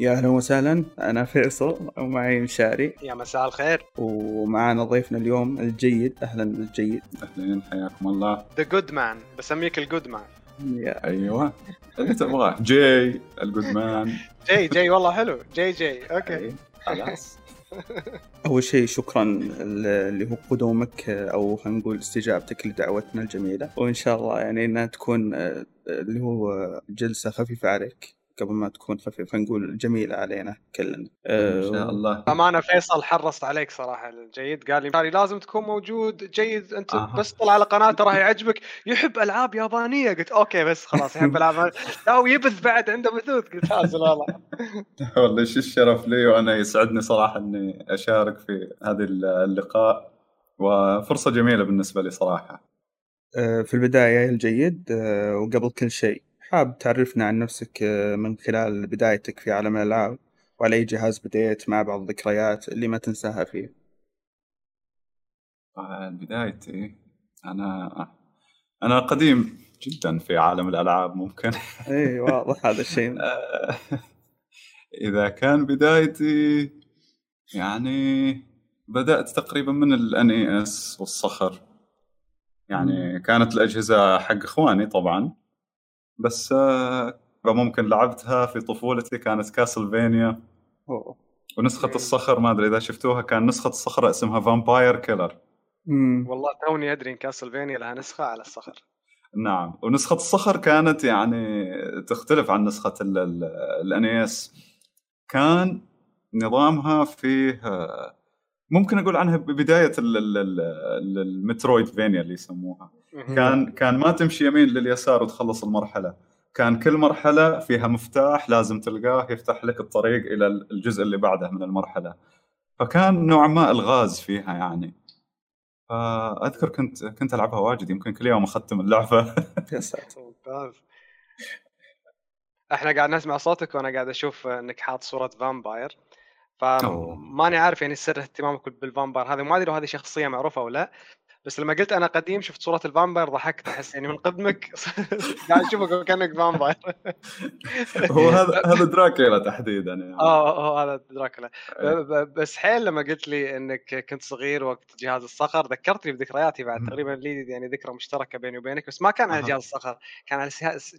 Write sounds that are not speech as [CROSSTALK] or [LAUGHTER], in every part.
يا أهلا وسهلا أنا فيصل ومعي مشاري. يا مساء الخير. ومعنا ضيفنا اليوم الجيد أهلا الجيد. أهلين حياكم الله. The Good Man بسميك الـ Good Man يا. أيوه. اللي تبغاه. جاي الـ Good Man جاي جاي والله حلو. جاي جاي. أوكي. خلاص. [LAUGHS] أول شيء شكرا اللي هو قدومك أو خلينا نقول استجابتك لدعوتنا الجميلة. وإن شاء الله يعني إنها تكون آه، اللي هو جلسة خفيفة عليك. قبل ما تكون خفيفة نقول جميلة علينا كلنا. إن شاء الله. أمانة فيصل حرصت عليك صراحة الجيد. قال لي لازم تكون موجود. جيد. أنت آه. بس طلع على قناته راح يعجبك. يحب ألعاب يابانية. قلت أوكي بس خلاص يحب [LAUGHS] ألعاب لا ويبث بعد عنده بثوث. قلت هازل والله. [LAUGHS] والله شو الشرف لي وأنا يسعدني صراحة إني أشارك في هذا اللقاء. وفرصة جميلة بالنسبة لي صراحة. آه، في البداية الجيد آه، وقبل كل شيء حاب تعرفنا عن نفسك آه، من خلال بدايتك في عالم الألعاب وعلى أي جهاز بديت مع بعض الذكريات اللي ما تنساها فيه؟ آه، بدايتي أنا أنا قديم جدا في عالم الألعاب ممكن. [LAUGHS] إي واضح هذا الشيء. [LAUGHS] إذا كان بدايتي يعني بدأت تقريبا من الـ NES والصخر. يعني كانت الأجهزة حق إخواني طبعا. بس آه، ممكن لعبتها في طفولتي كانت كاسلفينيا. ونسخة الصخر ما أدري إذا شفتوها كان نسخة الصخر اسمها Vampire Killer والله توني أدري إن كاسلفينيا لها نسخة على الصخر. نعم. ونسخة الصخر كانت يعني تختلف عن نسخة الـ NES كان نظامها فيه ممكن أقول عنها بداية المترويد فينيا اللي يسموها. كان كان ما تمشي يمين لليسار وتخلص المرحلة. كان كل مرحلة فيها مفتاح لازم تلقاه يفتح لك الطريق إلى الجزء اللي بعده من المرحلة. فكان نوعا ما الغاز فيها يعني. فأذكر كنت كنت ألعبها واجد. يمكن كل يوم أختم اللعبة. [LAUGHS] يا ساتر إحنا قاعد نسمع صوتك وأنا قاعد أشوف إنك حاط صورة vampire فماني عارف يعني سر اهتمامك بال vampire هذا ما أدري لو هذه شخصية معروفة ولا لا. بس لما قلت أنا قديم شفت صورة ال vampire ضحكت. أحس يعني من قدمك [LAUGHS] قاعد أشوفك كانك vampire. [LAUGHS] هو هذا هذا دراكولا تحديدا يعني. آه هو هذا دراكولا. إيه. بس حيل لما قلت لي إنك كنت صغير وقت جهاز الصخر ذكرتني بذكرياتي بعد. تقريبا لي يعني ذكرى مشتركة بيني وبينك بس ما كان على جهاز الصخر. كان على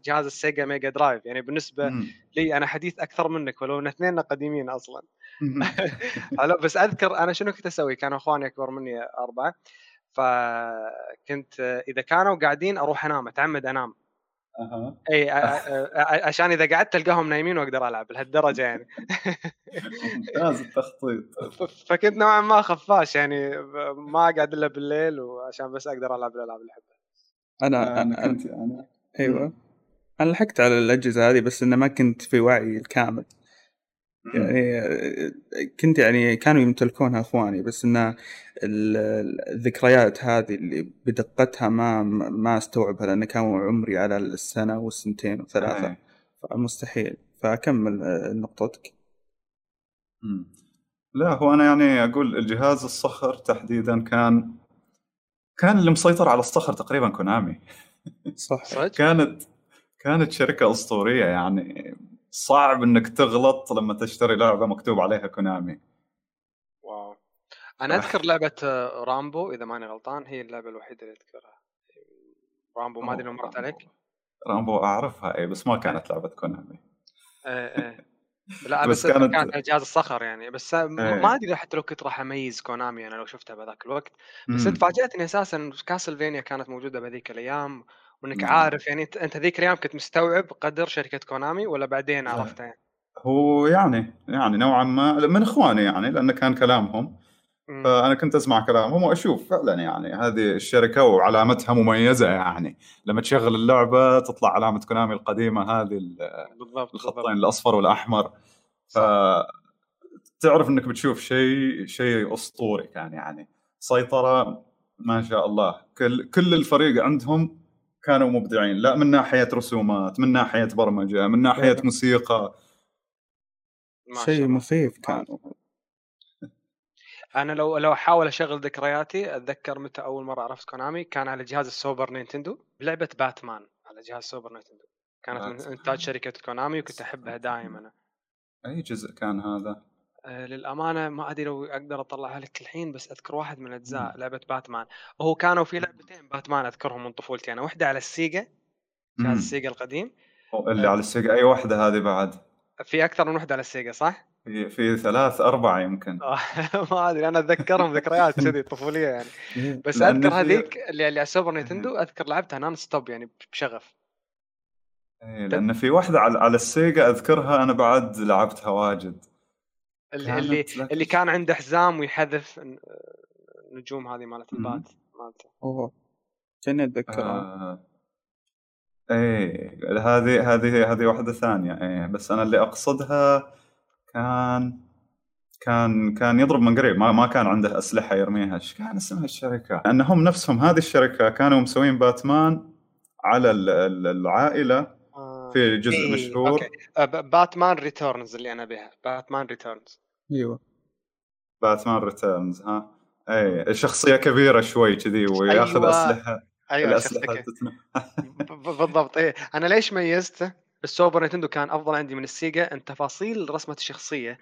جهاز السيجا ميجا درايف. يعني بالنسبة لي أنا حديث أكثر منك ولو إن اثنين قديمين أصلا. [LAUGHS] بس أذكر أنا شنو كنت أسوي؟ كانوا أخواني أكبر مني أربعة. فكنت إذا كانوا قاعدين أروح أنام أتعمد أنام. أها. إي عشان إذا قعدت تلقاهم نايمين وأقدر ألعب لهالدرجة يعني. ممتاز التخطيط. فكنت نوعا ما خفاش يعني ما اقعد إلا بالليل وعشان بس أقدر ألعب الألعاب اللي أحبها. أنا أنا كنت أنا. أيوه. أنا لحقت على الأجهزة هذه بس إنه ما كنت في وعي الكامل. يعني كنت يعني كانوا يمتلكونها أخواني بس انه الذكريات هذه اللي بدقتها ما ما أستوعبها لأن كان عمري على السنة والسنتين وثلاثة. آه. فمستحيل. فأكمل نقطتك. لا هو أنا يعني أقول الجهاز الصخر تحديدا كان كان اللي مسيطر على الصخر تقريبا كونامي. صح. [LAUGHS] كانت كانت شركة أسطورية يعني. صعب إنك تغلط لما تشتري لعبة مكتوب عليها كونامي. واو. أنا أذكر لعبة رامبو إذا ماني غلطان هي اللعبة الوحيدة اللي أذكرها. رامبو ما أدري لو مرت عليك؟ رامبو. أعرفها اي بس ما كانت لعبة كونامي. إيه إيه. لا [LAUGHS] بس, بس كانت كانت جهاز الصخر يعني بس إيه. ما أدري حتى لو كنت راح أميز كونامي أنا لو شفتها بهذاك الوقت. بس انت فاجاتني أساسا كاسلفينيا كانت موجودة بهذيك الأيام. وإنك مم. عارف يعني أنت ذيك الأيام كنت مستوعب قدر شركة كونامي ولا بعدين عرفتها يعني؟ هو يعني يعني نوعا ما من إخواني يعني لأنه كان كلامهم. فأنا كنت أسمع كلامهم وأشوف فعلا يعني هذه الشركة وعلامتها مميزة يعني. لما تشغل اللعبة تطلع علامة كونامي القديمة هذه بالضبط الخطين بالضبط. الأصفر والأحمر. ف تعرف إنك بتشوف شيء شيء أسطوري كان يعني. سيطرة ما شاء الله. كل كل الفريق عندهم كانوا مبدعين. لا من ناحية رسومات من ناحية برمجة من ناحية موسيقى. شيء مخيف كانوا أنا لو لو أحاول أشغل ذكرياتي أتذكر متى أول مرة عرفت كونامي؟ كان على جهاز السوبر نينتندو لعبه باتمان على جهاز سوبر نينتندو. كانت من إنتاج شركة كونامي وكنت أحبها دائما أي جزء كان هذا؟ آه، للأمانة ما أدري لو أقدر أطلعها لك الحين بس أذكر واحد من أجزاء لعبة باتمان. وهو كانوا في لعبتين باتمان أذكرهم من طفولتي أنا واحدة على السيجا جهاز السيجا القديم. اللي على السيجا. أي واحدة هذه بعد؟ في أكثر من واحدة على السيجا صح؟ في في ثلاث أربع يمكن. آه، [LAUGHS] ما أدري أنا أتذكرهم ذكريات [LAUGHS] كذي طفولية يعني. بس أذكر هذيك اللي على السوبر نينتندو أذكر لعبتها non-stop يعني بشغف. إيه لأن في واحدة على على السيجا أذكرها أنا بعد لعبتها واجد. اللي اللي, اللي كان عنده حزام ويحذف النجوم هذه مالت البات مالته أوه كأني أتذكرها آه. إيه هذه هذه هذه واحدة ثانية إيه بس أنا اللي أقصدها كان كان كان يضرب من قريب ما, ما كان عنده أسلحة يرميها إيش كان اسمها الشركة؟ لانهم نفسهم هذه الشركة كانوا مسوين باتمان على العائلة. في جزء إيه. مشهور. أوكي. Batman Returns اللي أنا بها Batman Returns. أيوه. Batman Returns ها. إي شخصية كبيرة شوي كذي وياخذ أيوة. أسلحة. أيوه الأسلحة بالضبط. إيه أنا ليش ميزته؟ السوبر نينتندو كان أفضل عندي من السيجا. إن تفاصيل رسمة الشخصية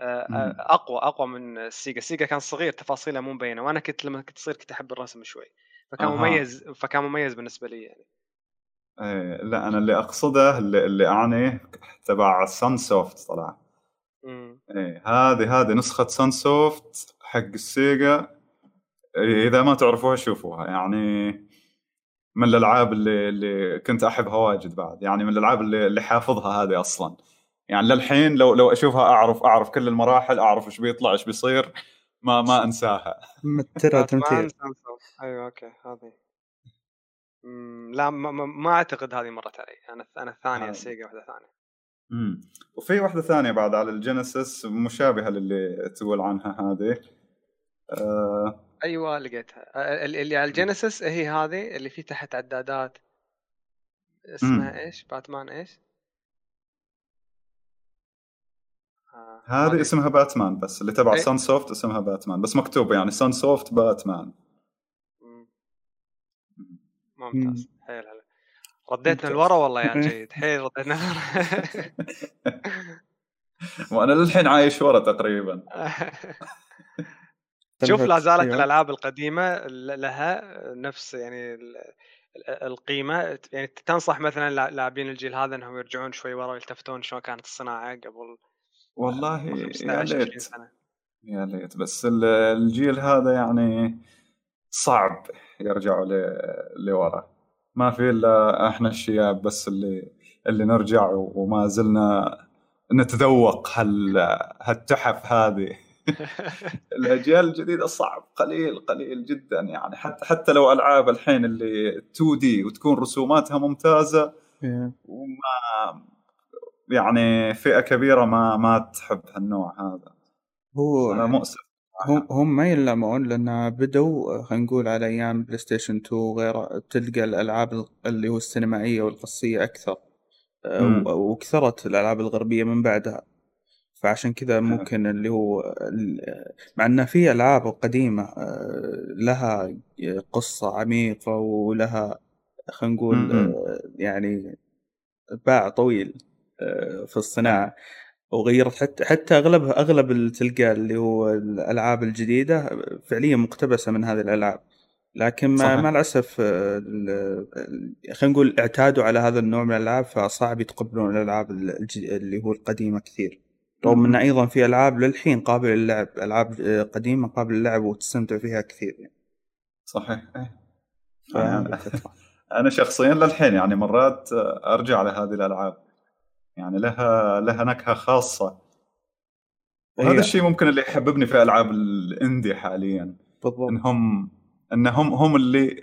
آه، آه، أقوى أقوى من السيجا. السيجا كان صغير تفاصيله مو مبينة. وأنا كنت لما كنت صغير كنت أحب الرسم شوي. فكان أه. مميز فكان مميز بالنسبة لي يعني. إيه لا أنا اللي أقصده اللي, اللي اعنيه تبع Sunsoft طلع إيه هذه هذه نسخة Sunsoft حق السيجا. إذا ما تعرفوها شوفوها. يعني من الألعاب اللي اللي كنت أحبها واجد بعد. يعني من الألعاب اللي اللي حافظها هذه أصلا. يعني للحين لو لو أشوفها أعرف أعرف كل المراحل أعرف إيش بيطلع إيش بيصير. ما ما [LAUGHS] أنساها. مترة [LAUGHS] تمثيل. أيوه أوكي هذه. لا ما, ما أعتقد هذه مرت علي. أنا أنا الثانية سيجا واحدة ثانية. امم وفي واحدة ثانية بعد على الجينيسيس مشابهة للي تقول عنها هذه. أه. أيوه لقيتها. اللي على الجينيسيس هي هذه اللي في تحت عدادات. اسمها مم. إيش؟ باتمان إيش؟ آه. هذه اسمها باتمان بس اللي تبع سان سوفت اسمها باتمان. بس مكتوب يعني سان سوفت باتمان. ممتاز. حيل هلا رديتنا لورا والله يا [LAUGHS] جيد. حيل رديتنا [LAUGHS] وأنا للحين عايش ورا تقريبا. [LAUGHS] شوف لا زالت أيوة. الألعاب القديمة لها نفس يعني القيمة. يعني تنصح مثلا لاعبين الجيل هذا إنهم يرجعون شوي ورا ويلتفتون شلون كانت الصناعة قبل والله يا ليت. سنة. يا ليت. بس الجيل هذا يعني صعب. يرجعوا لورا. ما في إلا إحنا الشياب بس اللي اللي نرجع وما زلنا نتذوق هال هالتحف هذه. [LAUGHS] الأجيال الجديدة صعب قليل قليل جدا يعني. حتى حتى لو ألعاب الحين اللي 2 دي وتكون رسوماتها ممتازة وما يعني فئة كبيرة ما ما تحب هالنوع هذا. هو أنا مؤسف هم هم ما يلامون لأن بدوا خلينا نقول على أيام بلاي ستيشن 2 وغيره تلقى الألعاب اللي هو السينمائية والقصية أكثر. وكثرت الألعاب الغربية من بعدها. فعشان كذا ممكن اللي هو مع إن في ألعاب قديمة آه، لها قصة عميقة ولها خلينا نقول آه، يعني باع طويل آه، في الصناعة. وغيرت حتى حتى أغلبها أغلب تلقى اللي هو الألعاب الجديدة فعليا مقتبسة من هذه الألعاب. لكن مع, مع الأسف خلينا نقول اعتادوا على هذا النوع من الألعاب فصعب يتقبلون الألعاب اللي هو القديمة كثير. رغم إن أيضا في ألعاب للحين قابلة للعب ألعاب آه، قديمة قابلة للعب وتستمتع فيها كثير يعني. صحيح. إيه. [LAUGHS] أنا شخصيا للحين يعني مرات أرجع لهذه الألعاب. يعني لها لها نكهة خاصة. وهذا الشيء ممكن اللي يحببني في ألعاب الإندي حاليا. بالضبط. إنهم إنهم هم اللي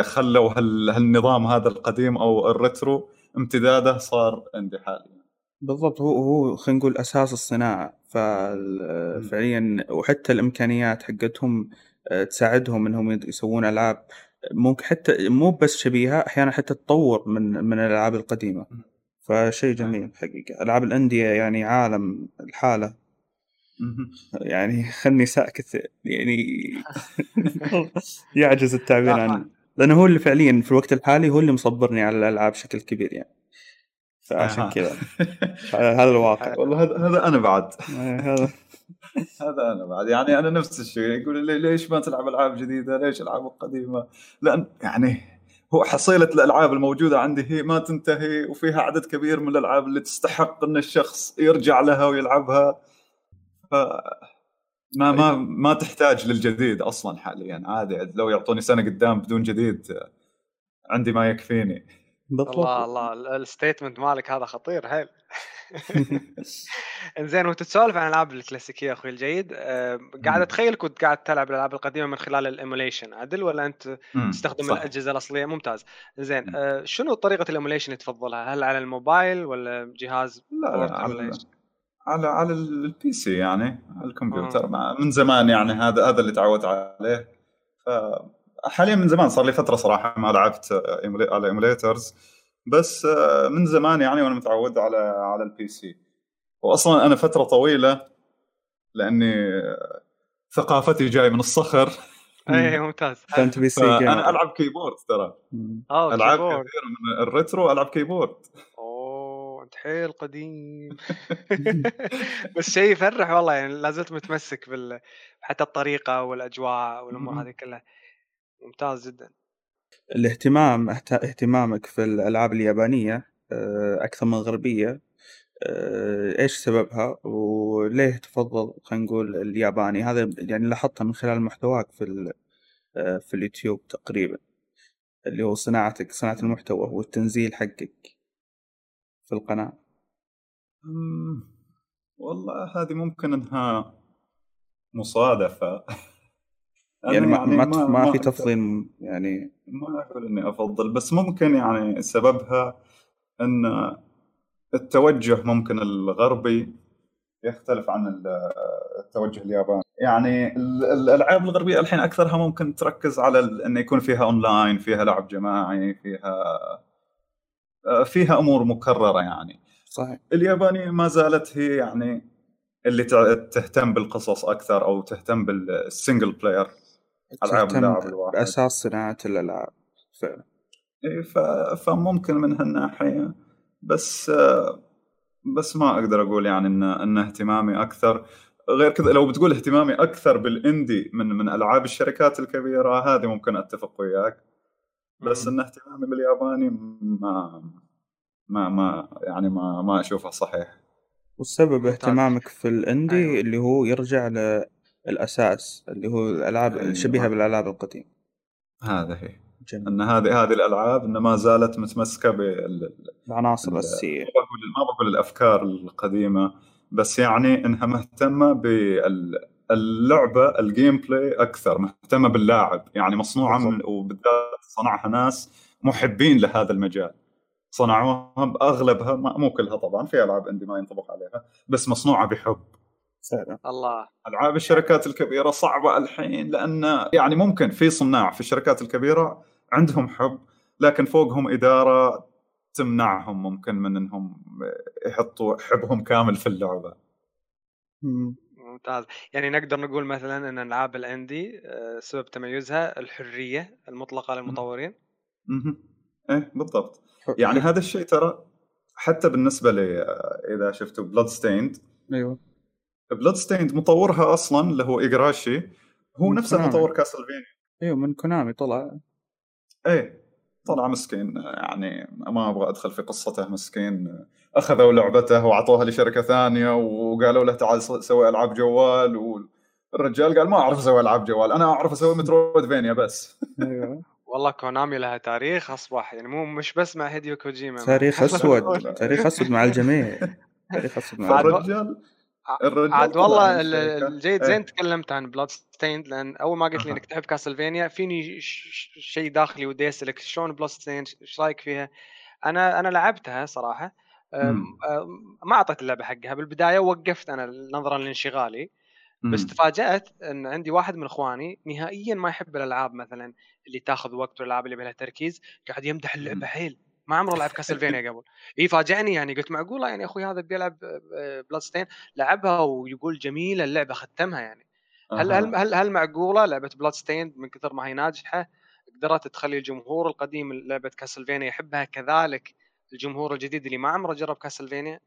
خلوا هالنظام هذا القديم أو الريترو امتداده صار إندي حاليا. بالضبط. هو هو خلينا نقول أساس الصناعة. ففعليا وحتى الإمكانيات حقتهم آه، تساعدهم إنهم يسوون ألعاب. ممكن حتى مو بس شبيهة أحيانا حتى تطور من من الألعاب القديمة. فشيء جميل حقيقة. ألعاب الأندية يعني عالم الحالة. يعني خلني ساكت يعني [LAUGHS] يعجز التعبير عنه. لأنه هو اللي فعليا في الوقت الحالي هو اللي مصبرني على الألعاب بشكل كبير يعني. فعشان آه. كذا. [LAUGHS] هذا الواقع والله هذا هذا أنا بعد. هذا. [LAUGHS] هذا أنا بعد. يعني أنا نفس الشيء يقول لي ليش ما تلعب ألعاب جديدة؟ ليش ألعاب قديمه؟ لأن يعني هو حصيلة الألعاب الموجودة عندي هي ما تنتهي وفيها عدد كبير من الألعاب اللي تستحق إن الشخص يرجع لها ويلعبها. ف ما ما ما تحتاج للجديد أصلا حاليا عادي لو يعطوني سنة قدام بدون جديد عندي ما يكفيني. الله بالضبط. الله الستيتمنت مالك هذا خطير حيل [LAUGHS] انزين وأنت تسولف عن الالعاب الكلاسيكية أخوي الجيد أه قاعد. أتخيل كنت قاعد تلعب الألعاب القديمة من خلال ال emulation عدل ولا أنت تستخدم صح. الأجهزة الأصلية ممتاز زين. أه شنو طريقة ال emulation اللي تفضلها هل على الموبايل ولا جهاز لا على؟ على على ال PC يعني على الكمبيوتر آه. من زمان يعني هذا هذا اللي تعودت عليه ف حاليا من زمان صار لي فترة صراحة ما لعبت على emulators بس آه، من زمان يعني وأنا متعود على على ال PC واصلا أنا فترة طويلة لأني آه، ثقافتي جاي من الصخر. [LAUGHS] اي ممتاز. فانت PC gamer ألعب keyboard ترى. آه ألعاب كثير من ال retro ألعب keyboard. أوه أنت حيل قديم. [LAUGHS] [LAUGHS] بس شيء يفرح والله يعني لا زلت متمسك بال حتى الطريقة والأجواء والأمور. هذه كلها. ممتاز جدا. الاهتمام أهت- اهتمامك في الألعاب اليابانية آه، أكثر من الغربية آه، إيش سببها؟ وليه تفضل خلينا نقول الياباني؟ هذا يعني لاحظتها من خلال محتواك في آه، في اليوتيوب تقريبا اللي هو صناعتك صناعة المحتوى والتنزيل حقك في القناة. أمم، والله هذه ممكن أنها مصادفة. [LAUGHS] أنا يعني ما ما, ما, في تفضيل يعني ما أقول إني أفضل بس ممكن يعني سببها إن التوجه ممكن الغربي يختلف عن ال- التوجه الياباني. يعني ال- الألعاب الغربية الحين أكثرها ممكن تركز على انه يكون فيها أونلاين فيها لعب جماعي فيها فيها أمور مكررة يعني. صحيح. اليابانية ما زالت هي يعني اللي تهتم بالقصص أكثر أو تهتم بال single player العاب اللاعب الواحد. بأساس صناعة الألعاب. فعلا. ف- فممكن من هالناحية. بس بس ما أقدر أقول يعني ان إن اهتمامي أكثر. غير كذا لو بتقول اهتمامي أكثر بال indie من من ألعاب الشركات الكبيرة هذه ممكن أتفق وياك. بس. إن اهتمامي بالياباني ما ما ما يعني ما ما أشوفه صحيح. والسبب. اهتمامك في ال indie أيوة. اللي هو يرجع للأساس اللي هو الألعاب أيوة. الشبيهة بالألعاب القديمة. هذا هي. جميل. أن هذه هذه الألعاب ان ما زالت متمسكة بال العناصر ال- الأساسية ما بقول ما بقول الأفكار القديمة بس يعني إنها مهتمة باللعبه ال gameplay أكثر مهتمة باللاعب. يعني مصنوعة من وبالذات صنعها ناس محبين لهذا المجال. صنعوها بأغلبها ما- مو كلها طبعا في ألعاب عندي ما ينطبق عليها بس مصنوعة بحب. فعلا. الله. ألعاب الشركات الكبيرة صعبة الحين لأن يعني ممكن في صناع في الشركات الكبيرة عندهم حب لكن فوقهم إدارة تمنعهم ممكن من إنهم يحطوا حبهم كامل في اللعبة. مم. ممتاز. يعني نقدر نقول مثلا إن ألعاب الأندي آه، سبب تميزها الحرية المطلقة للمطورين. مهم. إيه بالضبط. يعني هذا الشيء ترى حتى بالنسبة لي إذا شفتوا Bloodstained أيوه. Bloodstained مطورها أصلا اللي هو إيجاراشي هو من نفسه. مطور Castlevania أيوه من كونامي طلع. إيه طلع مسكين. يعني ما أبغى أدخل في قصته مسكين. أخذوا لعبته واعطوها لشركة ثانية وقالوا له تعال سوي ألعاب جوال والرجال قال ما أعرف أسوي ألعاب جوال أنا أعرف أسوي Metroidvania بس. أيوه. [LAUGHS] والله كونامي لها تاريخ أصبح يعني مو مش بس مع هيديو كوجيما تاريخ نقول. [LAUGHS] تاريخ أسود مع الجميع. تاريخ أسود مع الرجال عاد والله. الجيد إيه. زين تكلمت عن Bloodstained لأن أول ما قلت لي. إنك تحب Castlevania فيني شيء داخلي ودي أسألك شلون Bloodstained إيش رأيك فيها؟ أنا أنا لعبتها صراحة ما أعطيت اللعبة حقها بالبداية وقفت أنا نظرا لانشغالي بس. تفاجأت إن عندي واحد من إخواني نهائيا ما يحب الألعاب مثلا اللي تاخذ وقت والألعاب اللي بها تركيز قاعد يمدح اللعبة. حيل ما عمره لعب Castlevania قبل. إي فاجأني يعني قلت معقولة يعني أخوي هذا بيلعب Bloodstained لعبها ويقول جميلة اللعبة ختمها يعني. هل هل. هل, هل معقولة لعبة Bloodstained من كثر ما هي ناجحة؟ قدرت تخلي الجمهور القديم لعبة Castlevania يحبها كذلك الجمهور الجديد اللي ما عمره جرب Castlevania؟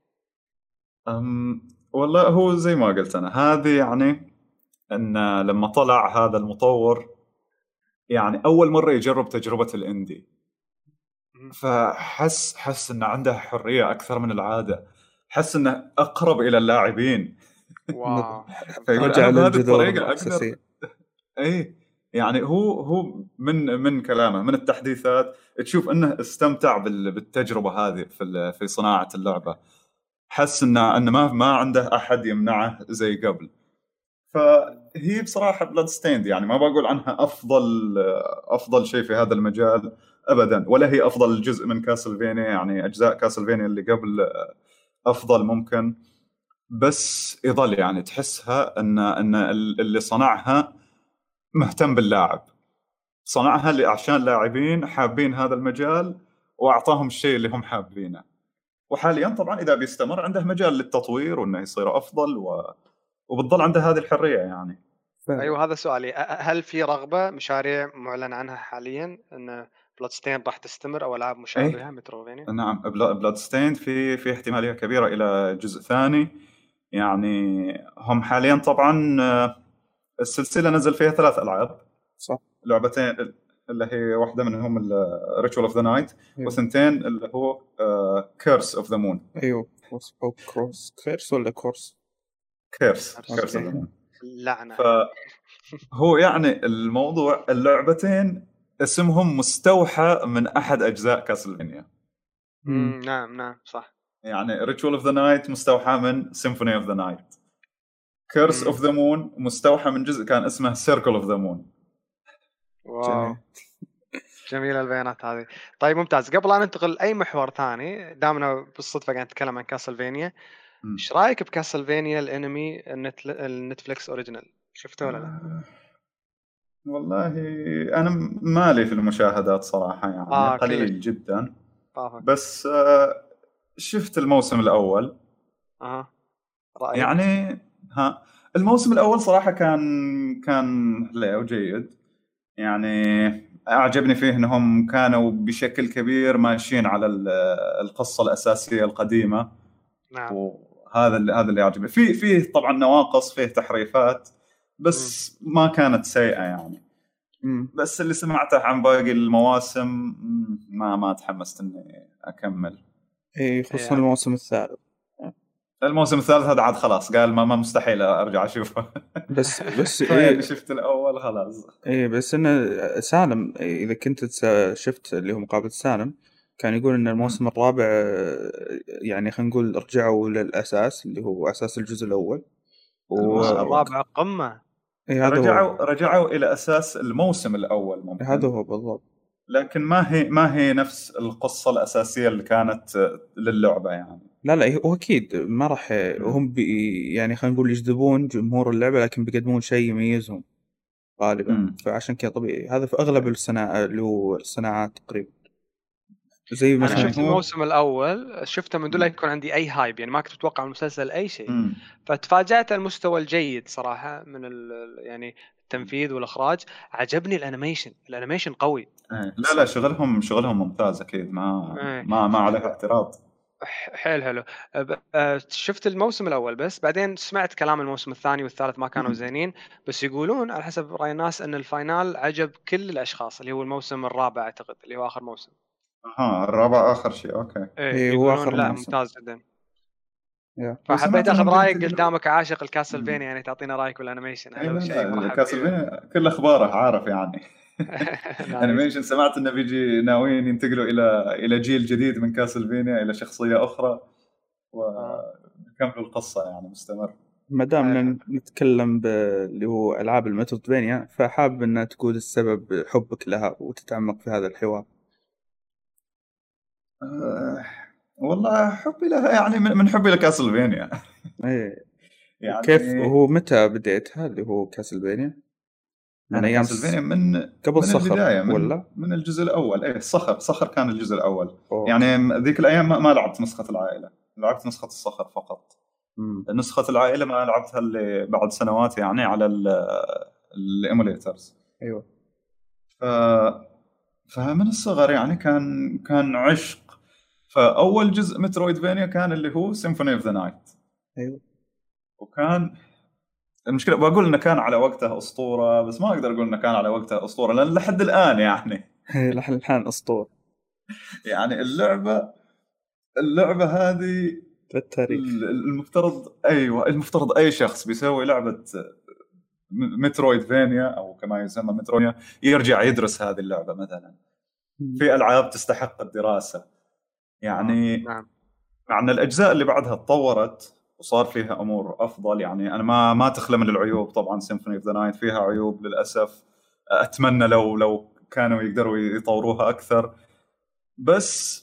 أم والله هو زي ما قلت أنا هذه يعني إن لما طلع هذا المطور يعني أول مرة يجرب تجربة الاندي فحس حس إنه عنده حرية أكثر من العادة. حس إنه أقرب إلى اللاعبين. واو. [LAUGHS] فيقول رجع أنا بهذه الطريقة أقدر [LAUGHS] اي يعني هو هو من من كلامه من التحديثات تشوف إنه استمتع بال- بالتجربة هذه في في صناعة اللعبة. حس إنه إنه ما ما عنده أحد يمنعه زي قبل. فهي بصراحة Bloodstained يعني ما بقول عنها أفضل أفضل شيء في هذا المجال. ابدا. ولا هي أفضل جزء من Castlevania يعني أجزاء Castlevania اللي قبل أفضل ممكن. بس يظل يعني تحسها ان أن اللي صنعها مهتم باللاعب. صنعها عشان لاعبين حابين هذا المجال وأعطاهم الشيء اللي هم حابينه. وحاليا طبعا إذا بيستمر عنده مجال للتطوير وإنه يصير أفضل و... وبتظل عنده هذه الحرية يعني. أيوه هذا سؤالي. هل في رغبة مشاريع معلن عنها حاليا؟ ان Bloodstained راح تستمر أو ألعاب مشابهه Metroidvania؟ نعم Bloodstained في في احتمالية كبيرة إلى جزء ثاني يعني هم حاليا طبعا آه، السلسلة نزل فيها ثلاث ألعاب صح لعبتين اللي هي واحدة منهم Ritual of the Night. وثنتين اللي هو Curse of the Moon أيوه كروس curse ولا course؟ curse. Curse of the Moon لعنة فهو يعني الموضوع اللعبتين اسمهم مستوحى من أحد أجزاء كاسلفينيا نعم نعم صح. يعني Ritual of the Night مستوحى من Symphony of the Night Curse. of the Moon مستوحى من جزء كان اسمه Circle of the Moon wow. جميل. جميلة البيانات هذه. طيب ممتاز. قبل لا ننتقل لأي محور ثاني دامنا بالصدفة قاعد نتكلم عن كاسلفينيا إيش رأيك بكاسلفينيا الأنمي النت... النتفلكس original؟ شفته ولا لا؟ آه، والله أنا مالي في المشاهدات صراحة يعني آه، قليل كلش. جدا. طافك. بس آه، شفت الموسم الأول. أها. يعني ها الموسم الأول صراحة كان كان حلو وجيد. يعني أعجبني فيه إنهم كانوا بشكل كبير ماشيين على ال- القصة الأساسية القديمة. نعم. وهذا اللي هذا اللي يعجبني في فيه طبعا نواقص فيه تحريفات. بس ما كانت سيئة يعني. بس اللي سمعته عن باقي المواسم ما ما تحمست إني أكمل. إي خصوصا إيه. الموسم الثالث. الموسم الثالث هذا عاد خلاص قال ما, ما مستحيل أرجع أشوفه. بس بس [LAUGHS] إيه شفت الأول خلاص. إيه بس إنه سالم إذا كنت شفت اللي هو مقابلة سالم كان يقول إن الموسم الرابع يعني خلينا نقول رجعوا للأساس اللي هو أساس الجزء الأول. و... الموسم الرابع قمة. إيه هذا رجعوا هو. رجعوا إلى أساس الموسم الأول ممكن. هذا هو بالضبط. لكن ما هي ما هي نفس القصة الأساسية اللي كانت للعبة يعني؟ لا لا هو أكيد ما راح هم بي يعني خلينا نقول يجذبون جمهور اللعبة لكن بيقدمون شيء يميزهم غالبا. مم. فعشان كذا طبيعي. هذا في أغلب الصناعات اللي هو الصناعات تقريبا. زي أنا مثلا شفت هو- الموسم الأول شفته من دون لا يكون عندي أي هايب يعني ما كنت أتوقع من المسلسل أي شيء مم. فتفاجأت المستوى الجيد صراحة من يعني التنفيذ والإخراج عجبني ال animation ال animation قوي إيه. لا لا شغلهم شغلهم ممتاز أكيد ما إيه. ما ما عليه اعتراض حيل حلو شفت الموسم الأول بس بعدين سمعت كلام الموسم الثاني والثالث ما كانوا. زينين بس يقولون على حسب رأي الناس إن ال final عجب كل الأشخاص اللي هو الموسم الرابع أعتقد اللي هو آخر موسم ها الرابع آخر شيء okay. إيه إيه، هو آخر لا. ممتاز جدا. فحبيت آخذ رأيك قدامك عاشق الكاسلفينيا يعني تعطينا رأيك بالانيميشن. إيه، هلا لا وشيء لا مرحبا كاسلفينيا كل أخباره عارف يعني. [LAUGHS] نايس. انيميشن سمعت إنه بيجي ناويين ينتقلوا إلى إلى جيل جديد من كاسلفينيا إلى شخصية أخرى. ويكملوا القصة يعني مستمر. ما دام آه. نتكلم باللي هو ألعاب المتروفينيا فحاب إنها تقول السبب حبك لها وتتعمق في هذا الحوار. آه، والله حبي لها يعني من حبي لكاسلفينيا [LAUGHS] إيه [LAUGHS] يعني كيف هو متى بديتها اللي هو كاسلفينيا؟ من أنا أيام كاسلفينيا من قبل من صخر البداية من ولا؟ من الجزء الأول إيه صخر صخر كان الجزء الأول أوه. يعني ذيك الأيام ما, ما لعبت نسخة العائلة لعبت نسخة الصخر فقط مم. نسخة العائلة ما لعبتها اللي بعد سنوات يعني على ال emulators أيوه ف فمن الصغر يعني كان كان عشق فأول جزء Metroidvania كان اللي هو Symphony of the Night أيوه. وكان المشكلة بقول إنه كان على وقته أسطورة بس ما أقدر أقول إنه كان على وقته أسطورة لأن لحد الآن يعني. [LAUGHS] لحد الحين أسطورة. يعني اللعبة اللعبة هذه للتاريخ المفترض أيوه المفترض أي شخص بيسوي لعبة Metroidvania أو كما يسمى مترويا يرجع يدرس هذه اللعبة مثلا. في ألعاب تستحق الدراسة. يعني نعم. مع ان الأجزاء اللي بعدها تطورت وصار فيها أمور أفضل. يعني أنا ما ما تخلى من العيوب طبعا Symphony of the Night فيها عيوب للأسف. أتمنى لو لو كانوا يقدروا يطوروها أكثر. بس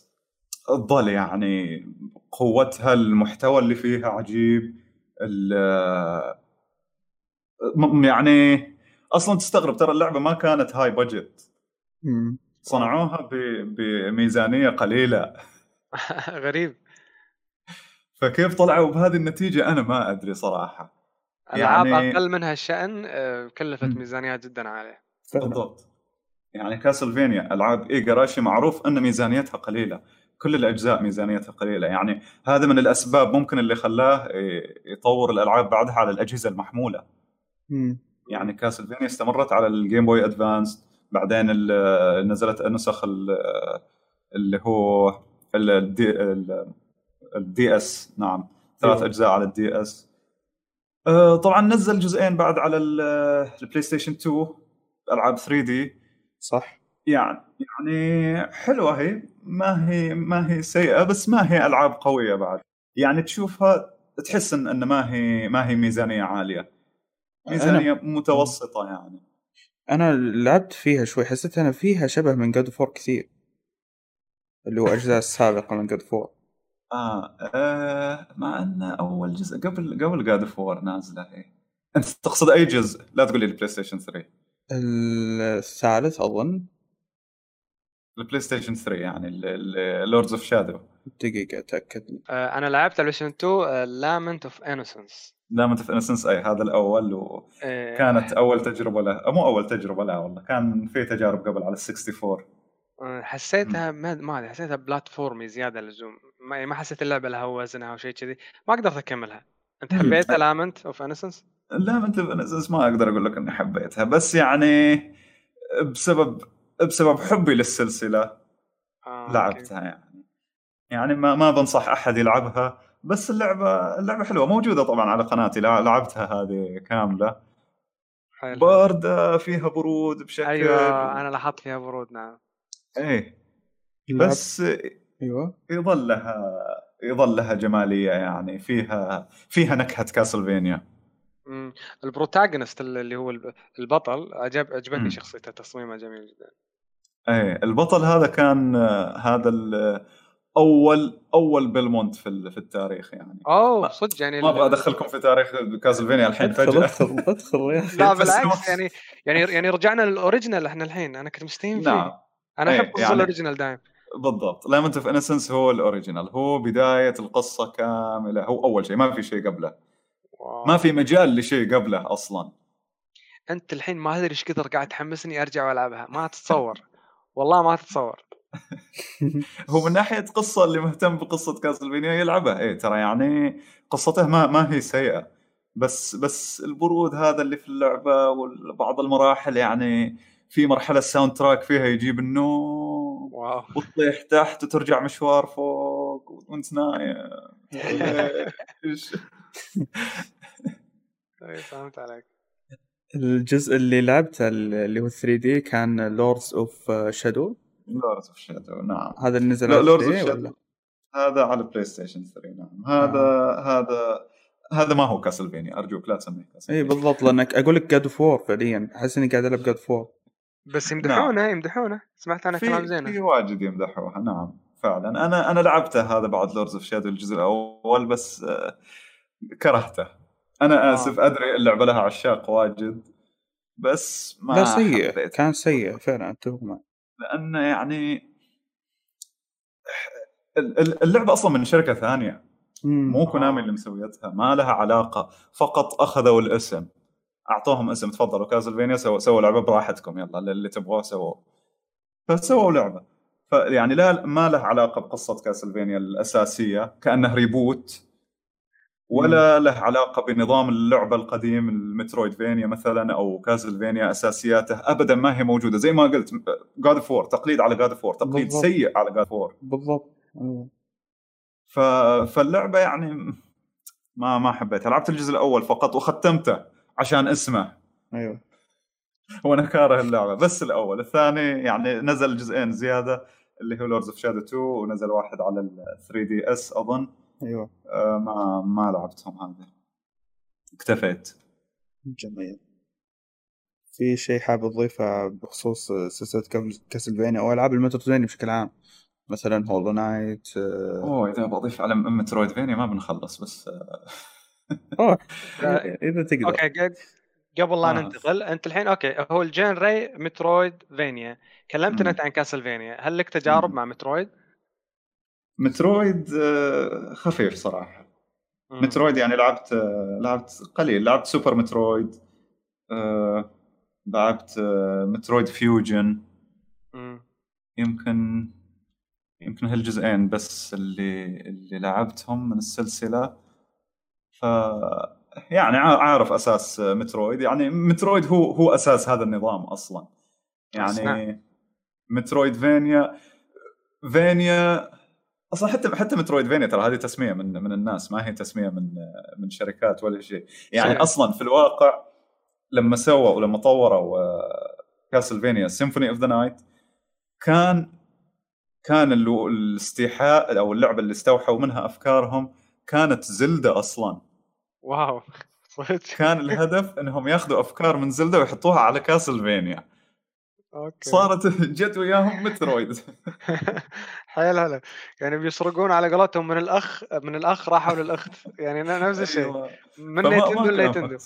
تظل يعني قوتها المحتوى اللي فيها عجيب. يعني أصلا تستغرب ترى اللعبة ما كانت هاي بادجت صنعوها بميزانية قليلة. [LAUGHS] غريب. فكيف طلعوا بهذه النتيجة؟ أنا ما أدري صراحة. ألعاب يعني... أقل من هالشان آه، كلفت ميزانيات جدا عاليه بالضبط. يعني كاسلفينيا ألعاب ايجاراشي معروف أن ميزانيتها قليلة. كل الأجزاء ميزانيتها قليلة. يعني هذا من الأسباب ممكن اللي خلاه يطور الألعاب بعدها على الأجهزة المحمولة. مم. يعني كاسلفينيا استمرت على ال Game Boy Advance بعدين نزلت النسخ اللي هو ال D, ال DS نعم. ثلاث أجزاء على ال DS آه، طبعا نزل جزئين بعد على البلاي ستيشن 2 ألعاب 3D صح. يعني يعني حلوة هي. ما هي ما هي سيئة بس ما هي ألعاب قوية بعد. يعني تشوفها تحس إن إن ما هي ما هي ميزانية عالية. ميزانية أنا... متوسطة يعني. أنا لعبت فيها شوي حسيت أنا فيها شبه من God of War كثير. اللي هو اجزاء السابقة من God of War آه, آه مع إن أول جزء قبل قبل God of War نازله هي أنت تقصد أي جزء؟ لا تقول لي البلاي ستيشن 3 الثالث أظن. البلاي ستيشن 3 يعني Lords of Shadow دقيقة أتأكد. آه أنا لعبت البلاي ستيشن 2 لامنت اوف انوسنس لامنت اوف انوسنس أي هذا الأول وكانت آه. أول تجربة له مو أول تجربة لا والله. كان في تجارب قبل على ال 64 آه، حسيتها ما ما أدري حسيتها platformy زيادة اللزوم ما, ما حسيت اللعبه لها وزنها أو شيء كذي ما قدرت أكملها. أنت حبيت لامنت اوف انسنس؟ لامنت اوف انسنس ما أقدر أقول لك إني حبيتها بس يعني بسبب بسبب حبي للسلسلة آه، لعبتها يعني. يعني ما ما بنصح أحد يلعبها بس اللعبة اللعبة حلوة موجودة طبعا على قناتي لعبتها هذه كاملة. حلو. بارده فيها برود بشكل أيوه أنا لاحظت فيها برود نعم. إيه بس أيوه. يظل لها يظل لها جمالية يعني فيها فيها نكهة كاسلفينيا. امم ال protagonist اللي هو البطل عجب عجبتني شخصيته تصميمه جميل جدا. إيه البطل هذا كان هذا أول أول بيلمونت في في التاريخ يعني. أوه صدق يعني ما أبغى أدخلكم في تاريخ كاسلفينيا الحين فجأة. أدخل أدخل [LAUGHS] لا بالعكس يعني يعني يعني رجعنا لل original إحنا الحين أنا كنت مستهين فيه. نعم. أنا أحب قصص يعني ال origin دائما بالضبط Lament of Innocence هو ال original. هو بداية القصة كاملة. هو أول شيء ما في شيء قبله. wow. ما في مجال لشيء قبله أصلا. أنت الحين ما أدري إيش كثر قاعد تحمسني أرجع وألعبها. ما تتصور. والله ما تتصور. [LAUGHS] هو من ناحية قصة اللي مهتم بقصة كاسلفينيا يلعبها. إيه ترى يعني قصته ما ما هي سيئة. بس بس البرود هذا اللي في اللعبة وبعض المراحل يعني في مرحلة ال soundtrack فيها يجيب النوم wow. وتطيح تحت وترجع مشوار فوق وانت نايم. [LAUGHS] [LAUGHS] اي فهمت عليك. الجزء اللي لعبته اللي هو 3 دي كان Lords of Shadow Lords of Shadow نعم. هذا اللي نزل على Lords of Shadow هذا على بلاي ستيشن 3 نعم. هذا آه. هذا هذا ما هو كاسلفانيا أرجوك لا تسميه كاسلفانيا اي بالضبط لأنك أقول لك God of War فعليا أحس إني قاعد ألعب God of War بس يمدحونه نعم. يمدحونه. سمعت أنا كلام زين في واجد يمدحوها. نعم فعلا. أنا أنا لعبته هذا بعد Lords of Shadow الجزء الأول بس آه، كرهته. أنا آه. آسف أدري اللعبة لها عشاق واجد بس ما لا سيء. حبيت. كان سيء فعلا أتفق لأنه يعني اللعبة أصلا من شركة ثانية. مو كونامي اللي مسويتها ما لها علاقة. فقط أخذوا الاسم. أعطوهم اسم تفضلوا كاسلفانيا سووا سووا لعبة براحتكم يلا اللي تبغوه سووه. فسووا لعبة. فيعني لا ما له علاقة بقصة كاسلفانيا الأساسية كأنه reboot ولا له علاقة بنظام اللعبة القديم ال metroidvania مثلا أو كاسلفانيا أساسياته. ابدا ما هي موجودة. زي ما قلت God of War تقليد على God of War تقليد بالضبط. سيء على God of War بالضبط. ف... فاللعبة يعني ما ما حبيتها. لعبت الجزء الأول فقط وختمته. عشان اسمه. أيوه. وأنا كاره اللعبة. بس الأول الثاني يعني نزل جزئين زيادة اللي هو Lords of Shadow 2 ونزل واحد على ال 3 DS أظن. أيوه. آه، ما ما لعبتهم هذه. اكتفيت. جميل. في شيء حاب تضيفه بخصوص سلسلة كم- كاسلفانيا أو ألعاب ال metroidvania بشكل عام؟ مثلا هولو نايت آه، أوه إذا بضيف على metroidvania ما بنخلص بس آه، آه، [LAUGHS] إذا تقدر okay قبل لا آه. ننتقل أنت الحين okay هو ال genre metroidvania كلمتنا. انت عن كاسلفانيا هل لك تجارب مم. مع مترويد؟ مترويد آه، خفيف صراحة مم. مترويد يعني لعبت آه، لعبت قليل لعبت Super Metroid آه، لعبت Metroid Fusion مم. يمكن يمكن هالجزئين بس اللي اللي لعبتهم من السلسلة ف يعني عا- عارف أساس مترويد يعني مترويد هو هو أساس هذا النظام أصلا. يعني metroidvania vania أصلا حتى حتى metroidvania ترى هذه تسمية من من الناس ما هي تسمية من من شركات ولا شيء يعني صحيح. أصلا في الواقع لما سووا ولما طوروا Castlevania Symphony of the Night كان كان ال- الاستيحاء أو اللعبة اللي استوحوا منها أفكارهم كانت زلدة أصلا wow. [LAUGHS] كان الهدف إنهم ياخذوا أفكار من زلدة ويحطوها على كاسلفانيا. okay. صارت [LAUGHS] جت وياهم مترويد. [LAUGHS] حيل هلا. يعني بيسرقون على قولتهم من الأخ من الأخ راحوا للأخت. يعني نفس الشيء. أيوة. من نينتندو لنينتندو.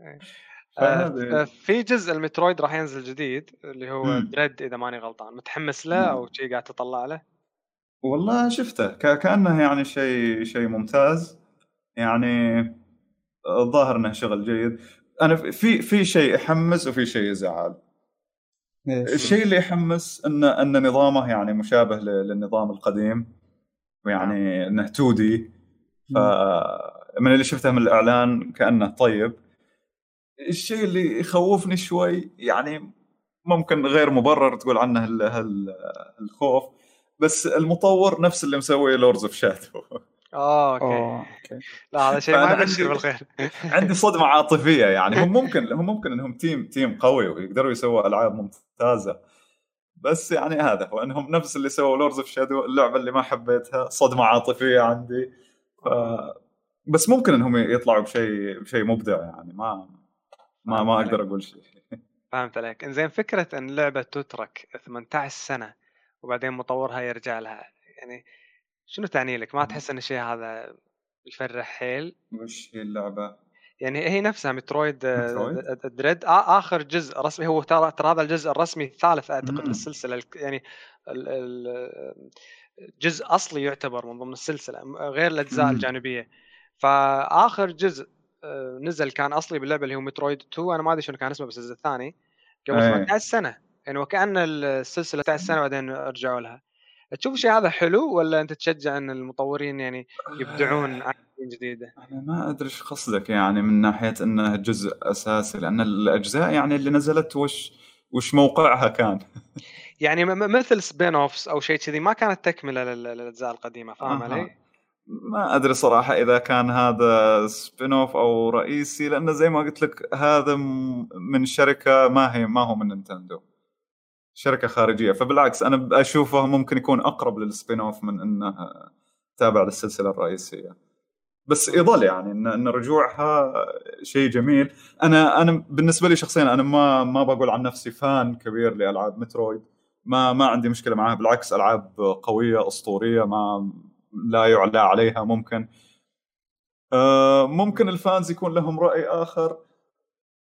آه، آه، في جزء المترويد راح ينزل جديد اللي هو. Dread إذا ماني غلطان. متحمس له. أو شيء قاعد تطلع له؟ والله شفته. كأنه يعني شيء شيء ممتاز. يعني الظاهر إنه شغل جيد. أنا في في شيء يحمس وفي شيء يزعل. الشيء اللي يحمس إن إن نظامه يعني مشابه للنظام القديم ويعني إنه 2 دي. ف من اللي شفته من الإعلان كأنه طيب. الشيء اللي يخوفني شوي يعني ممكن غير مبرر تقول عنه الخوف بس المطور نفس اللي مسوي Lords of Shadow آه okay. أوه okay لا هذا شيء ما يبشر عندي- بالخير. [LAUGHS] عندي صدمة عاطفية يعني. هم ممكن هم ممكن إنهم team team قوي ويقدروا يسووا ألعاب ممتازة. بس يعني هذا هو. إنهم نفس اللي سووا Lords of Shadow اللعبة اللي ما حبيتها. صدمة عاطفية عندي. ف... بس ممكن إنهم يطلعوا بشيء بشيء مبدع يعني. ما ما ما أقدر أقول شيء. [LAUGHS] فهمت عليك. إنزين فكرة إن لعبة تترك 18 سنة وبعدين مطورها يرجع لها يعني شنو تعني لك؟ ما تحس إن الشيء هذا يفرح حيل وش هي اللعبة؟ يعني هي نفسها مترويد آه، مترويد؟ د- دريد آ- آخر جزء رسمي هو ترى ترى هذا الجزء الرسمي الثالث أعتقد. للسلسله يعني ال- ال- جزء أصلي يعتبر من ضمن السلسلة غير الأجزاء. الجانبية فآخر جزء آه، نزل كان أصلي باللعبة اللي هو مترويد 2 أنا ما أدري شنو كان اسمه بس الجزء الثاني قبل إيه. 18 سنة يعني وكأن السلسلة 18 سنة بعدين رجعوا لها تشوف الشيء هذا حلو ولا أنت تشجع إن المطورين يعني يبدعون عن جديدة؟ أنا ما أدري إيش قصدك يعني من ناحية إنه جزء أساسي لأن الأجزاء يعني اللي نزلت وش وش موقعها كان؟ يعني مثل سبين اوفس أو شيء كذي ما كانت تكملة لل- للأجزاء القديمة فاهم. علي؟ ما أدري صراحة إذا كان هذا spin-off أو رئيسي لأنه زي ما قلت لك هذا من شركة ما هي ما هو من نينتندو. شركة خارجية. فبالعكس أنا اشوفه ممكن يكون أقرب لل spin-off من إنه تابع للسلسلة الرئيسية. بس يظل يعني ان إن رجوعها شيء جميل. أنا أنا بالنسبة لي شخصيا أنا ما ما بقول عن نفسي fan كبير لألعاب مترويد. ما ما عندي مشكلة معها. بالعكس ألعاب قوية أسطورية ما لا يعلى عليها ممكن. آه، ممكن الفانز يكون لهم رأي آخر.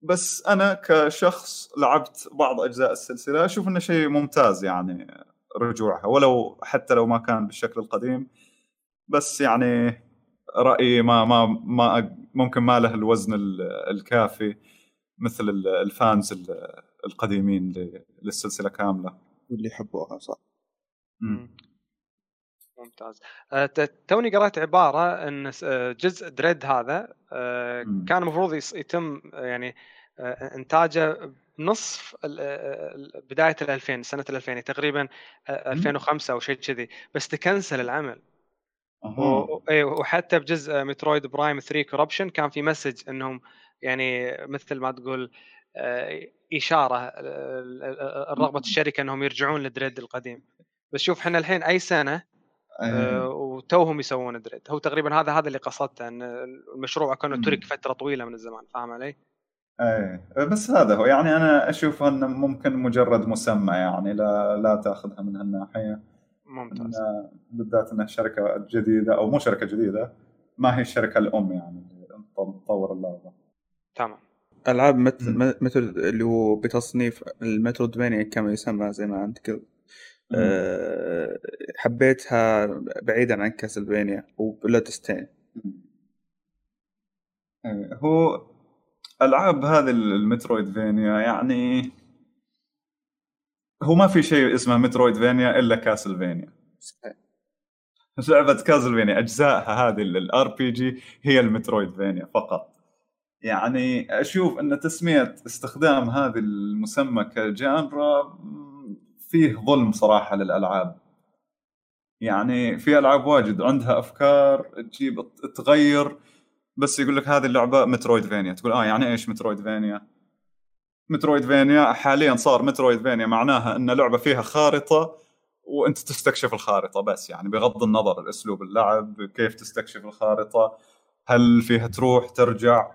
بس أنا كشخص لعبت بعض أجزاء السلسلة أشوف إنه شيء ممتاز يعني رجوعها ولو حتى لو ما كان بالشكل القديم بس يعني رأيي ما ما ما ممكن ما له الوزن ال- الكافي مثل ال- ال fans ال- القديمين ل- للسلسلة كاملة. واللي يحبوها صح. مم. ممتاز. آه، توني قرأت عبارة إن س- آه، جزء Dread هذا آه،. كان المفروض يتم يعني آه، ال- بداية ال 2000 سنة ال 2000 يعني تقريبا آه، 2005 أو شيء كذي. بس ت cancel العمل. إيه، وحتى بجزء Metroid Prime 3 Corruption كان في message إنهم يعني مثل ما تقول إشارة رغبة الشركة إنهم يرجعون لدريد القديم. بس شوف إحنا الحين أي سنة آه، وتوهم يسوون دريد. هو تقريبا هذا هذا اللي قصدته إن المشروع كانه مم. ترك فترة طويلة من الزمان فاهم علي؟ إيه. بس هذا هو. يعني أنا أشوف انه ممكن مجرد مسمى يعني لا لا تأخذها من هالناحية. ممتاز. إنه بالذات انها شركة جديدة أو مو شركة جديدة ما هي الشركة الأم يعني اللي تطور اللعبة. تمام. ألعاب مثل اللي هو بتصنيف ال metroidvania كما يسمى زي ما أنت قلت. أه حبيتها بعيدا عن كاسلفانيا و Bloodstained إيه، هو ألعاب هذه ال metroidvania يعني هو ما في شيء اسمه metroidvania إلا كاسلفانيا. صحيح. لعبة كاسلفانيا أجزائها هذه ال RPG هي ال metroidvania فقط. يعني أشوف أن تسمية استخدام هذه المسمى ك genre فيه ظلم صراحة للألعاب. يعني في ألعاب واجد عندها أفكار تجيب تغير بس يقول لك هذه اللعبة metroidvania. تقول آه يعني إيش metroidvania؟ metroidvania حاليا صار metroidvania معناها إن لعبه فيها خارطة وأنت تستكشف الخارطة بس. يعني بغض النظر الاسلوب اللعب كيف تستكشف الخارطة هل فيها تروح ترجع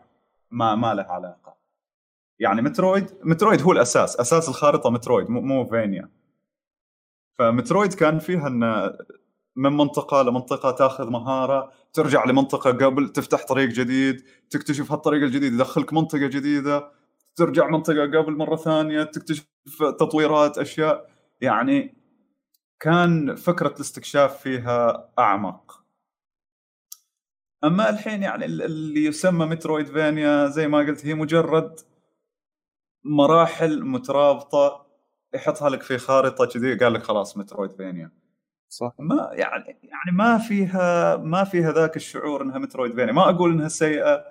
ما ما له علاقة. يعني مترويد مترويد هو الأساس. أساس الخارطة مترويد مو مو فينيا. فمترويد كان فيها إن من منطقة لمنطقة تاخذ مهارة ترجع لمنطقة قبل تفتح طريق جديد تكتشف هالطريق الجديد يدخلك منطقة جديدة ترجع منطقة قبل مرة ثانية تكتشف تطويرات أشياء. يعني كان فكرة الاستكشاف فيها أعمق. أما الحين يعني ال- اللي يسمى مترويدفانيا زي ما قلت هي مجرد مراحل مترابطة يحطها لك في خارطة كذي قال لك خلاص مترويدفانيا صح. ما يعني يعني ما فيها ما فيها ذاك الشعور إنها مترويدفانيا ما أقول إنها سيئة.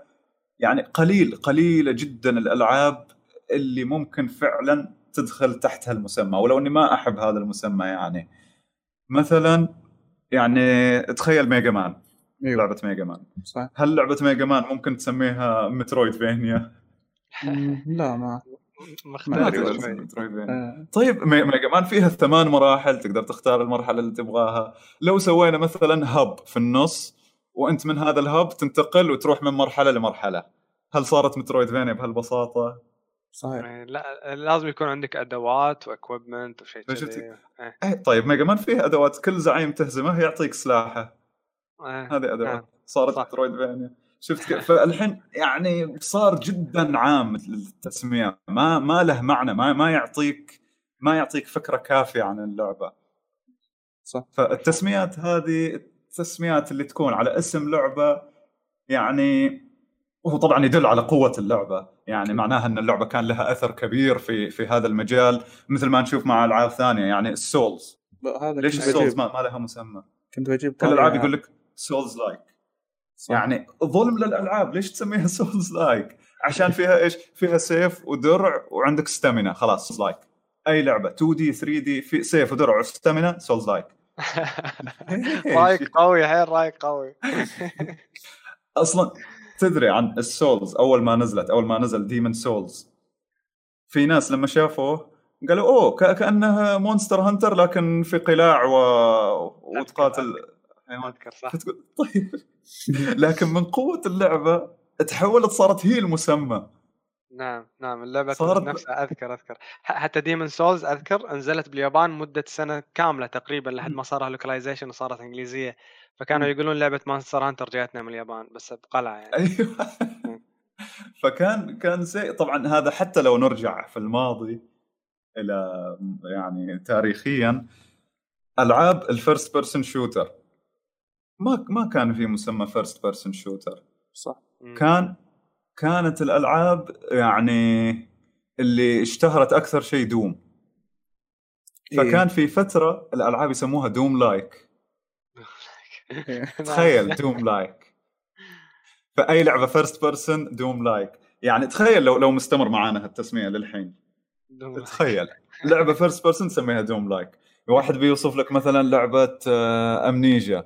يعني قليل قليلة جدا الألعاب اللي ممكن فعلا تدخل تحت هالمسمى ولو إني ما أحب هذا المسمى يعني. مثلا يعني تخيل Mega Man أيوه لعبة Mega Man. صح. هل لعبة ميجا مان ممكن تسميها Metroidvania؟ مم، [LAUGHS] لا ما. آه، طيب مي- Mega Man فيها ثمان مراحل تقدر تختار المرحلة اللي تبغاها. لو سوينا مثلا hub في النص وأنت من هذا ال hub تنتقل وتروح من مرحلة لمرحلة. هل صارت Metroidvania بهالبساطة؟ صحيح. يعني لا لازم يكون عندك أدوات و equipment وشيء؟ كذي. إيه، إيه طيب Mega Man فيه أدوات. كل زعيم تهزمه يعطيك سلاحه. إيه، هذه أدوات. نعم. صارت صح. شفت كيف؟ فالحين يعني صار جدا عام التسمية. ما ما له معنى ما ما يعطيك ما يعطيك فكرة كافية عن اللعبة. صح. فالتسميات هذه التسميات اللي تكون على اسم لعبة يعني وهو طبعا يدل على قوة اللعبة. يعني معناها إن اللعبة كان لها أثر كبير في في هذا المجال مثل ما نشوف مع ألعاب ثانية يعني ال Souls. هذا ليش ال Souls ما, ما لها مسمى؟ كنت بجيب كل الالعاب طاري- يقول لك Souls-like صح. يعني ظلم للألعاب ليش تسميها [LAUGHS] Souls-like عشان فيها إيش؟ فيها سيف ودرع وعندك stamina خلاص Souls-like أي لعبة 2 D 3 D في سيف ودرع و stamina Souls-like رايك قوي حيل رايك قوي. [LAUGHS] أصلا تدري عن ال Souls؟ أول ما نزلت أول ما نزل Demon's Souls في ناس لما شافوه قالوا أوه ك- كأنها Monster Hunter لكن في قلاع و... وتقاتل. أذكر صح. طيب. [LAUGHS] [LAUGHS] لكن من قوة اللعبة تحولت صارت هي المسمى. نعم نعم اللعبة صارت- نفسها أذكر أذكر. حتى Demon's Souls أذكر أنزلت باليابان مدة سنة كاملة تقريبا لحد ما صار localization وصارت إنجليزية. فكانوا يقولون لعبة Monster Hunter جايتنا من اليابان بس بقلعة يعني. أيوه. [LAUGHS] فكان كان زي طبعا هذا حتى لو نرجع في الماضي إلى يعني تاريخيا ألعاب ال first person shooter ما ما كان في مسمى first person shooter صح. كان كانت الألعاب يعني اللي اشتهرت أكثر شيء Doom. فكان في فترة الألعاب يسموها Doom-like. [LAUGHS] تخيل Doom-like. فأي لعبة first person Doom-like. يعني تخيل لو لو مستمر معانا هالتسمية للحين. تخيل. لعبة first person تسميها Doom-like. واحد بيوصف لك مثلا لعبة امنيجا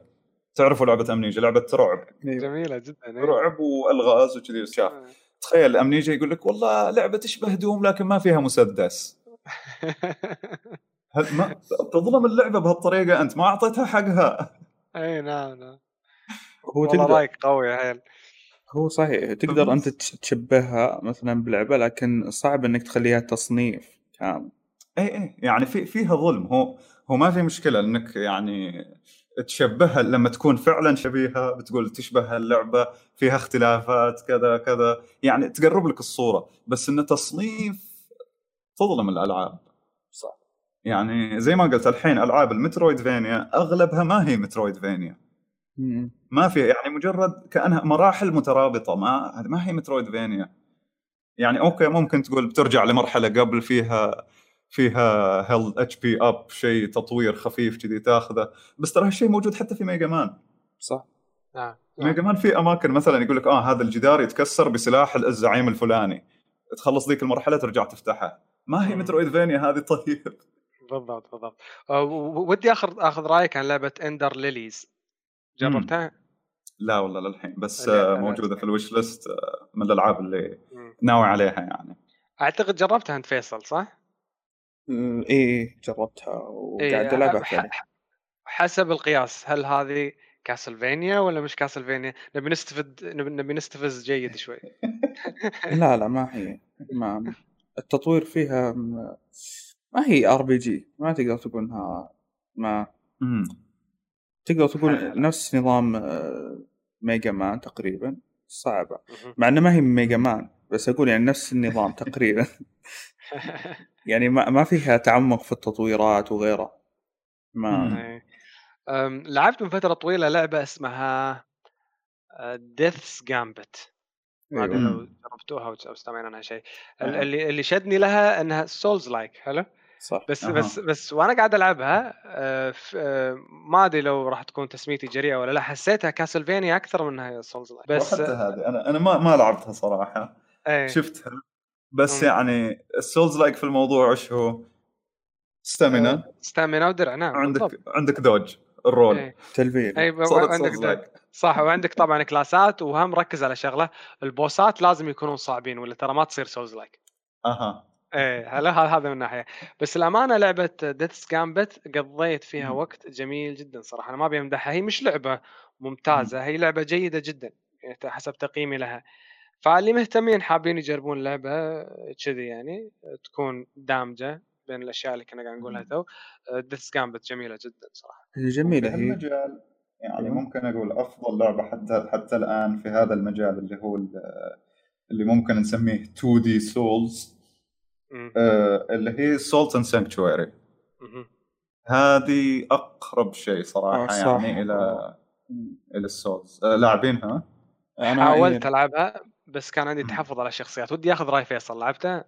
تعرفوا لعبة امنيجا لعبة رعب. جميلة جدا إيه. رعب والغاز وكذي اشياء آه. تخيل امنيجا يقول لك والله لعبة تشبه دوم لكن ما فيها مسدس. [LAUGHS] ما تظلم اللعبة بهالطريقة أنت؟ ما أعطيتها حقها. اي نعم نعم. هو تقدر رايك قوي يا حيل هو صحيح تقدر أنت تشبهها مثلا بلعبة لكن صعب إنك تخليها تصنيف كامل. اي اي يعني في فيها ظلم. هو هو ما في مشكلة إنك يعني تشبهها لما تكون فعلا شبيهة بتقول تشبه اللعبة فيها اختلافات كذا كذا. يعني تقرب لك الصورة بس انه تصنيف تظلم الألعاب. صح. يعني زي ما قلت الحين ألعاب المترويد فينيا أغلبها ما هي مترويد فينيا مم. ما في يعني مجرد كأنها مراحل مترابطة ما ما هي مترويد فينيا يعني أوكي ممكن تقول بترجع لمرحلة قبل فيها فيها heal HP up شيء تطوير خفيف كذي تاخذه بس ترى هالشيء موجود حتى في Mega Man صح نعم نعم. Mega Man في أماكن مثلا يقول لك آه هذا الجدار يتكسر بسلاح الزعيم الفلاني تخلص ذيك المرحلة ترجع تفتحها ما هي مم. مترويد فينيا هذه [LAUGHS] طيب بالضبط بالضبط آه، ودي آخذ آخذ رأيك عن لعبة اندر ليليز جربتها؟ لا والله للحين بس. موجودة في ال wish list آه، من الألعاب اللي. ناوي عليها يعني أعتقد جربتها أنت فيصل صح؟ مم، إيه جربتها وقاعد إيه، ألعبها فعلا حسب القياس هل هذه Castlevania ولا مش Castlevania؟ نبي نستفد نبي نستفز جيد شوي [LAUGHS] لا لا ما هي ما التطوير فيها ما هي RPG ما تقدر تقول إنها ما امم تقدر تقول لا، لا. نفس نظام آه، Mega Man تقريبا صعبة مهم. مع إنه ما هي من Mega Man بس أقول يعني نفس النظام تقريبا [LAUGHS] يعني ما ما فيها تعمق في التطويرات وغيرها ما. إيه. لعبت من فترة طويلة لعبة اسمها Death's Gambit ما أدري أيوة. لو جربتوها أو سمعنا عنها شيء. اللي اللي شدني لها إنها Souls-like حلو؟ صح. بس أها. بس بس وأنا قاعد ألعبها آه، ف- آه، ما أدري لو راح تكون تسميتي جريئة ولا لا. حسيتها Castlevania أكثر منها Souls-like بس هذه. أنا أنا ما ما لعبتها صراحة. إيه. شفتها. بس مم. يعني ال Souls-like في الموضوع إيش هو؟ stamina stamina ودرع نعم عندك بالضبط. عندك dodge ال roll. إيه. تلفيل. اي عندك لايك صح وعندك طبعا كلاسات وهم ركز على شغلة البوسات لازم يكونون صعبين ولا ترى ما تصير Souls-like أها. إيه هلا هذا هذا من ناحية. بس الأمانة لعبة ديث جامبت قضيت فيها مم. وقت جميل جدا صراحة أنا ما أبي أمدحها. هي مش لعبة ممتازة هي لعبة جيدة جدا يعني حسب تقييمي لها. فاللي مهتمين حابين يجربون لعبة كذي يعني تكون دامجة بين الأشياء اللي كنا قاعد نقولها. تو ديث جامبت جميلة جدا صراحة في هي هالمجال يعني. ممكن أقول أفضل لعبة حتى حتى الآن في هذا المجال اللي هو ال- اللي ممكن نسميه 2 D Souls. اللي هي Salt and Sanctuary مهم. هذه أقرب شيء صراحة آه، صح. يعني إلى إلى ال Souls آه، لاعبينها أنا حاولت إيه، ألعبها بس كان عندي. تحفظ على الشخصيات ودي آخذ رأي فيصل لعبتها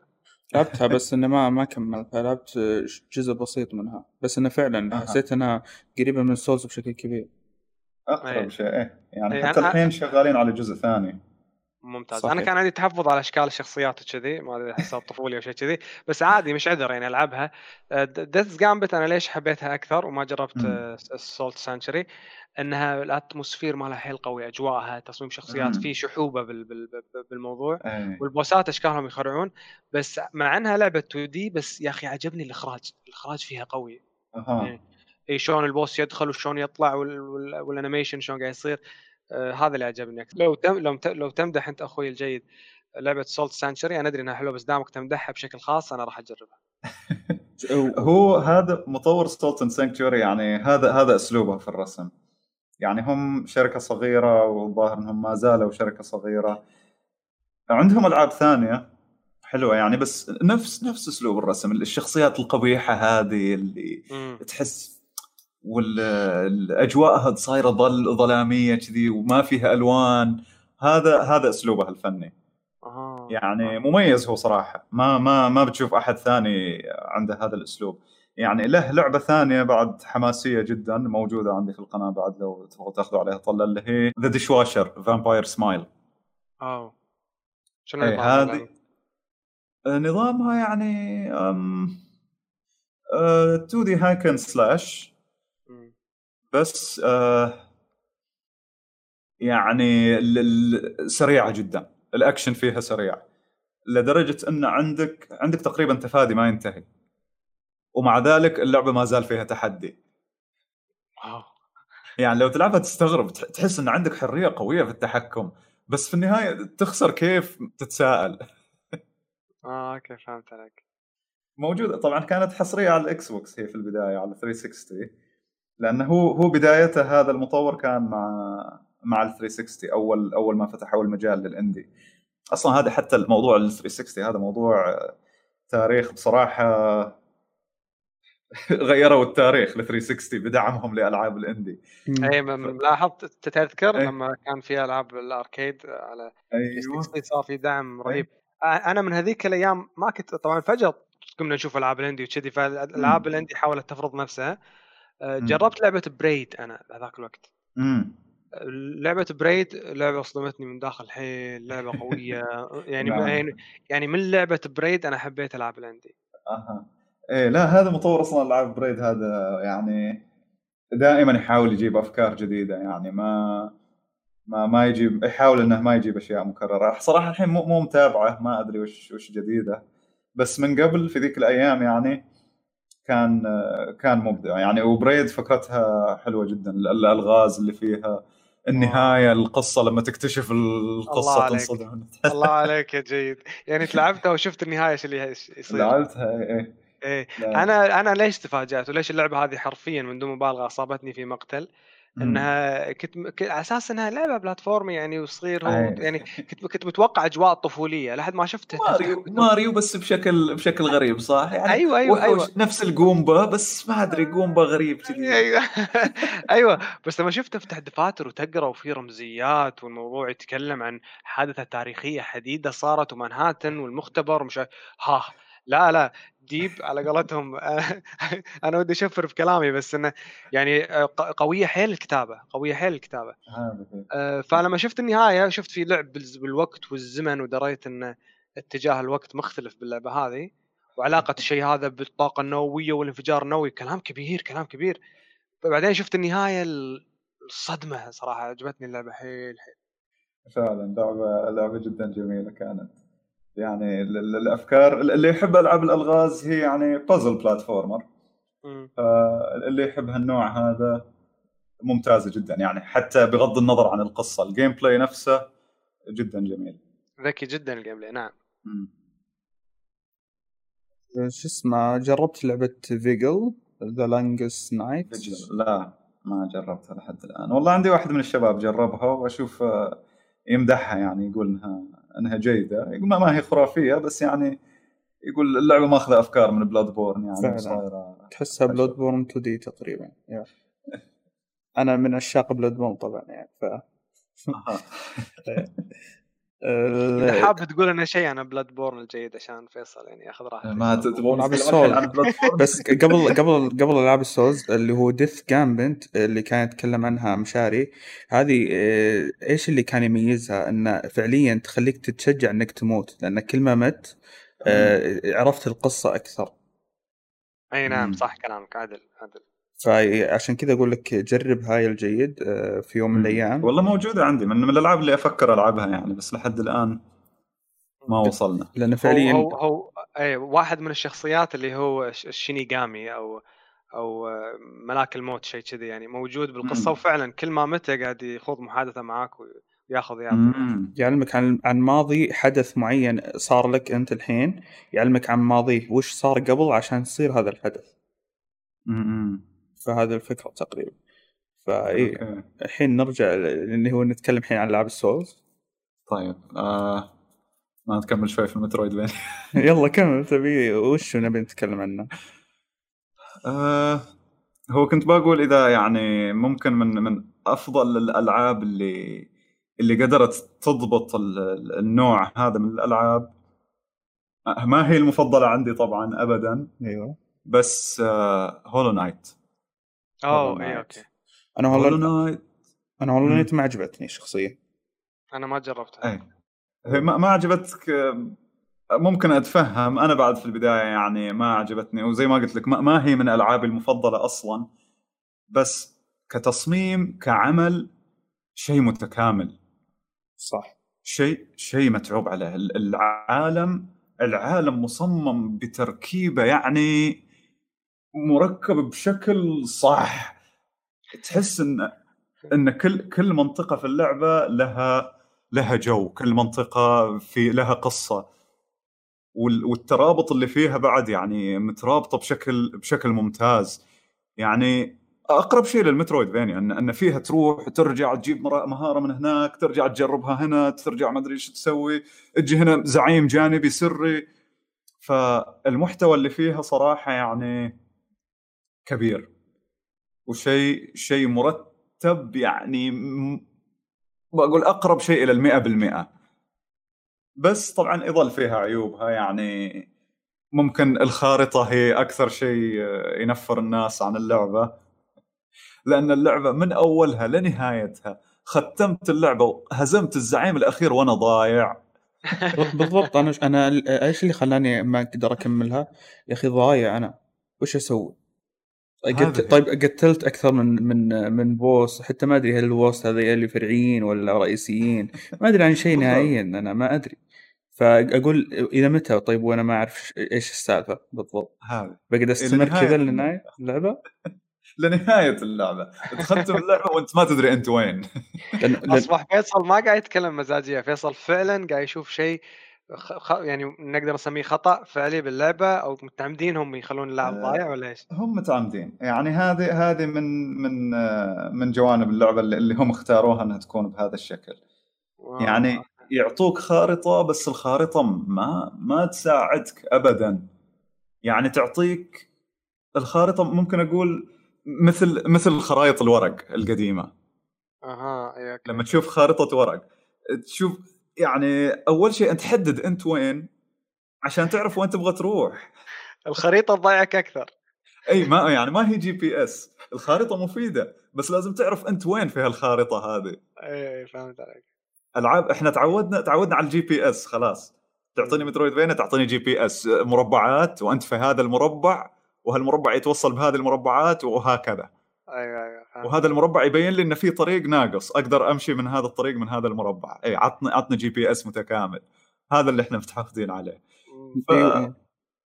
لعبتها بس انه ما ما كملتها لعبت جزء بسيط منها بس إنه فعلا. حسيت إنها قريبة من Souls بشكل كبير أقرب إيه. شيء إيه. يعني إيه، حتى أنا- الحين شغالين على جزء ثاني ممتاز صحيح. أنا كان عندي تحفظ على أشكال الشخصيات وكذي ما أدري احسها طفولي أو شيء كذي بس عادي مش عذر يعني ألعبها Death's Gambit أنا ليش حبيتها أكثر وما جربت مم. ال Salt Sanctuary إنها ال atmosphere مالها حيل قوي أجواءها تصميم شخصيات. في شحوبة بال- بال- بال- بالموضوع إيه. والبوسات أشكالهم يخرعون بس مع إنها لعبة 2 D بس يا أخي عجبني الإخراج الإخراج فيها قوي إيه. اي شلون ال boss يدخل وشلون يطلع وال- وال- وال animation شلون قاعد يصير آه هذا اللي عجبني. لو تم لو, ت- لو تمدح أنت أخوي الجيد لعبة Salt and Sanctuary أنا أدري إنها حلوة بس دامك تمدحها بشكل خاص أنا راح أجربها. [LAUGHS] هو هذا مطور Salt and Sanctuary يعني هذا هذا أسلوبه في الرسم. يعني هم شركة صغيرة والظاهر إنهم ما زالوا شركة صغيرة. عندهم ألعاب ثانية حلوة يعني بس نفس نفس أسلوب الرسم الشخصيات القبيحة هذه اللي مم. تحس والاجواءها صايرة ظل ظلامية كذي وما فيها ألوان. هذا هذا أسلوبه الفني. أها يعني مميز هو صراحة. ما ما ما بتشوف أحد ثاني عنده هذا الأسلوب. يعني له لعبة ثانية بعد حماسية جدا موجودة عندي في القناة بعد لو تبغوا تاخذوا عليها طلة اللي هي The Dishwasher: Vampire Smile آه. شنو نظام هذه اللعبة؟ آه، نظامها يعني أم 2D hack and slash. بس آه يعني سريعة جدا. الأكشن فيها سريع. لدرجة أن عندك عندك تقريبا تفادي ما ينتهي. ومع ذلك اللعبة ما زال فيها تحدي. يعني لو تلعبها تستغرب. تح- تحس أن عندك حرية قوية في التحكم. بس في النهاية تخسر كيف تتساءل. آه أوكي فهمت عليك. موجودة. طبعا كانت حصرية على ال Xbox هي في البداية على 360 لأنه هو هو بدايته هذا المطور كان مع مع ال 360 اول أول ما فتحوا المجال لل indie أصلا هذا حتى الموضوع ال 360 هذا موضوع آه، تاريخ بصراحة [LAUGHS] غيروا التاريخ ل 360 بدعمهم لألعاب الاندي أي لاحظت تذكر إيه. لما كان في ألعاب الأركيد على أيوه 360 صار في دعم رهيب أنا من هذيك الأيام ما كنت طبعا فجأة قمنا نشوف ألعاب الاندي وكذي فالألعاب. الاندي حاولت تفرض نفسها. جربت لعبة بريد أنا هذاك الوقت. امم لعبة بريد لعبة صدمتني من داخل حيل لعبة قوية. [LAUGHS] يعني نعم. يعني- يعني من لعبة بريد أنا حبيت العاب الاندي أها. إيه لا هذا مطور أصلا العاب بريد هذا يعني دائما يحاول يجيب أفكار جديدة يعني ما ما ما يجيب يحاول إنه ما يجيب أشياء مكررة. صراحة الحين مو مو متابعة ما أدري وش وش جديدة. بس من قبل في ذيك الأيام يعني كان كان مبدع. يعني وبريد فكرتها حلوة جدا. ال- الألغاز اللي فيها النهاية القصة لما تكتشف الله القصة عليك. تنصدم. الله [LAUGHS] عليك يا جيد. يعني تلعبتها وشفت النهاية إيش اللي يصير. لعبتها إيه إيه. إيه. لا. أنا أنا ليش تفاجأت؟ وليش اللعبة هذه حرفيا من دون مبالغة أصابتني في مقتل. إنها كنت ك- على أساس إنها لعبة بلاتفورم يعني وصغير هو أي. يعني كنت كنت متوقع أجواء طفولية لحد ما شفت ماريو ماريو بس بشكل بشكل غريب صح؟ يعني أيوه أيوه أيوه. نفس الجومبا بس ما أدري جومبا غريب [LAUGHS] كذي. أيوه. [LAUGHS] أيوه. بس لما شفت افتح دفاتر وتقرأ وفي رمزيات والموضوع يتكلم عن حادثة تاريخية حديدة صارت ومانهاتن والمختبر ومش ها لا لا ديب على قولتهم. [LAUGHS] أنا ودي أشفر في كلامي بس إنه يعني ق- قوية حيل الكتابة قوية حيل الكتابة. هي. آه، فلما شفت النهاية شفت في لعب بالوقت والزمن ودريت إن اتجاه الوقت مختلف باللعبة هذه وعلاقة [LAUGHS] الشيء هذا بالطاقة النووية والانفجار النووي كلام كبير كلام كبير. بعدين شفت النهاية ال- الصدمة صراحة عجبتني اللعبة حيل حيل. فعلا لعبة لعبة جدا جميلة كانت. يعني ال- ال- الأفكار اللي يحب ألعاب الألغاز هي يعني puzzle platformer مم. اللي يحب هالنوع هذا ممتازه جدا. يعني حتى بغض النظر عن القصة ال gameplay نفسه جدا جميل. ذكي جدا ال gameplay نعم. مم. شو اسمه؟ جربت لعبة Vigil: The Longest Night لا ما جربتها لحد الآن. والله عندي واحد من الشباب جربها وأشوف آه، يمدحها يعني يقول إنها انها جيده يقول ما, ما هي خرافيه بس يعني يقول اللعبة ماخذه أفكار من Bloodborne يعني فعلاً. صايرة تحسها بلود بورن 2 دي تقريبا. [LAUGHS] أنا من عشاق Bloodborne طبعا يعني ف [LAUGHS] حاب تقول انه شيء عن Bloodborne الجيد عشان فيصل يعني ياخذ راحته. ما تبغون ألعاب نتكلم ال Souls. الحين عن Bloodborne بس قبل قبل قبل ألعاب ال Souls اللي هو Death's Gambit اللي كان يتكلم عنها مشاري هذه آه، إيش اللي كان يميزها؟ انه فعليا تخليك تتشجع إنك تموت لأن كل ما مت آه، عرفت القصة أكثر. أي نعم. صح كلامك عدل عدل. فعشان كذا أقول لك جرب هاي الجيد آه، في يوم من الأيام والله موجودة عندي من, من الألعاب اللي أفكر ألعبها يعني بس لحد الآن ما وصلنا لأن هو فعليا هو, هو اي واحد من الشخصيات اللي هو ش- الشينيغامي أو أو آه، ملاك الموت شيء كذي يعني موجود بالقصة مم. وفعلا كل ما مت قاعد يخوض محادثة معاك وياخذ يعطي. يعلمك عن عن ماضي حدث معين صار لك أنت الحين يعلمك عن ماضيه وش صار قبل عشان يصير هذا الحدث مم. فهذا الفكرة تقريبا. فاي. الحين نرجع اللي هو نتكلم الحين عن العاب ال Souls طيب آه ما نكمل شوي في ال Metroidvania. [LAUGHS] يلا كمل تبي وش نبي نتكلم عنه؟ آه هو كنت بقول إذا يعني ممكن من من أفضل الألعاب اللي اللي قدرت تضبط ال- ال- النوع هذا من الألعاب. آه، ما هي المفضلة عندي طبعا ابدا. أيوه. بس آه Hollow Knight أوه اي okay. أنا هولو والله نايت. أنا Hollow. Knight ما عجبتني شخصيا. أنا ما جربتها. اي هي ما ما عجبتك آه، ممكن أتفهم. أنا بعد في البداية يعني ما عجبتني وزي ما قلت لك ما, ما هي من ألعابي المفضلة أصلا. بس كتصميم كعمل شيء متكامل. صح. شيء شيء متعوب عليه. ال- العالم العالم مصمم بتركيبة يعني مركب بشكل صح. تحس ان إن كل كل منطقة في اللعبة لها لها جو كل منطقة في لها قصة. وال- والترابط اللي فيها بعد يعني مترابطة بشكل بشكل ممتاز. يعني أقرب شيء للمترويد فينيا ان إن فيها تروح ترجع تجيب مهارة من هناك ترجع تجربها هنا ترجع ما أدري إيش تسوي. تجي هنا زعيم جانبي سري. فالمحتوى اللي فيها صراحة يعني كبير. وشيء شيء مرتب يعني بقول أقرب شيء إلى المئة بالمئة. بس طبعا يظل فيها عيوبها يعني ممكن الخارطة هي أكثر شيء ينفر الناس عن اللعبة. لأن اللعبة من أولها لنهايتها ختمت اللعبة وهزمت الزعيم الأخير وأنا ضايع. [LAUGHS] بالضبط أنا أنا إيش اللي خلاني ما أقدر أكملها؟ يا أخي ضايع أنا. وش أسوي؟ هذا. طيب قتلت أكثر من من من بوس. حتى ما أدري هل البوس هذا اللي فرعيين ولا رئيسيين. ما أدري عن شيء. [LAUGHS] نهائيا أنا ما أدري. فأقول إلى متى؟ طيب وأنا ما أعرف إيش السالفة بالضبط. هذا. بقعد أستمر كذا [LAUGHS] لنهاية اللعبة؟ لنهاية اللعبة. تختم اللعبة وأنت ما تدري أنت وين. [LAUGHS] أصبح فيصل ما قاعد يتكلم مزاجية. فيصل فعلا قاعد يشوف شيء خ... يعني نقدر نسميه خطأ فعلي باللعبة أو متعمدين هم يخلون اللاعب آه. ضايع ولا إيش؟ هم متعمدين يعني هذه هذه من من من جوانب اللعبة اللي اللي هم اختاروها أنها تكون بهذا الشكل آه. يعني يعطوك خارطة بس الخارطة ما ما تساعدك أبدا يعني تعطيك الخارطة ممكن أقول مثل مثل خرائط الورق القديمة أها لما تشوف خارطة ورق تشوف يعني أول شيء أنت تحدد أنت وين عشان تعرف وين تبغى تروح. الخريطة تضيعك أكثر. إي ما يعني ما هي GPS الخارطه مفيدة بس لازم تعرف أنت وين في هالخارطه هذه. إي فهمت عليك. العاب إحنا تعودنا تعودنا على ال GPS خلاص. تعطيني Metroidvania تعطيني GPS مربعات وأنت في هذا المربع وهالمربع يتوصل بهذه المربعات وهكذا. أيوه أيوه. وهذا المربع يبين لي إن في طريق ناقص. أقدر أمشي من هذا الطريق من هذا المربع. اي عطني عطني GPS متكامل. هذا اللي إحنا متحفظين عليه. ف- أيوه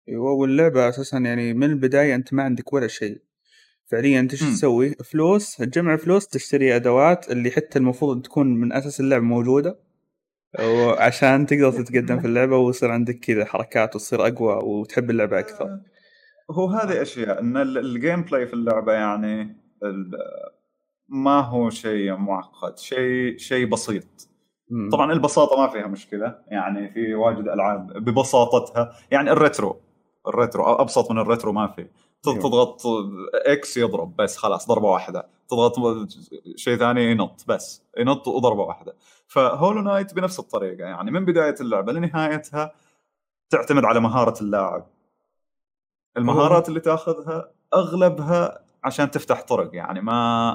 أيوه. واللعبة أساسا يعني من البداية أنت ما عندك ولا شيء. فعليا أنت إيش مم. تسوي؟ فلوس تجمع فلوس تشتري أدوات اللي حتى المفروض تكون من أساس اللعبة موجودة. وعشان تقدر تتقدم في اللعبة ويصير عندك كذا حركات وتصير أقوى وتحب اللعبة أكثر. هو هذه أشياء. إن ال- ال gameplay في اللعبة يعني ما هو شيء معقد شيء شيء بسيط. مم. طبعا البساطة ما فيها مشكلة يعني في واجد ألعاب ببساطتها. يعني ال retro ال retro أبسط من ال retro ما في. أيوة. تضغط X يضرب بس خلاص ضربة واحدة. تضغط شيء ثاني ينط بس ينط وضربة واحدة. ف Hollow Knight بنفس الطريقة يعني من بداية اللعبة لنهايتها تعتمد على مهارة اللاعب. المهارات اللي تأخذها أغلبها عشان تفتح طرق يعني ما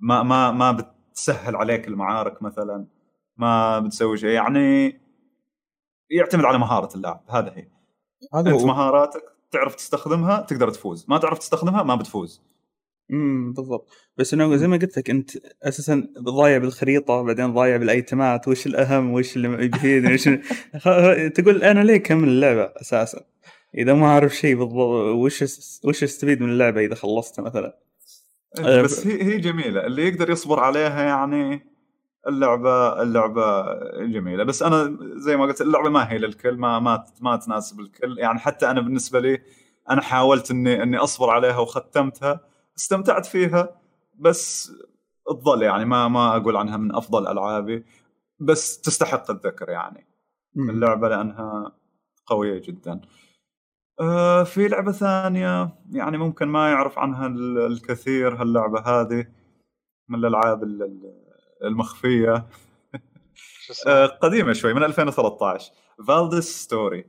ما ما ما بتسهل عليك المعارك مثلا ما بتسوي شيء يعني يعتمد على مهارة اللاعب هذا هي. هذا أنت هو. مهاراتك تعرف تستخدمها تقدر تفوز ما تعرف تستخدمها ما بتفوز. امم بالضبط. بس إنه زي ما قلت لك أنت أساسا ضايع بالخريطة بعدين ضايع بالأيتمات وش الأهم وش اللي بيفيدني وش [LAUGHS] تقول أنا ليه كمل اللعبة أساسا؟ إذا ما أعرف شيء بالضبط وش وش أستفيد من اللعبة إذا خلصتها مثلا؟ أه، بس هي هي جميلة. اللي يقدر يصبر عليها يعني اللعبة اللعبة جميلة. بس أنا زي ما قلت اللعبة ما هي للكل ما ما ما تناسب الكل. يعني حتى أنا بالنسبة لي أنا حاولت اني إني أصبر عليها وختمتها استمتعت فيها بس تظل يعني ما ما أقول عنها من أفضل ألعابي. بس تستحق الذكر يعني. اللعبة لأنها قوية جدا. في لعبة ثانية يعني ممكن ما يعرف عنها ال- الكثير هاللعبة هذه من الألعاب ال- ال- المخفية. شو [LAUGHS] اسمه؟ آه، قديمة شوي من 2013 Valdis Story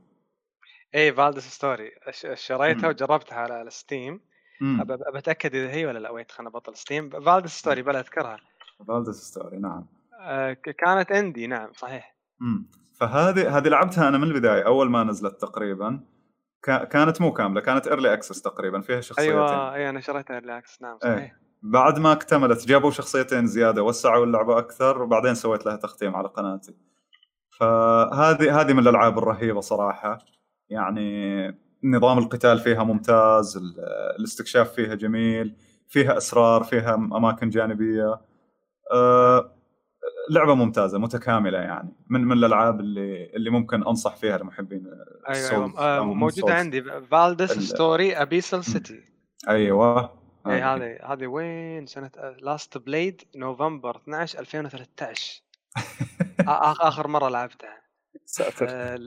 اي Valdis Story شريتها. وجربتها على ال Steam أتأكد إذا هي ولا لا. wait خلنا بطل Steam Valdis Story بلا أذكرها. Valdis Story نعم. آه، كانت indie نعم صحيح. مم. فهذه هذه لعبتها أنا من البداية أول ما نزلت تقريبا. كانت مو كاملة كانت early access تقريبا فيها شخصيتين. أيوه اي أنا شريتها release نعم إيه. صحيح. بعد ما اكتملت جابوا شخصيتين زيادة وسعوا اللعبة أكثر وبعدين سويت لها تختيم على قناتي. فهذه هذه من الألعاب الرهيبة صراحة. يعني نظام القتال فيها ممتاز ال- الاستكشاف فيها جميل فيها أسرار فيها أماكن جانبية. أه لعبة ممتازة متكاملة يعني. من من الألعاب اللي اللي ممكن أنصح فيها لمحبين أيوه Souls أيوه آه، أو موجودة. عندي. Valdis ال- Story Abyssal City أيوه. اي هذه. هذه وين؟ سنة last played نوفمبر 12 2013 آ- آخ- آخر مرة لعبتها. ساتر. آه،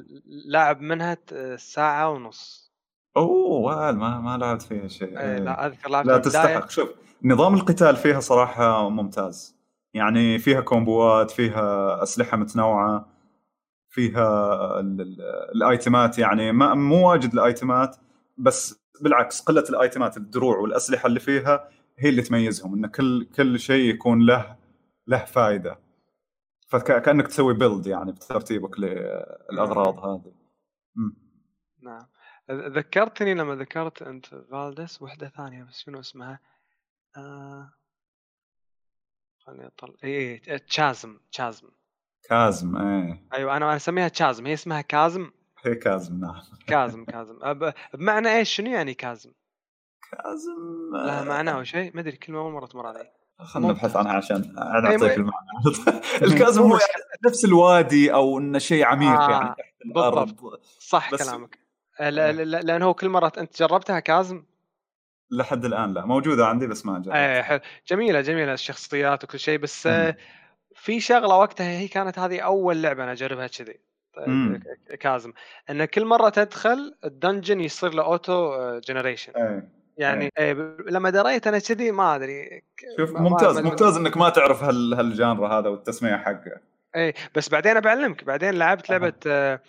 لاعب منها ساعة ونص. أوه وال ما ما لعبت فيها شيء. إيه، إيه. لا أذكر لعبتها لا. تستحق. شوف نظام القتال فيها صراحة ممتاز. يعني فيها كومبوات فيها أسلحة متنوعة فيها ال- ال- الأيتمات يعني ما مو واجد الأيتمات بس بالعكس قلة الأيتمات الدروع والأسلحة اللي فيها هي اللي تميزهم إن كل كل شيء يكون له له فائدة فكأنك تسوي بيلد يعني بترتيبك للأغراض هذه. نعم ذكرتني لما ذكرت أنت فالدس وحدة ثانية بس شنو اسمها؟ آه... خليني اطلع اي تشازم تشازم. كازم إيه. أيوه أنا أنا أسميها تشازم. هي اسمها كازم؟ هي كازم نعم. كازم كازم. أب... بمعنى إيش؟ شنو يعني كازم؟ كازم لها معنى أو شيء. ما أدري كلمة أول مرة تمر علي. خلينا نبحث عنها عشان أنا اعطيك مو- المعنى. [LAUGHS] الكازم هو يعني نفس الوادي أو إنه شيء عميق آه، يعني تحت الأرض. صح بس- كلامك. آه، لا- لا- لأن هو كل مرة أنت جربتها كازم لحد الآن لا موجودة عندي بس ما جربت. إيه حلو. جميلة جميلة الشخصيات وكل شيء بس مم. آه، في شغلة وقتها هي كانت هذه أول لعبة أنا أجربها كذي. مم. كازم. إن كل مرة تدخل الدنجن يصير له أوتو generation. إيه يعني إيه. ب- لما دريت أنا كذي ما أدري شوف ما- ممتاز ما- ممتاز إنك ما تعرف هال هال genre هذا والتسمية حقه. إيه بس بعدين بعلمك بعدين لعبت. لعبة آه،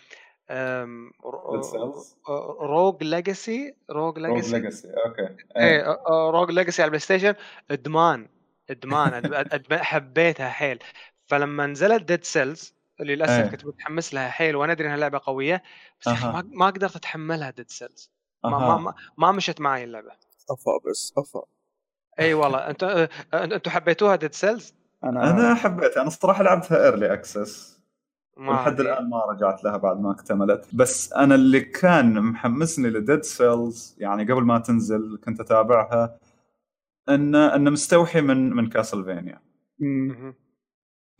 آم، رو- Dead Cells؟ Rogue Legacy Rogue Rogue Legacy Legacy أوكي إيه Rogue Legacy على ال PlayStation ادمان ادمان أد- أد- حبيتها حيل. فلما نزلت Dead Cells اللي للأسف إيه. كنت متحمس لها حيل وأنا أدري إنها لعبة قوية بس يا أخي أها. ما ما قدرت أتحملها Dead Cells ما, أها. ما, ما, ما مشت معي اللعبة. أفا بس أفا. إي والله. أنتوا أنتوا حبيتوها Dead Cells؟ أنا أنا حبيتها. أنا الصراحة لعبتها early access أدري. الآن ما رجعت لها بعد ما اكتملت. بس أنا اللي كان محمسني ل Dead Cells يعني قبل ما تنزل كنت أتابعها إن إن مستوحي من من Castlevania.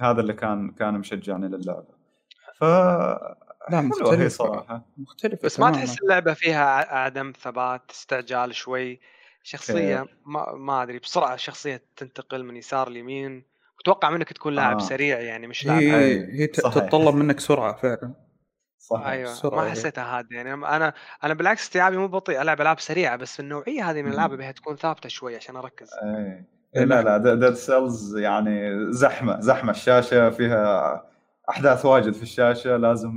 هذا اللي كان كان مشجعني للعبة. ف لا حلوة هي مختلفة. صراحة. مختلفة بس ما. تحس اللعبة فيها عدم ثبات استعجال شوي؟ شخصية ما ما أدري بسرعة الشخصيه تنتقل من يسار ليمين. وتوقع منك تكون لاعب آه. سريع يعني مش لاعب هي أي، هي. تتطلب منك سرعة فعلا. صحيح. أيوه. السرعة ما هي. حسيتها هذه يعني. أنا أنا بالعكس استيعابي مو بطيء ألعب ألعاب سريعة بس النوعية هذه من. الألعاب بها تكون ثابتة شوي عشان أركز. اي إيه، لا لا Dead Cells يعني زحمة زحمة. الشاشة فيها أحداث واجد في الشاشة لازم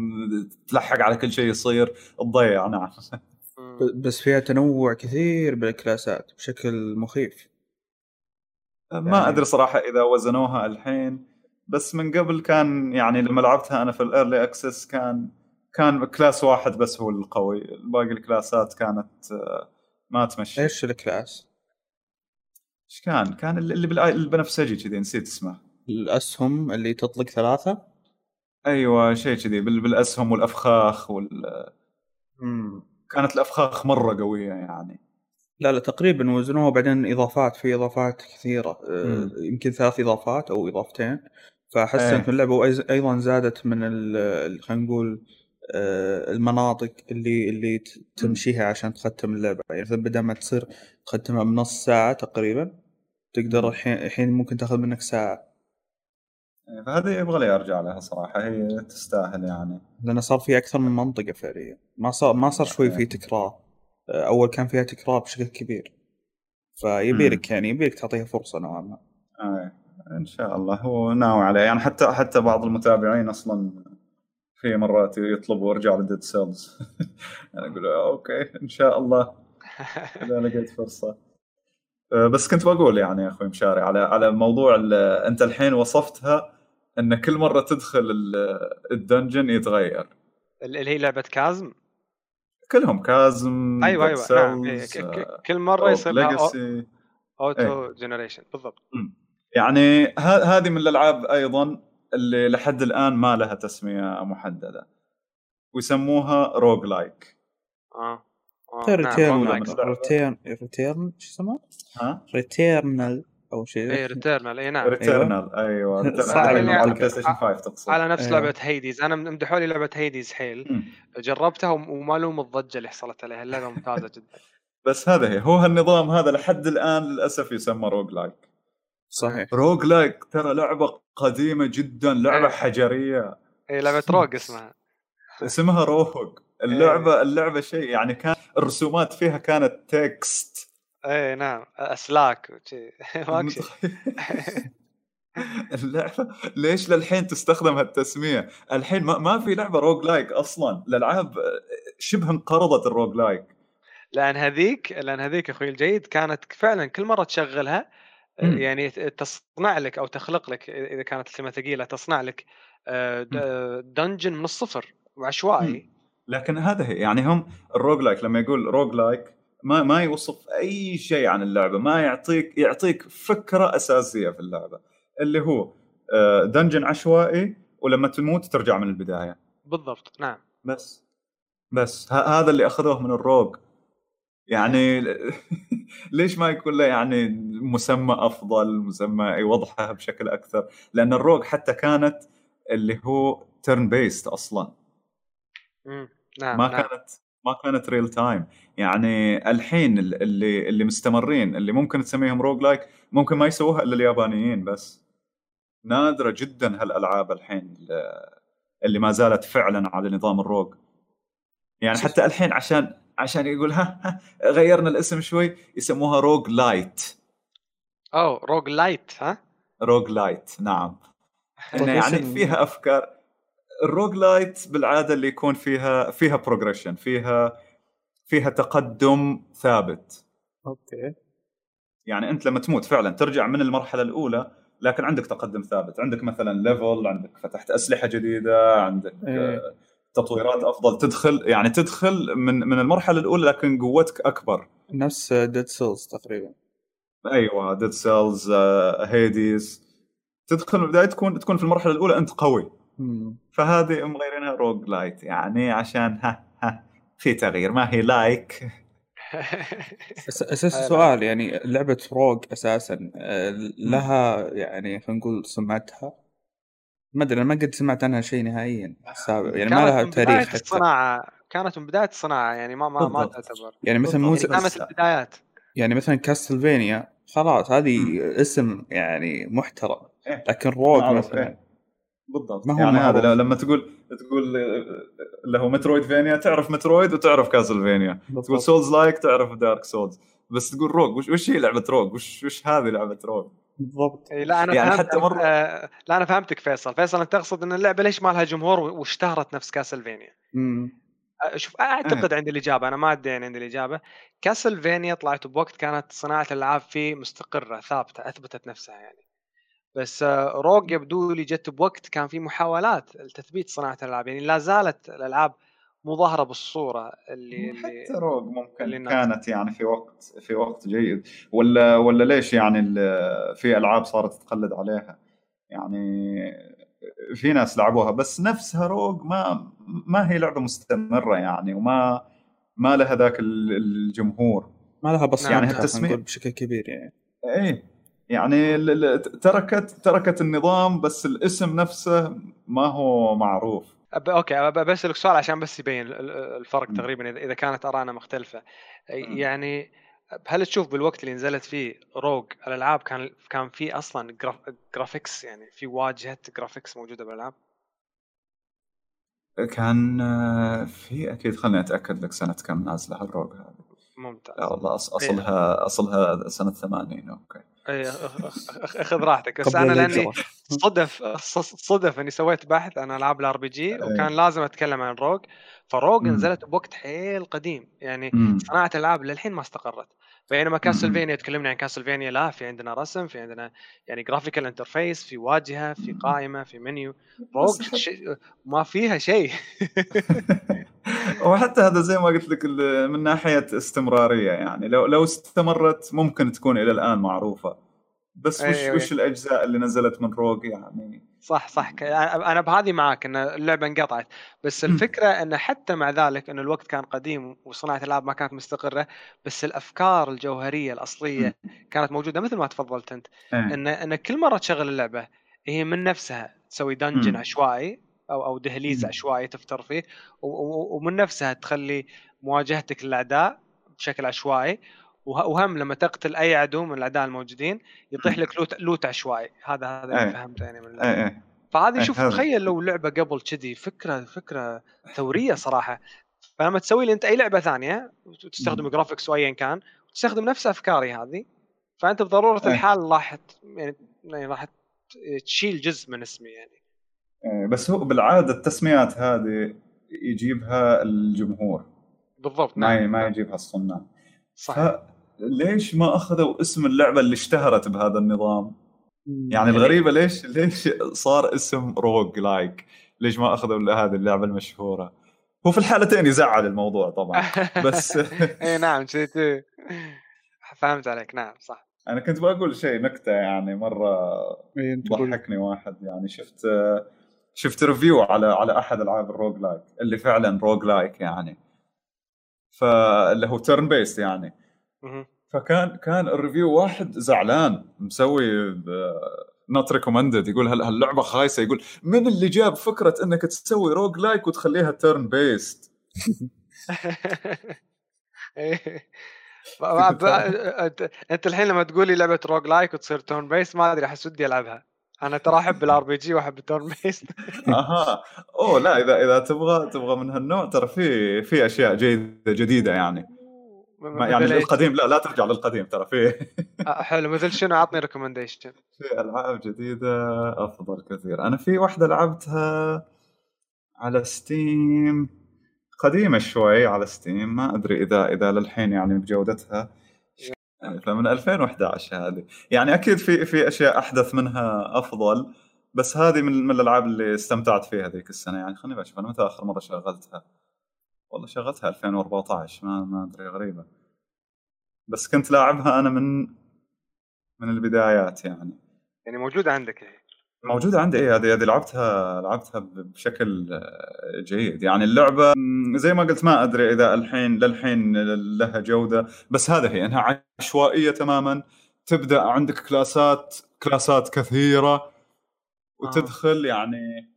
تلحق على كل شيء يصير. تضيع نعم. بس فيها تنوع كثير بالكلاسات بشكل مخيف. ما يعني- أدري صراحة إذا وزنوها الحين بس من قبل كان يعني لما لعبتها أنا في ال early access كان كان class واحد بس هو القوي باقي الكلاسات كانت آه، ما تمشي إيش الكلاس؟ إيش كان؟ كان اللي البنفسجي كذي نسيت اسمه الاسهم اللي تطلق ثلاثة؟ أيوه شيء كذي بال- بالاسهم والأفخاخ وال... مم. كانت الأفخاخ مرة قوية يعني لا لا تقريبا وزنوها بعدين إضافات في إضافات كثيرة آه، مم. يمكن ثلاث إضافات أو إضافتين. فحسنت إيه. من اللعبة وأيضا زادت من خلينا نقول آه، المناطق اللي اللي تمشيها عشان تختم اللعبة. يعني مثلا بدل ما تصير تختمها بنص ساعة تقريبا تقدر. الحين الحين ممكن تاخذ منك ساعة. فهذه يبغى لي أرجع لها صراحة هي تستاهل يعني. لأن صار في أكثر من منطقة فعليا. ما صار ما صار شوي في تكرار. أول كان فيها تكرار بشكل كبير. فيبي مم. لك يعني يبي لك تعطيها فرصة نوعا ما. آه. إن شاء الله. هو ناوي عليه. يعني حتى حتى بعض المتابعين أصلا في مرات يطلبوا وارجع ل Dead Cells. [LAUGHS] أنا أقول أوكي إن شاء الله. إذا لقيت فرصة. آه، بس كنت بقول يعني يا أخوي مشاري على على موضوع أنت الحين وصفتها إن كل مرة تدخل ال dungeon يتغير. اللي هي لعبة Chasm؟ كلهم Chasm أيوه أيوه. نعم. إيه، كل مرة يصير Legacy auto generation. بالضبط. يعني هذه من الألعاب أيضا اللي لحد الآن ما لها تسمية محددة. ويسموها roguelike آه Return Return Return شو اسمه؟ ها؟ Returnal أو شيء اي Returnal اي نعم. Returnal أيوه. [LAUGHS] على ال PlayStation 5 تقصد. على نفس أيوة. لعبة Hades أنا مدحوا لي لعبة Hades حيل. جربتها وما لوم الضجة اللي حصلت عليها اللعبة ممتازة جدا. [LAUGHS] بس هذا هي. هو هالنظام هذا لحد الآن للأسف يسمى roguelike صحيح. roguelike ترى لعبة قديمة جدا لعبة أيه. حجرية. اي لعبة Rogue [LAUGHS] اسمها. اسمها Rogue اللعبه أيه. اللعبة شيء يعني كان الرسومات فيها كانت text إيه نعم ASCII [LAUGHS] [LAUGHS] اللعبة ليش للحين تستخدم هالتسمية؟ الحين ما, ما في لعبة roguelike أصلا، الألعاب شبه انقرضت ال roguelike. لأن هذيك لأن هذيك أخوي الجيد كانت فعلا كل مرة تشغلها م. يعني تصنع لك أو تخلق لك إذا كانت الكلمة ثقيلة تصنع لك dungeon من الصفر وعشوائي. لكن هذا هي يعني هم ال roguelike لما يقول roguelike ما ما يوصف أي شيء عن اللعبة ما يعطيك يعطيك فكرة أساسية في اللعبة اللي هو dungeon عشوائي ولما تموت ترجع من البداية. بالضبط نعم. بس بس هذا اللي أخذوه من ال Rogue. يعني [LAUGHS] ليش ما يكون له يعني مسمى أفضل مسمى يوضحها بشكل أكثر؟ لأن ال Rogue حتى كانت اللي هو turn based أصلا نعم ما نعم. كانت ما كانت real time يعني الحين اللي اللي مستمرين اللي ممكن تسميهم roguelike ممكن ما يسووها إلا اليابانيين بس. نادرة جدا هالألعاب الحين اللي ما زالت فعلا على نظام ال Rogue يعني حتى الحين عشان عشان يقول ها, ها غيرنا الاسم شوي يسموها roguelite اوه roguelite ها؟ roguelite نعم. يعني فيها أفكار ال roguelite بالعادة اللي يكون فيها فيها progression فيها فيها تقدم ثابت. okay. يعني أنت لما تموت فعلا ترجع من المرحلة الأولى لكن عندك تقدم ثابت. عندك مثلا level عندك فتحت أسلحة جديدة عندك إيه. تطويرات أفضل. تدخل يعني تدخل من من المرحلة الأولى لكن قوتك أكبر. نفس Dead Cells تقريبا. أيوه Dead Cells Hades تدخل من البداية تكون تكون في المرحلة الأولى أنت قوي. فهذه مغيرينها roguelite يعني عشان ها ها في تغيير ما هي لايك [LAUGHS] أساس سؤال يعني لعبة روج أساسا آه، لها يعني خلينا نقول سمعتها؟ ما أدري ما قد سمعت عنها شيء نهائيا سابق يعني ما لها تاريخ حتى. الصناعة كانت من بداية الصناعة يعني ما ما ما تعتبر. يعني مثلا مو كانت البدايات. يعني مثلا كاستلفينيا خلاص هذه اسم يعني محترم إيه. لكن روج مثلا إيه. بالضبط. ما هو يعني هذا لما تقول تقول له metroidvania تعرف Metroid وتعرف Castlevania تقول souls-like تعرف Dark Souls. بس تقول Rogue وش, وش هي لعبة Rogue وش وش هذه لعبة Rogue بالضبط. لا أنا يعني حتى مره آه لا أنا فهمتك فيصل. فيصل أنت تقصد إن اللعبة ليش ما لها جمهور واشتهرت نفس Castlevania امم شوف أعتقد عندي الإجابة. أنا ما أدري عندي الإجابة. Castlevania طلعت بوقت كانت صناعة الألعاب فيه مستقرة ثابتة أثبتت نفسها يعني. بس روج يبدو لي جت بوقت كان في محاولات لتثبيت صناعة الألعاب. يعني لا زالت الألعاب مو ظاهره بالصورة اللي حتى روج ممكن اللي كانت يعني في وقت في وقت جيد. ولا ولا ليش يعني في ألعاب صارت تقلد عليها؟ يعني في ناس لعبوها بس نفسها روج ما ما هي لعبة مستمرة يعني وما ما لها ذاك الجمهور. ما لها بصمه يعني التسمية بشكل كبير يعني. إيه. يعني تركت تركت النظام بس الاسم نفسه ما هو معروف. okay بسألك سؤال عشان بس يبين الفرق تقريبا اذا كانت ارائنا مختلفة. يعني هل تشوف بالوقت اللي نزلت فيه Rogue الألعاب كان كان في أصلا graphics يعني في واجهة graphics موجودة بالألعاب؟ كان آه، في أكيد خليني أتأكد لك سنة كم نازلة ال Rogue هذه. ممتاز. والله اصلها أصلها سنة 80 okay. أخذ راحتك. بس أنا لأني صدف صدف إني سويت بحث عن ألعاب ال RPG وكان لازم أتكلم عن Rogue. ف Rogue نزلت بوقت حيل قديم. يعني صناعة الألعاب للحين ما استقرت. بينما Castlevania تكلمنا عن Castlevania لا في عندنا رسم في عندنا يعني graphical interface في واجهة في قائمة في menu Rogue ما فيها شيء. [LAUGHS] وحتى هذا زي ما قلت لك من ناحية استمرارية يعني. لو لو استمرت ممكن تكون إلى الآن معروفة. بس وش أيوة. وش الأجزاء اللي نزلت من روج يعني؟ صح صح. أنا بهذه معاك إن اللعبة انقطعت. بس الفكرة انه حتى مع ذلك انه الوقت كان قديم وصناعة الألعاب ما كانت مستقرة بس الأفكار الجوهرية الأصلية كانت موجودة مثل ما تفضلت أنت. إن إن كل مرة تشغل اللعبة هي من نفسها تسوي dungeon عشوائي أو أو دهليز عشوائي تفتر فيه ومن نفسها تخلي مواجهتك للأعداء بشكل عشوائي وهم لما تقتل أي عدو من الأعداء الموجودين يطيح لك loot loot عشوائي هذا هذا اللي إيه. فهمته يعني من أي أي. فهذه إيه، شوف تخيل لو لعبة قبل كذي فكرة فكرة ثورية صراحة فلما تسوي لي أنت أي لعبة ثانية وتستخدم graphics وايا كان وتستخدم نفس أفكاري هذه فأنت بضرورة أي. الحال راح يعني, يعني راح تشيل جزء من اسمي يعني إيه، بس هو بالعادة التسميات هذه يجيبها الجمهور بالضبط ما نعم. ما نعم. يجيبها الصناع صح ليش ما أخذوا اسم اللعبة اللي اشتهرت بهذا النظام؟ يعني الغريبة ليش ليش صار اسم روج لايك؟ ليش ما أخذوا هذه اللعبة المشهورة؟ هو في الحالتين يزعل الموضوع طبعا [LAUGHS] بس اي نعم فهمت عليك نعم صح. أنا كنت بقول شيء نكتة يعني مرة ضحكني واحد يعني شفت شفت review على على أحد ألعاب ال roguelike اللي فعلا roguelike يعني. فاللي هو turn-based يعني. فكان كان ال review واحد زعلان مسوي not recommended يقول هاللعبه خايسة؟ يقول من اللي جاب فكرة إنك تسوي roguelike وتخليها turn-based [LAUGHS] [LAUGHS] انت الحين لما تقول لي لعبة roguelike وتصير turn-based ما أدري أحس ودي ألعبها. أنا ترى أحب ال RPG واحب ال turn-based [LAUGHS] أها. أوه لا اذا إذا تبغى تبغى من هالنوع ترى في في أشياء جيدة جديدة يعني. يعني القديم لا لا ترجع للقديم ترى في آه، حلو مثل شنو عطني recommendation [LAUGHS] في ألعاب جديدة أفضل كثير. أنا في واحدة لعبتها على Steam قديمة شوي على Steam ما أدري إذا إذا للحين يعني بجودتها. فمن 2011 هذه. يعني أكيد في في أشياء أحدث منها أفضل بس هذه من من الألعاب اللي استمتعت فيها ذيك السنة. يعني خليني أشوف أنا متى اخر مره شغلتها والله شغلتها 2014 ما ما أدري غريبة. بس كنت لاعبها أنا من من البدايات يعني. يعني موجودة عندك هي؟ موجودة عندي إيه هذه هذه لعبتها لعبتها بشكل جيد. يعني اللعبة زي ما قلت ما أدري إذا الحين للحين لها جودة بس هذا هي إنها عشوائية تماما. تبدأ عندك كلاسات كلاسات كثيرة. وتدخل يعني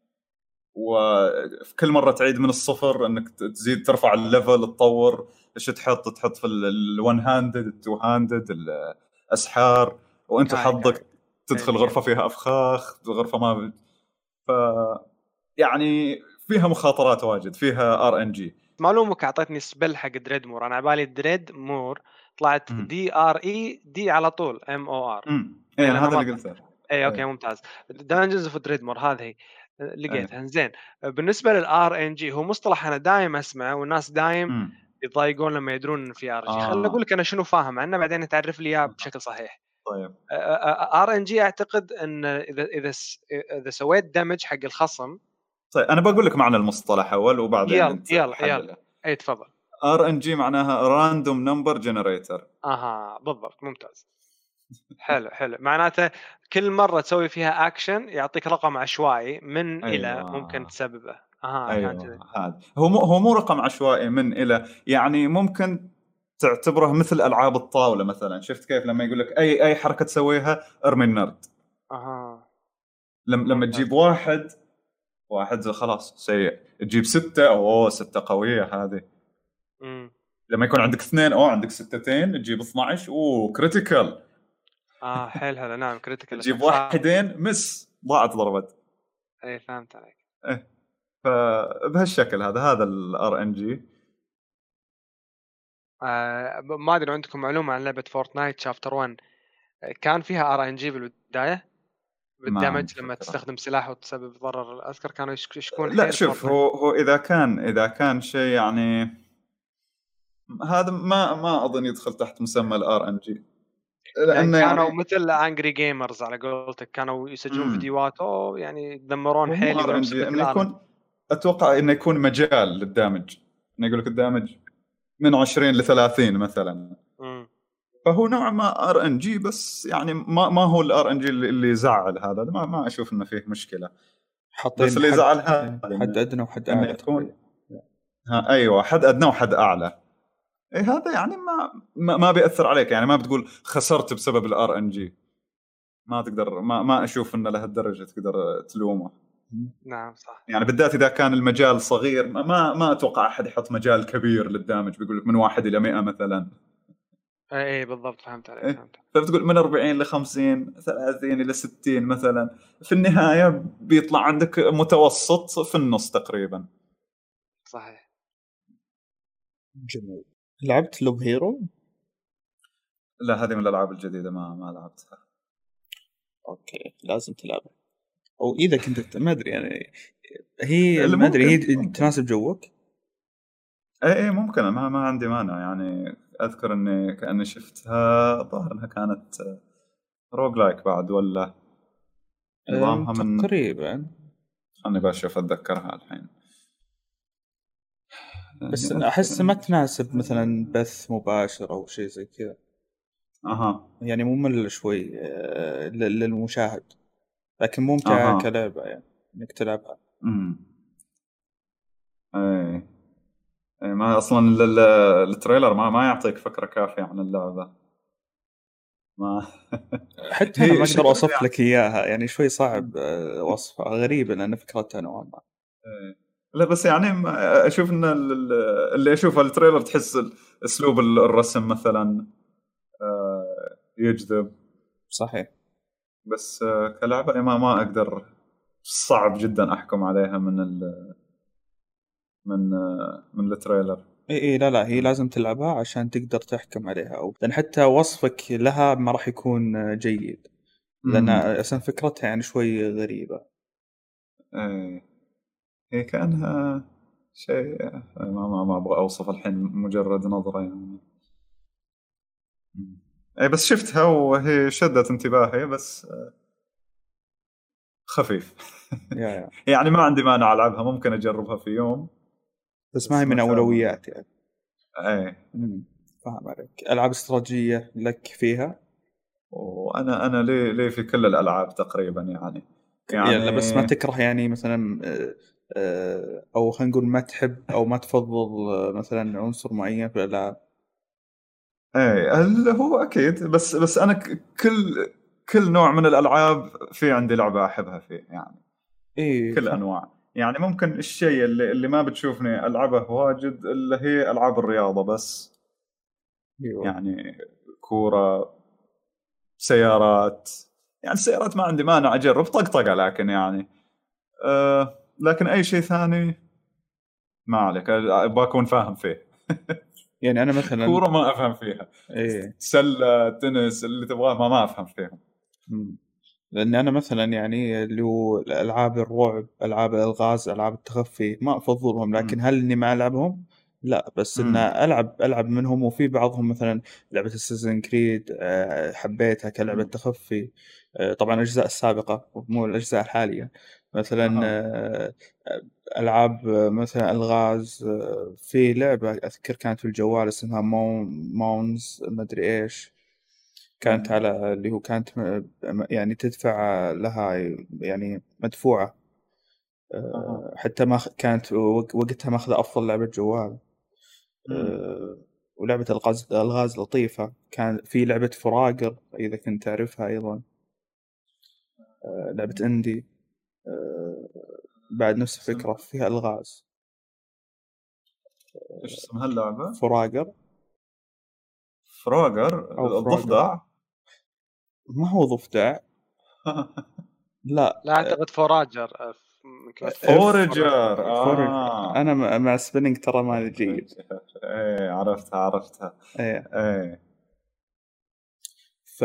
وفي كل مرة تعيد من الصفر إنك تزيد ترفع الليفل تطور. إيش تحط؟ تحط في ال1 هاندد التو هاندد الاسحار وأنت حظك تدخل إيه. غرفة فيها أفخاخ غرفة ما ف يعني فيها مخاطرات واجد فيها ار ان جي معلومك اعطيتني سبل حق دريد مور أنا على بالي دريد مور طلعت دي ار اي دي على طول ام أو ار اي هذا اللي قلته. اي أوكي ممتاز. دنجنز اوف دريد مور هذه. لقيتها. أيه. زين بالنسبة للار ان جي هو مصطلح أنا دايم أسمعه والناس دايم يضايقون لما يدرون في ار جي آه. خليني أقول لك أنا شنو فاهم عنه بعدين تعرف لي إياه بشكل صحيح. طيب. ار ان جي أعتقد إن إذا إذا إذا سويت دمج حق الخصم طيب أنا بقول لك معنى المصطلح أول وبعدين يلا يلا يلا. اي تفضل. RNG معناها random number generator أها بالضبط ممتاز. حلو حلو. معناته كل مرة تسوي فيها اكشن يعطيك رقم عشوائي من أيوة. ال damage اللي ممكن تسببه. أها أيوه هذا. هو مو هو مو رقم عشوائي من إلى يعني ممكن تعتبره مثل ألعاب الطاولة مثلا. شفت كيف لما يقول لك أي أي حركة تسويها ارمي النرد. أها. لما لما تجيب واحد واحد خلاص سيء. تجيب ستة أوه ستة قوية هذه. مم. لما يكون عندك اثنين أو عندك ستتين. تجيب 12 أوه critical آه حيل هذا. نعم critical تجيب واحدين miss ضاعت ضربت. اي فهمت عليك. إيه فبهالشكل هذا هذا ال RNG ما أدري عندكم معلومة عن لعبة Fortnite chapter 1 كان فيها RNG بالبداية؟ بال damage لما. تستخدم سلاح وتسبب ضرر. أذكر كانوا يشك- يشكون لا شوف. هو هو إذا كان إذا كان شيء يعني هذا ما ما أظن يدخل تحت مسمى ال RNG يعني لأنه كانوا يعني مثل angry gamers على قولتك كانوا يسجلون. فيديوهات أوه يعني يدمرون حيل إنه يكون أتوقع إنه يكون مجال لل damage. إنه يقول لك ال damage من 20 ل 30 مثلا. مم. فهو نوعا ما RNG بس يعني ما ما هو ال RNG اللي اللي يزعل هذا. ما ما أشوف إنه فيه مشكلة. حاطين بس اللي حد- يزعل هذا حد أدنى وحد أعلى يكون- ها أيوه حد أدنى وحد أعلى. هذا يعني ما ما, ما بيأثر عليك يعني ما بتقول خسرت بسبب ال RNG ما تقدر ما ما أشوف إنه لهالدرجه تقدر تلومه. نعم صح. يعني بالذات إذا كان المجال صغير ما ما, أتوقع أحد يحط مجال كبير لل damage بيقول لك من واحد إلى 100 مثلا. اي اي بالضبط فهمت عليك إيه. فهمت. فبتقول من 40 ل 50 30 إلى 60 مثلا. في النهاية بيطلع عندك متوسط في النص تقريبا. صحيح. جميل. لعبت Loop Hero؟ لا هذه من الألعاب الجديدة ما ما لعبتها. okay لازم تلعبها. أو إذا كنت ما أدري يعني هي ما أدري هي. تناسب جوك؟ اي اي ممكن ما ما عندي مانع. يعني أذكر إني كأني شفتها الظاهر إنها كانت روج لايك بعد ولا؟ نظامها من تقريبا. خلني بشوف أتذكرها الحين. بس يعني أحس ما تناسب مثلا بث مباشر أو شيء زي كذا. أها. يعني ممل شوي آه، لل- للمشاهد. لكن ممتعة أها. كلعبة يعني إنك تلعبها. امم اي اي ما أصلا ال- ال- ال trailer ما ما يعطيك فكرة كافية عن اللعبة. ما [LAUGHS] حتى أنا ما أقدر أوصف يعني- لك إياها يعني شوي صعب آه، وصفها. غريبة لأن فكرتها نوعا ما. إيه. لا بس يعني أشوف إن ال- ال- اللي أشوفه ال trailer تحس اسلوب ال- الرسم مثلا آه، يجذب. صحيح. بس آه، كلعبه ما ما أقدر صعب جدا أحكم عليها من ال من آه، من ال trailer. إي إي لا لا هي لازم تلعبها عشان تقدر تحكم عليها. أو لأن حتى وصفك لها ما راح يكون جيد. لأن. أصلا فكرتها يعني شوي غريبة. إيه هي كأنها شيء ما ما, ما أبغى أوصف الحين مجرد نظرة يعني. اي بس شفتها وهي شدت انتباهي بس آه، خفيف. [LAUGHS] يعني ما عندي مانع ألعبها ممكن أجربها في يوم. بس ما هي من اولوياتي يعني. إيه. مم. فاهم عليك. ألعاب استراتيجية لك فيها؟ وأنا أنا لي لي في كل الألعاب تقريبا يعني. يعني بس ما تكره يعني مثلا آه، أو خلينا نقول ما تحب أو ما تفضل آه، مثلا عنصر معين في الألعاب. إيه هو أكيد بس بس أنا كل كل نوع من الألعاب في عندي لعبة أحبها فيه يعني. اي كل أنواع. يعني ممكن الشيء اللي اللي ما بتشوفني ألعبه واجد اللي هي ألعاب الرياضة بس. أيوه. يعني كورة سيارات. يعني السيارات ما عندي مانع أجرب طقطقة لكن يعني أه لكن أي شيء ثاني ما عليك. بكون فاهم فيه. يعني أنا مثلا كورة ما أفهم فيها. إيه. سلة تنس اللي تبغاه ما ما أفهم فيهم. لأن أنا مثلا يعني اللي هو ألعاب الرعب ألعاب الإلغاز ألعاب التخفي ما أفضلهم لكن هل إني ما ألعبهم؟ لا بس إن. ألعب ألعب منهم. وفي بعضهم مثلا لعبة اساسن كريد حبيتها كلعبة. تخفي. آه، طبعا الأجزاء السابقة مو الأجزاء الحالية. مثلا آه، ألعاب آه، مثلا ألغاز آه، في لعبة أذكر كانت في الجوال اسمها مون مونز مدري إيش. كانت. على اللي هو كانت يعني تدفع لها يعني مدفوعة. أها. أه، حتى ما كانت وق- وقتها ماخذة أفضل لعبة جوال. مم. أه، ولعبة ألغاز ألغاز لطيفة. كان في لعبة فراقر إذا كنت تعرفها أيضا. أه، لعبة indie. أه، بعد نفس الفكرة فيها ألغاز. إيش اسم هاللعبة؟ Forager Frogger أو الضفدع؟ ما هو ضفدع. [LAUGHS] لا لا أعتقد Forager آه،. Forager Forage. آه. أنا مع- مع spelling ترى مالي جيد. إيه عرفتها عرفتها. إيه. إيه. ف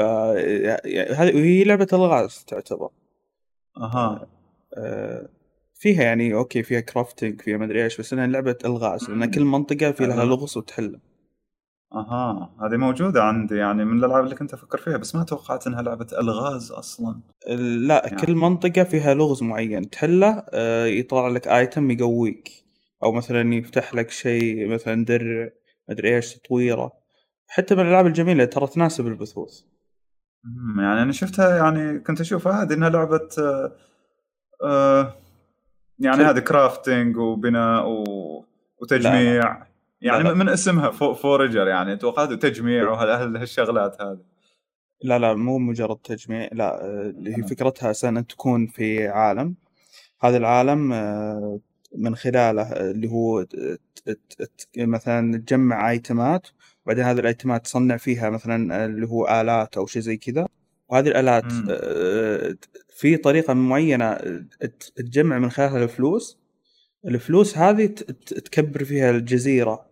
هذه وهي لعبة ألغاز تعتبر. أها. آه، فيها يعني okay فيها crafting فيها مدري إيش بس إنها لعبة الغاز لأن. كل منطقة في لها. لغز وتحله أها هذه موجودة عندي يعني من الألعاب اللي كنت أفكر فيها بس ما توقعت إنها لعبة إلغاز أصلا لا يعني. كل منطقة فيها لغز معين تحله آه، يطلع لك item يقويك أو مثلا يفتح لك شيء مثلا درع مدري إيش تطويرة حتى من الألعاب الجميلة ترى تناسب البثوث يعني أنا شفتها يعني كنت أشوفها هذه إنها لعبة آه آه يعني هذه crafting وبناء و... وتجميع. يعني لا. من اسمها Fo- Forager يعني توقعت تجميع وهالشغلات هذه. لا لا مو مجرد تجميع لا آه، اللي هي آه. فكرتها أساسا أن تكون في عالم. هذا العالم آه، من خلاله آه، اللي هو مثلا تجمع ايتمات وبعدين هذه الايتمات تصنع فيها مثلا اللي هو آلات أو شيء زي كذا. وهذه الآلات مم. آه، في طريقة معينة آه، تجمع من خلالها الفلوس الفلوس هذه تكبر فيها الجزيرة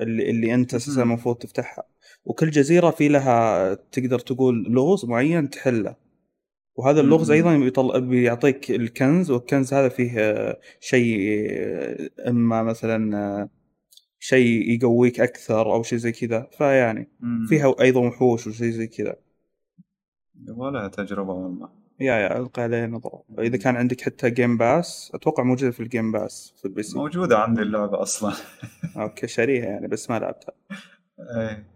اللي, اللي أنت أساسا مم. المفروض تفتحها وكل جزيرة في لها تقدر تقول لغز معين تحله وهذا اللغز. أيضا بيطل... بيعطيك الكنز والكنز هذا فيه آه، شيء إما مثلا شيء يقويك أكثر أو شيء زي كذا فيعني. فيها أيضا وحوش وشيء زي كذا ولا تجربة والله. yeah يا ألقى عليه نظرة. إذا كان عندك حتى Game Pass أتوقع موجودة في ال Game Pass في ال PC موجودة عندي اللعبة أصلا. [LAUGHS] okay شاريها يعني بس ما لعبتها. إيه.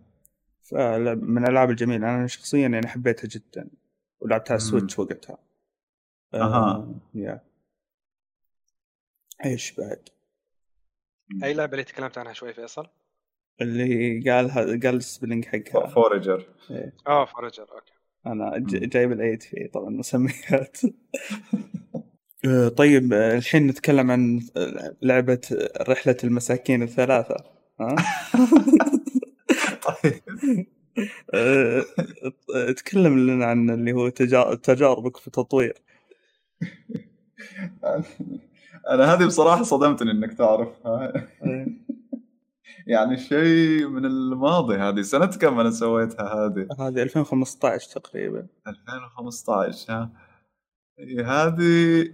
فلعب من الألعاب الجميلة. أنا شخصيا يعني حبيتها جدا ولعبتها على مم. ال Switch وقتها. أها. آه، yeah. إيش بعد؟ أي لعبة اللي تكلمت عنها شوي فيصل؟ اللي قالها قال ال spelling حقها. Forager آه Forager okay. أنا. جايب الايد فيه طبعا مسميات. [LAUGHS] آه، طيب آه، الحين نتكلم عن آه، لعبة رحلة المساكين الثلاثة ها؟ [LAUGHS] طيب. تكلم لنا عن اللي هو تجا- تجاربك في التطوير. [LAUGHS] أنا هذه بصراحة صدمتني إنك تعرفها. آه، يعني شيء من الماضي هذه سنة كم أنا سويتها هذه؟ هذه 2015 تقريبا. 2015 ها؟ إيه، هذه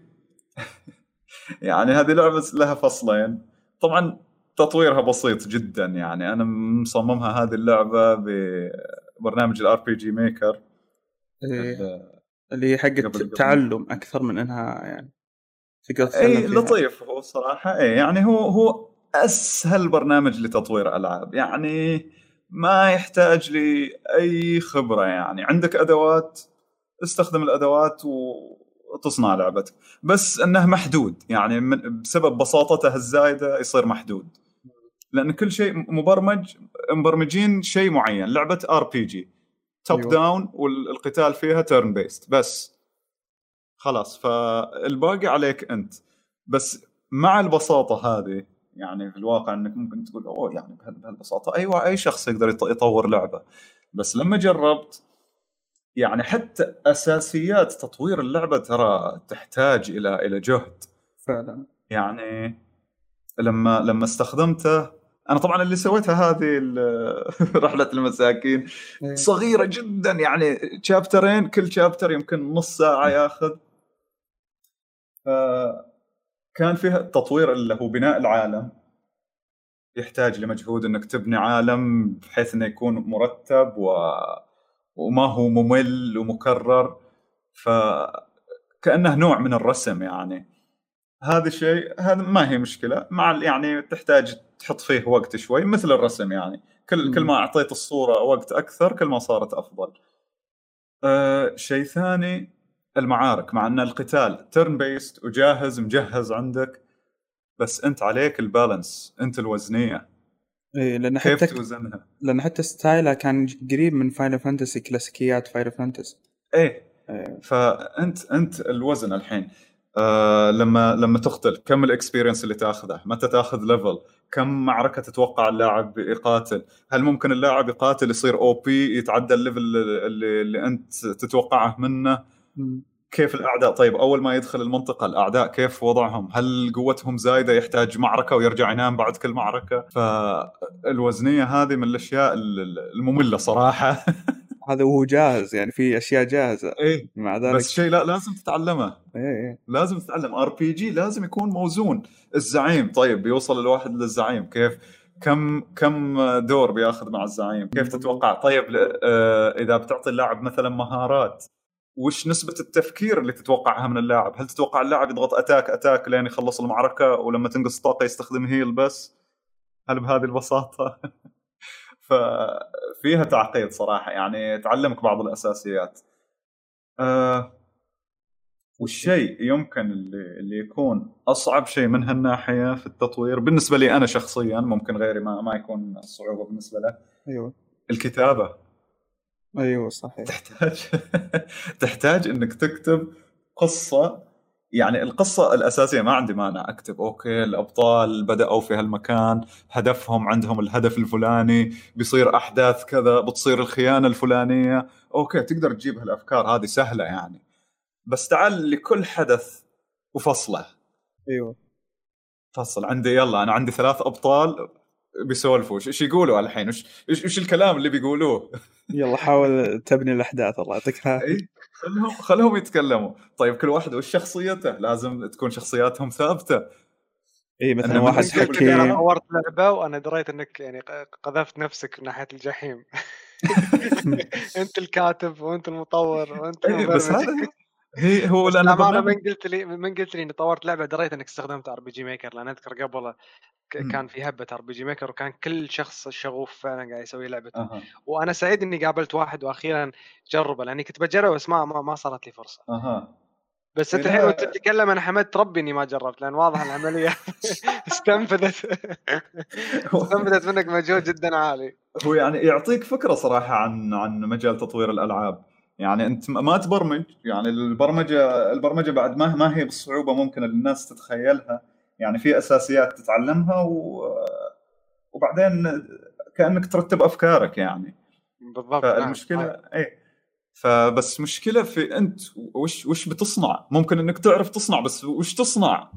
[LAUGHS] يعني هذه لعبة لها فصلين. طبعا تطويرها بسيط جدا يعني. أنا مصممها هذه اللعبة ببرنامج ال RPG Maker إيه، اللي هي حقت قبل- قبل. تعلم أكثر من انها يعني. تقدر إي. لطيف هو صراحة. إي يعني هو هو أسهل برنامج لتطوير ألعاب. يعني ما يحتاج لي اي خبرة يعني. عندك أدوات استخدم الأدوات وتصنع لعبتك. بس أنه محدود. يعني من بسبب بساطته الزايدة يصير محدود. لأن كل شيء مبرمج مبرمجين شيء معين. لعبة RPG top أيوة. down والقتال فيها turn based بس. خلاص. فالباقي عليك أنت. بس مع البساطة هذه يعني في الواقع إنك ممكن تقول أوه يعني بهال- بهالبساطة. أيوه أي شخص يقدر يط- يطور لعبة. بس لما جربت يعني حتى أساسيات تطوير اللعبة ترى تحتاج إلى إلى جهد. فعلا. يعني لما لما استخدمته أنا طبعا اللي سويتها هذه [LAUGHS] رحلة المساكين. إيه. صغيرة جدا يعني شابترين كل شابتر يمكن نص ساعة ياخذ. ف- كان فيها تطوير اللي هو بناء العالم. يحتاج لمجهود إنك تبني عالم بحيث إنه يكون مرتب و... وما هو ممل ومكرر. فكانه نوع من الرسم يعني. هذا الشيء هذا ما هي مشكلة. مع يعني تحتاج تحط فيه وقت شوي مثل الرسم يعني. كل. كل ما أعطيت الصورة وقت أكثر كل ما صارت أفضل. أه شيء ثاني المعارك مع أن القتال ترن بيست وجاهز مجهز عندك بس أنت عليك ال balance أنت الوزنية. إيه لأن كيف حتى توزنها؟ لأن حتى style ها كان قريب من Final Fantasy كلاسيكيات Final Fantasy إيه. فأنت أنت الوزن الحين. آه لما لما تقتل كم ال experience اللي تاخذه؟ متى تاخذ level كم معركة تتوقع اللاعب يقاتل؟ هل ممكن اللاعب يقاتل يصير OP يتعدى ال level اللي, اللي أنت تتوقعه منه. كيف الأعداء؟ طيب أول ما يدخل المنطقة الأعداء كيف وضعهم؟ هل قوتهم زايدة يحتاج معركة ويرجع ينام بعد كل معركة؟ فالوزنية هذه من الأشياء ال- المملة صراحة. [LAUGHS] هذا وهو جاهز يعني في أشياء جاهزة. إيه مع ذلك بس شيء لا لازم تتعلمه. إيه إيه. لازم تتعلم. RPG لازم يكون موزون. الزعيم طيب بيوصل الواحد للزعيم. كيف؟ كم كم دور بياخذ مع الزعيم؟ كيف تتوقع؟ طيب آه، إذا بتعطي اللاعب مثلا مهارات وش نسبة التفكير اللي تتوقعها من اللاعب؟ هل تتوقع اللاعب يضغط أتاك أتاك لين يخلص المعركة ولما تنقص طاقة يستخدم هيل بس؟ هل بهذه البساطة؟ [LAUGHS] ففيها تعقيد صراحة يعني تعلمك بعض الأساسيات. أه والشيء يمكن اللي, اللي يكون أصعب شيء من هالناحية في التطوير بالنسبة لي أنا شخصيا ممكن غيري ما ما يكون الصعوبه بالنسبة له أيوه الكتابة أيوه صحيح. تحتاج [LAUGHS] تحتاج إنك تكتب قصة. يعني القصة الأساسية ما عندي مانع أكتب okay الأبطال بدأوا في هالمكان هدفهم عندهم الهدف الفلاني بيصير أحداث كذا بتصير الخيانة الفلانية. okay تقدر تجيب هالأفكار هذه سهلة يعني. بس تعال لكل حدث وفصله. أيوه. فصل عندي يلا أنا عندي ثلاث أبطال. بيسولفوا. إيش يقولوا الحين؟ إيش إيش الكلام اللي بيقولوه؟ يلا حاول تبني الأحداث الله يعطيك [LAUGHS] العافية. خلهم خلهم يتكلموا. طيب كل واحد وش شخصيته؟ لازم تكون شخصياتهم ثابتة. اي مثلا أنا واحد لي أنا طورت لعبة وأنا دريت إنك يعني قذفت نفسك ناحية الجحيم. [LAUGHS] [LAUGHS] أنت الكاتب وأنت المطور وأنت إيه بس. هذا هي هو لأن برنامج من قلت لي من قلت لي إني طورت لعبة دريت إنك استخدمت RPG Maker لأن أذكر قبل. كان في هبة RPG Maker وكان كل شخص شغوف فعلا قاعد يسوي لعبته. أها. وأنا سعيد إني قابلت واحد وأخيرا جربه لأني كنت بجربه بس ما ما, صارت لي فرصة. أها. بس انت. الحين وأنت تتكلم أنا حمدت ربي إني ما جربت لأن واضح العملية [LAUGHS] استنفذت. استنفذت منك مجهود جدا عالي. هو يعني يعطيك فكرة صراحة عن عن مجال تطوير الألعاب. يعني انت ما تبرمج. يعني البرمجة البرمجة بعد ما ما هي بالصعوبه ممكن الناس تتخيلها. يعني في أساسيات تتعلمها و... وبعدين كأنك ترتب أفكارك يعني. بالضبط نعم. فالمشكلة اي فبس مشكلة في أنت وش وش بتصنع؟ ممكن إنك تعرف تصنع بس وش تصنع؟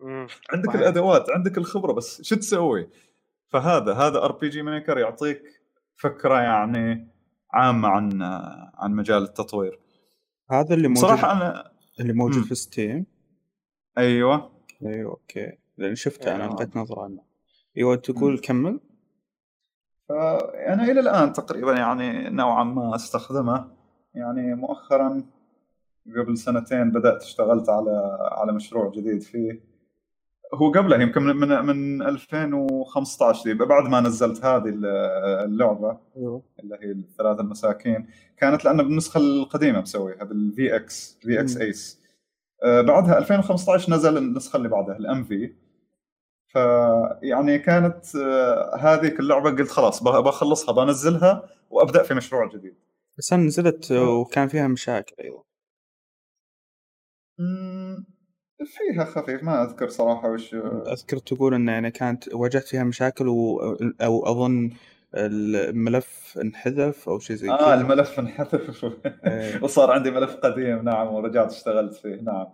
مم. عندك صحيح. الأدوات عندك الخبرة بس شو تسوي؟ فهذا هذا RPG Maker يعطيك فكرة يعني عامة عن عن مجال التطوير. هذا اللي موجود صراحة أنا اللي موجود مم. في Steam أيوه. أيوه okay. لأن شفته أنا أيوة. لقيت نظرة عنه. أيوه تقول كمل؟ فانا إلى الآن تقريبا يعني نوعا ما أستخدمه. يعني مؤخرا قبل سنتين بدأت اشتغلت على على مشروع جديد فيه. هو قبله يمكن من من, من 2015 دي بعد ما نزلت هذه اللعبة أيوه. اللي هي الثلاثة المساكين كانت لأنه بالنسخة القديمة مسويها بال VX VX. Ace بعدها 2015 نزل النسخة اللي بعدها ال MV فيعني كانت آه، هذيك اللعبة قلت خلاص بخلصها بنزلها وأبدأ في مشروع جديد. بس نزلت وكان فيها مشاكل أيوه. مم، فيها خفيف ما أذكر صراحة وش أذكر تقول انه يعني كانت واجهت فيها مشاكل و... أو أظن الملف انحذف أو شيء زي آه كذا الملف انحذف إيه. وصار عندي ملف قديم نعم ورجعت اشتغلت فيه نعم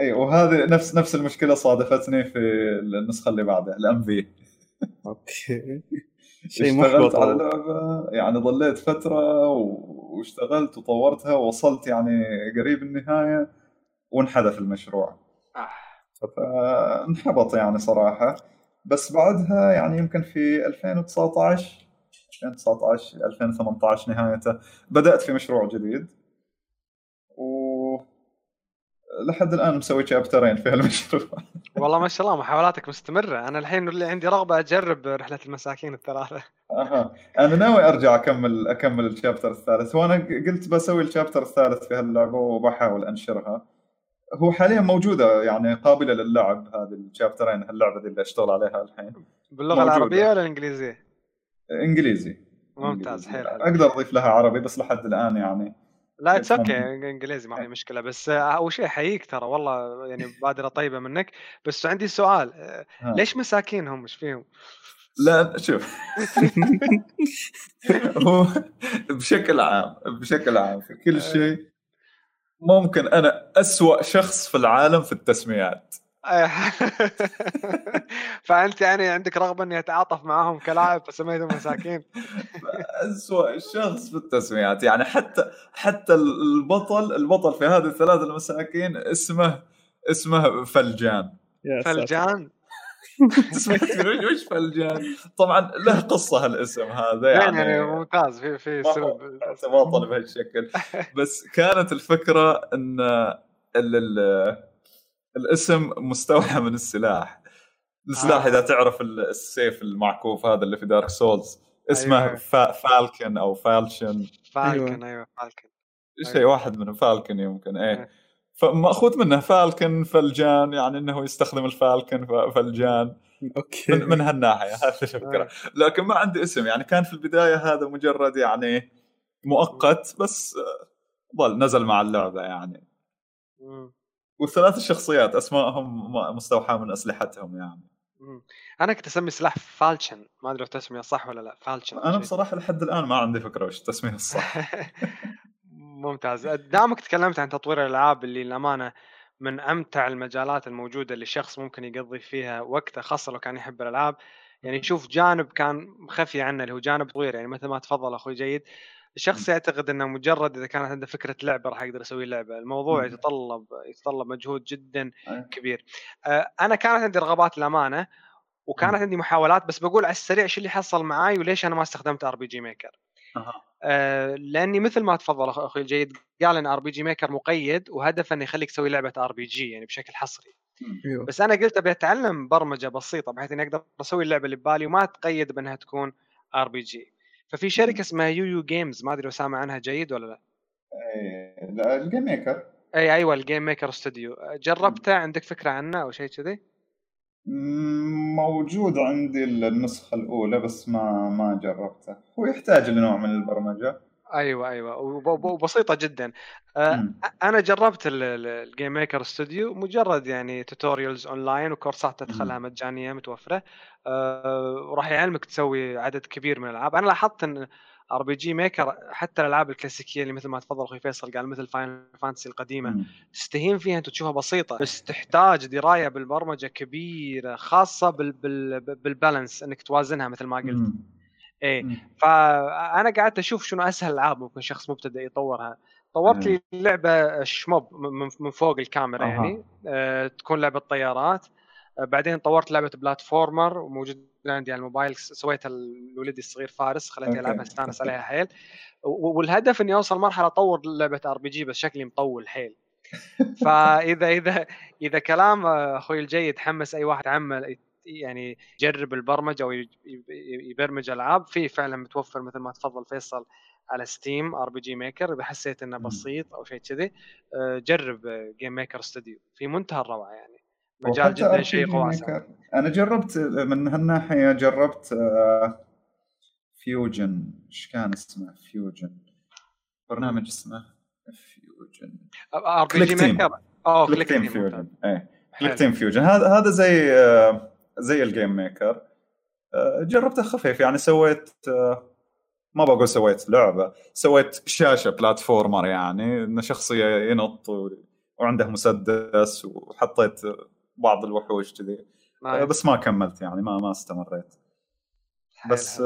إي وهذه نفس نفس المشكلة صادفتني في النسخة اللي بعدها الأم في أوكي [LAUGHS] شيء اشتغلت على. لعبة يعني ضليت فترة واشتغلت وطورتها ووصلت يعني قريب النهاية وانحذف المشروع آه. فانحبط يعني صراحة. بس بعدها يعني يمكن في 2019 2019 2018 نهايته بدأت في مشروع جديد. و لحد الآن مسوي شابترين في هالمشروع. [LAUGHS] والله ما شاء الله محاولاتك مستمرة. أنا الحين اللي عندي رغبة أجرب رحلة المساكين الثلاثة. أها. أنا ناوي أرجع أكمل أكمل الشابتر الثالث. وأنا قلت بسوي ال chapter الثالث في هاللعبة وبحاول أنشرها. هو حاليا موجودة يعني قابلة للعب هذه ال chapter ين هاللعبة دي اللي أشتغل عليها الحين باللغة موجودة. العربيه ولا الإنجليزية؟ إنجليزي ممتاز حلو. أقدر أضيف لها عربي بس لحد الآن يعني لا it's okay. إنجليزي ما في مشكلة بس آه، أول شيء أحييك ترى والله يعني بادرة طيبة منك بس عندي سؤال آه،. ليش مساكين هم إيش فيهم؟ لا شوف [LAUGHS] هو بشكل عام بشكل عام في كل شيء ممكن أنا أسوأ شخص في العالم في التسميات. [LAUGHS] فأنت يعني عندك رغبة إني أتعاطف معاهم كلاعب فسميتهم مساكين. [LAUGHS] اسوء شخص في التسميات. يعني حتى حتى البطل البطل في هذه الثلاثة المساكين اسمه اسمه فلجان. فلجان؟ [LAUGHS] وش فلجان طبعا له قصة هالاسم هذا يعني, يعني ممتاز. في في سبب تواطل بهالشكل [LAUGHS] بس كانت الفكرة إن ال ال الاسم مستوحى من السلاح. السلاح آه. إذا تعرف السيف المعكوف هذا اللي في دارك سولز اسمه أيوة. فالكن أو فالشن فالكن أيوه. فالكن شيء أيوة. واحد منهم فالكن يمكن. إيه. أيوة. فماخوذ منه falchion فلجان يعني إنه يستخدم ال falchion فلجان okay. من, من هالناحية هذه الفكرة. لكن ما عندي اسم يعني كان في البداية هذا مجرد يعني مؤقت بس ظل نزل مع اللعبة يعني. والثلاث الشخصيات أسمائهم مستوحاة من أسلحتهم يعني. أنا كنت أسمي سلاح falchion. ما أدري تسمية صح ولا لا falchion أنا بصراحة لحد الآن ما عندي فكرة وش التسميه الصح. [LAUGHS] ممتاز. دامك تكلمت عن تطوير الألعاب اللي للأمانة من أمتع المجالات الموجودة اللي الشخص ممكن يقضي فيها وقته خاصة لو كان يحب الألعاب. يعني شوف جانب كان مخفي عنه اللي هو جانب تطوير يعني مثل ما تفضل أخوي جيد الشخص يعتقد إنه مجرد إذا كانت عنده فكرة لعبة راح يقدر يسوي لعبة، الموضوع يتطلب يتطلب مجهود جدا كبير. آه، أنا كانت عندي رغبات للأمانة وكانت عندي محاولات بس بقول على السريع شو اللي حصل معاي وليش أنا ما استخدمت RPG Maker. أه لأني مثل ما تفضل أخوي الجيد قال إن RPG Maker مقيد وهدفه إنه يخليك تسوي لعبة RPG يعني بشكل حصري. أيوه. بس أنا قلت أبي أتعلم برمجة بسيطة بحيث إني أقدر أسوي اللعبة اللي ببالي وما اتقيد بأنها تكون RPG. ففي شركة اسمها YoYo Games ما أدري لو سامع عنها جيد ولا لا ال GameMaker اي أيوه ال GameMaker Studio جربته عندك فكرة عنه أو شيء كذي؟ موجود عندي النسخة الأولى بس ما ما جربته هو يحتاج لنوع من البرمجة. أيوه أيوه. وبسيطة جدا. أنا جربت ال GameMaker Studio مجرد يعني tutorials online وكورسات تدخلها مجانية متوفرة. آه، وراح يعلمك تسوي عدد كبير من الألعاب. أنا لاحظت إن RPG Maker حتى الألعاب الكلاسيكية اللي مثل ما تفضل أخوي فيصل قال مثل Final Fantasy القديمة تستهين فيها أنت تشوفها بسيطة بس تحتاج دراية بالبرمجة كبيرة خاصة بال بال بال balance أنك توازنها مثل ما قلت. إيه فأنا قعدت أشوف شنو أسهل ألعاب ممكن شخص مبتدئ يطورها. طورت لي لعبة shmup من فوق الكاميرا يعني. أه تكون لعبة طيارات أه بعدين طورت لعبة platformer وموجود عندي على الموبايل سويتها لولدي الصغير فارس خليته يلعبها استانس عليها حيل. والهدف إني أوصل مرحلة أطور لعبة RPG بس شكلي مطول حيل. [LAUGHS] فإذا إذا إذا كلام أخوي الجيد حمس أي واحد عمل يعني يجرب البرمجة أو يبرمج ألعاب في فعلا متوفر مثل ما تفضل فيصل على Steam RPG Maker إذا حسيت إنه بسيط أو شيء كذي آه، جرب GameMaker Studio في منتهى الروعة يعني. مجال جدا شيق واسع. أنا جربت من هالناحية جربت Fusion آه، إيش كان اسمه؟ Fusion برنامج اسمه Fusion RPG Maker أوه Clickteam Fusion إيه. Clickteam Fusion هذا هذا زي آه، زي ال GameMaker آه، جربته خفيف. يعني سويت ما بقول سويت لعبة. سويت شاشة platformer يعني ان شخصية ينط وعنده مسدس وحطيت بعض الوحوش كذي. آه، بس ما كملت يعني ما ما استمريت. بس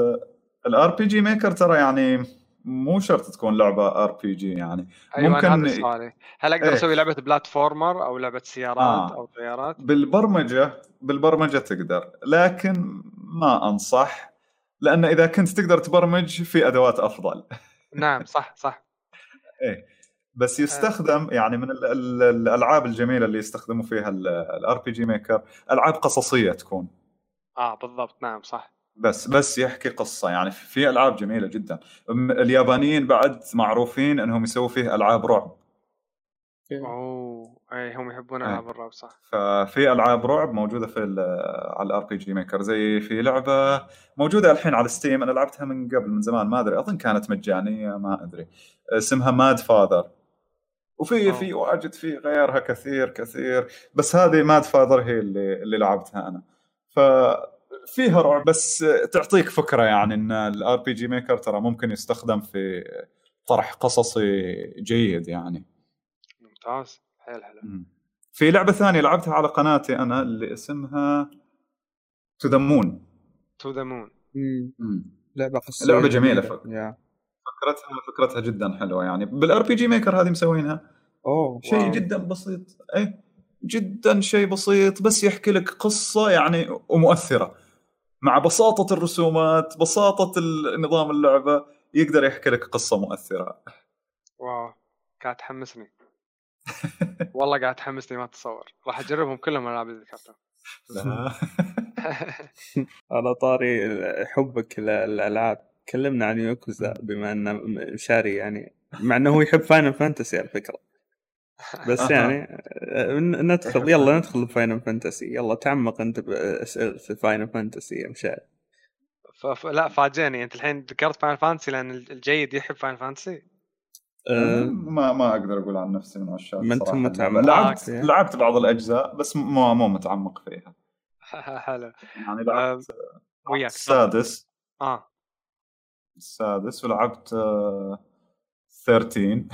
ال RPG Maker ترى يعني مو شرط تكون لعبة RPG يعني. أيوة ممكن هل أقدر إيه؟ أسوي لعبة platformer أو لعبة سيارات آه. أو طيارات؟ بالبرمجة بالبرمجة تقدر. لكن ما أنصح لأن إذا كنت تقدر تبرمج في أدوات أفضل. نعم صح صح. إيه. بس يستخدم يعني من الألعاب الجميلة اللي يستخدموا فيها ال RPG Maker ألعاب قصصية تكون. آه بالضبط. نعم صح. بس بس يحكي قصة. يعني في ألعاب جميلة جدا. اليابانيين بعد معروفين إنهم يسووا فيه ألعاب رعب. أوه. أي هم يحبون ألعاب. الرعب صح. ففي ألعاب رعب موجودة في على ال RPG Maker زي في لعبة موجودة الحين على Steam أنا لعبتها من قبل من زمان ما أدري. أظن كانت مجانية ما أدري. اسمها Mad Father وفي في واجد في غيرها كثير كثير. بس هذه Mad Father هي اللي اللي لعبتها أنا. ف فيها رعب بس تعطيك فكرة يعني إن ال RPG Maker ترى ممكن يستخدم في طرح قصصي جيد يعني. ممتاز. حيل حلو في لعبة ثانية لعبتها على قناتي أنا اللي اسمها To the Moon To the Moon لعبة قصيرة لعبة جميلة. يا. فكرتها فكرتها جدا حلوة يعني. بال RPG Maker هذه مسوينها. أوه شيء. جدا بسيط. اي جدا شيء بسيط بس يحكي لك قصة يعني ومؤثرة. مع بساطة الرسومات بساطة نظام اللعبة يقدر يحكي لك قصة مؤثرة. واو. قاعد تحمسني. [LAUGHS] والله قاعد تحمسني ما تتصور. راح أجربهم كلهم الالعاب اللي ذكرتها لا. [LAUGHS] [LAUGHS] على طاري حبك للألعاب. تكلمنا عن يوكوزا بما إنه شاري يعني مع إنه هو يحب Final Fantasy على فكرة. بس يعني ندخل يلا ندخل ب Final Fantasy يلا تعمق أنت بأسئلة في Final Fantasy يا. ف... لا فاجئني أنت الحين ذكرت Final Fantasy لأن الجيد يحب Final Fantasy أه ما ما أقدر أقول عن نفسي من عشاق ما صراحة. متعمق. لعبت. لعبت بعض الأجزاء بس مو مو متعمق فيها. [LAUGHS] حلو. يعني لعبت وياك. السادس آه. السادس ولعبت آه، 13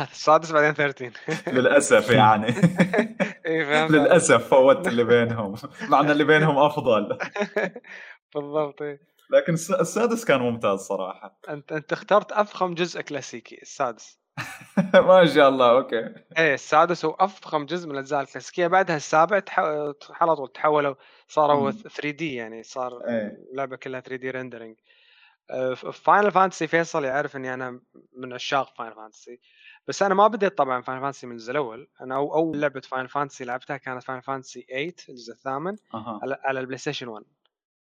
السادس بعدين 13 [LAUGHS] للأسف يعني. [LAUGHS] اي فهمت. للأسف فوت اللي بينهم مع إن اللي بينهم أفضل. [LAUGHS] بالضبط إيه. لكن الس- السادس كان ممتاز صراحة. أنت أنت اخترت أفخم جزء كلاسيكي السادس. ما شاء الله أوكي. إيه السادس هو أفخم جزء من الأجزاء الكلاسيكية. بعدها السابع. على طول تحولوا صاروا مم. 3D يعني صار إيه. اللعبة كلها 3D rendering Final Fantasy فيصل يعرف إني أنا من عشاق Final Fantasy بس أنا ما بديت طبعا Final Fantasy من الجزء الأول أنا أول لعبة Final Fantasy لعبتها كانت Final Fantasy 8 الجزء الثامن أها على, ال PlayStation 1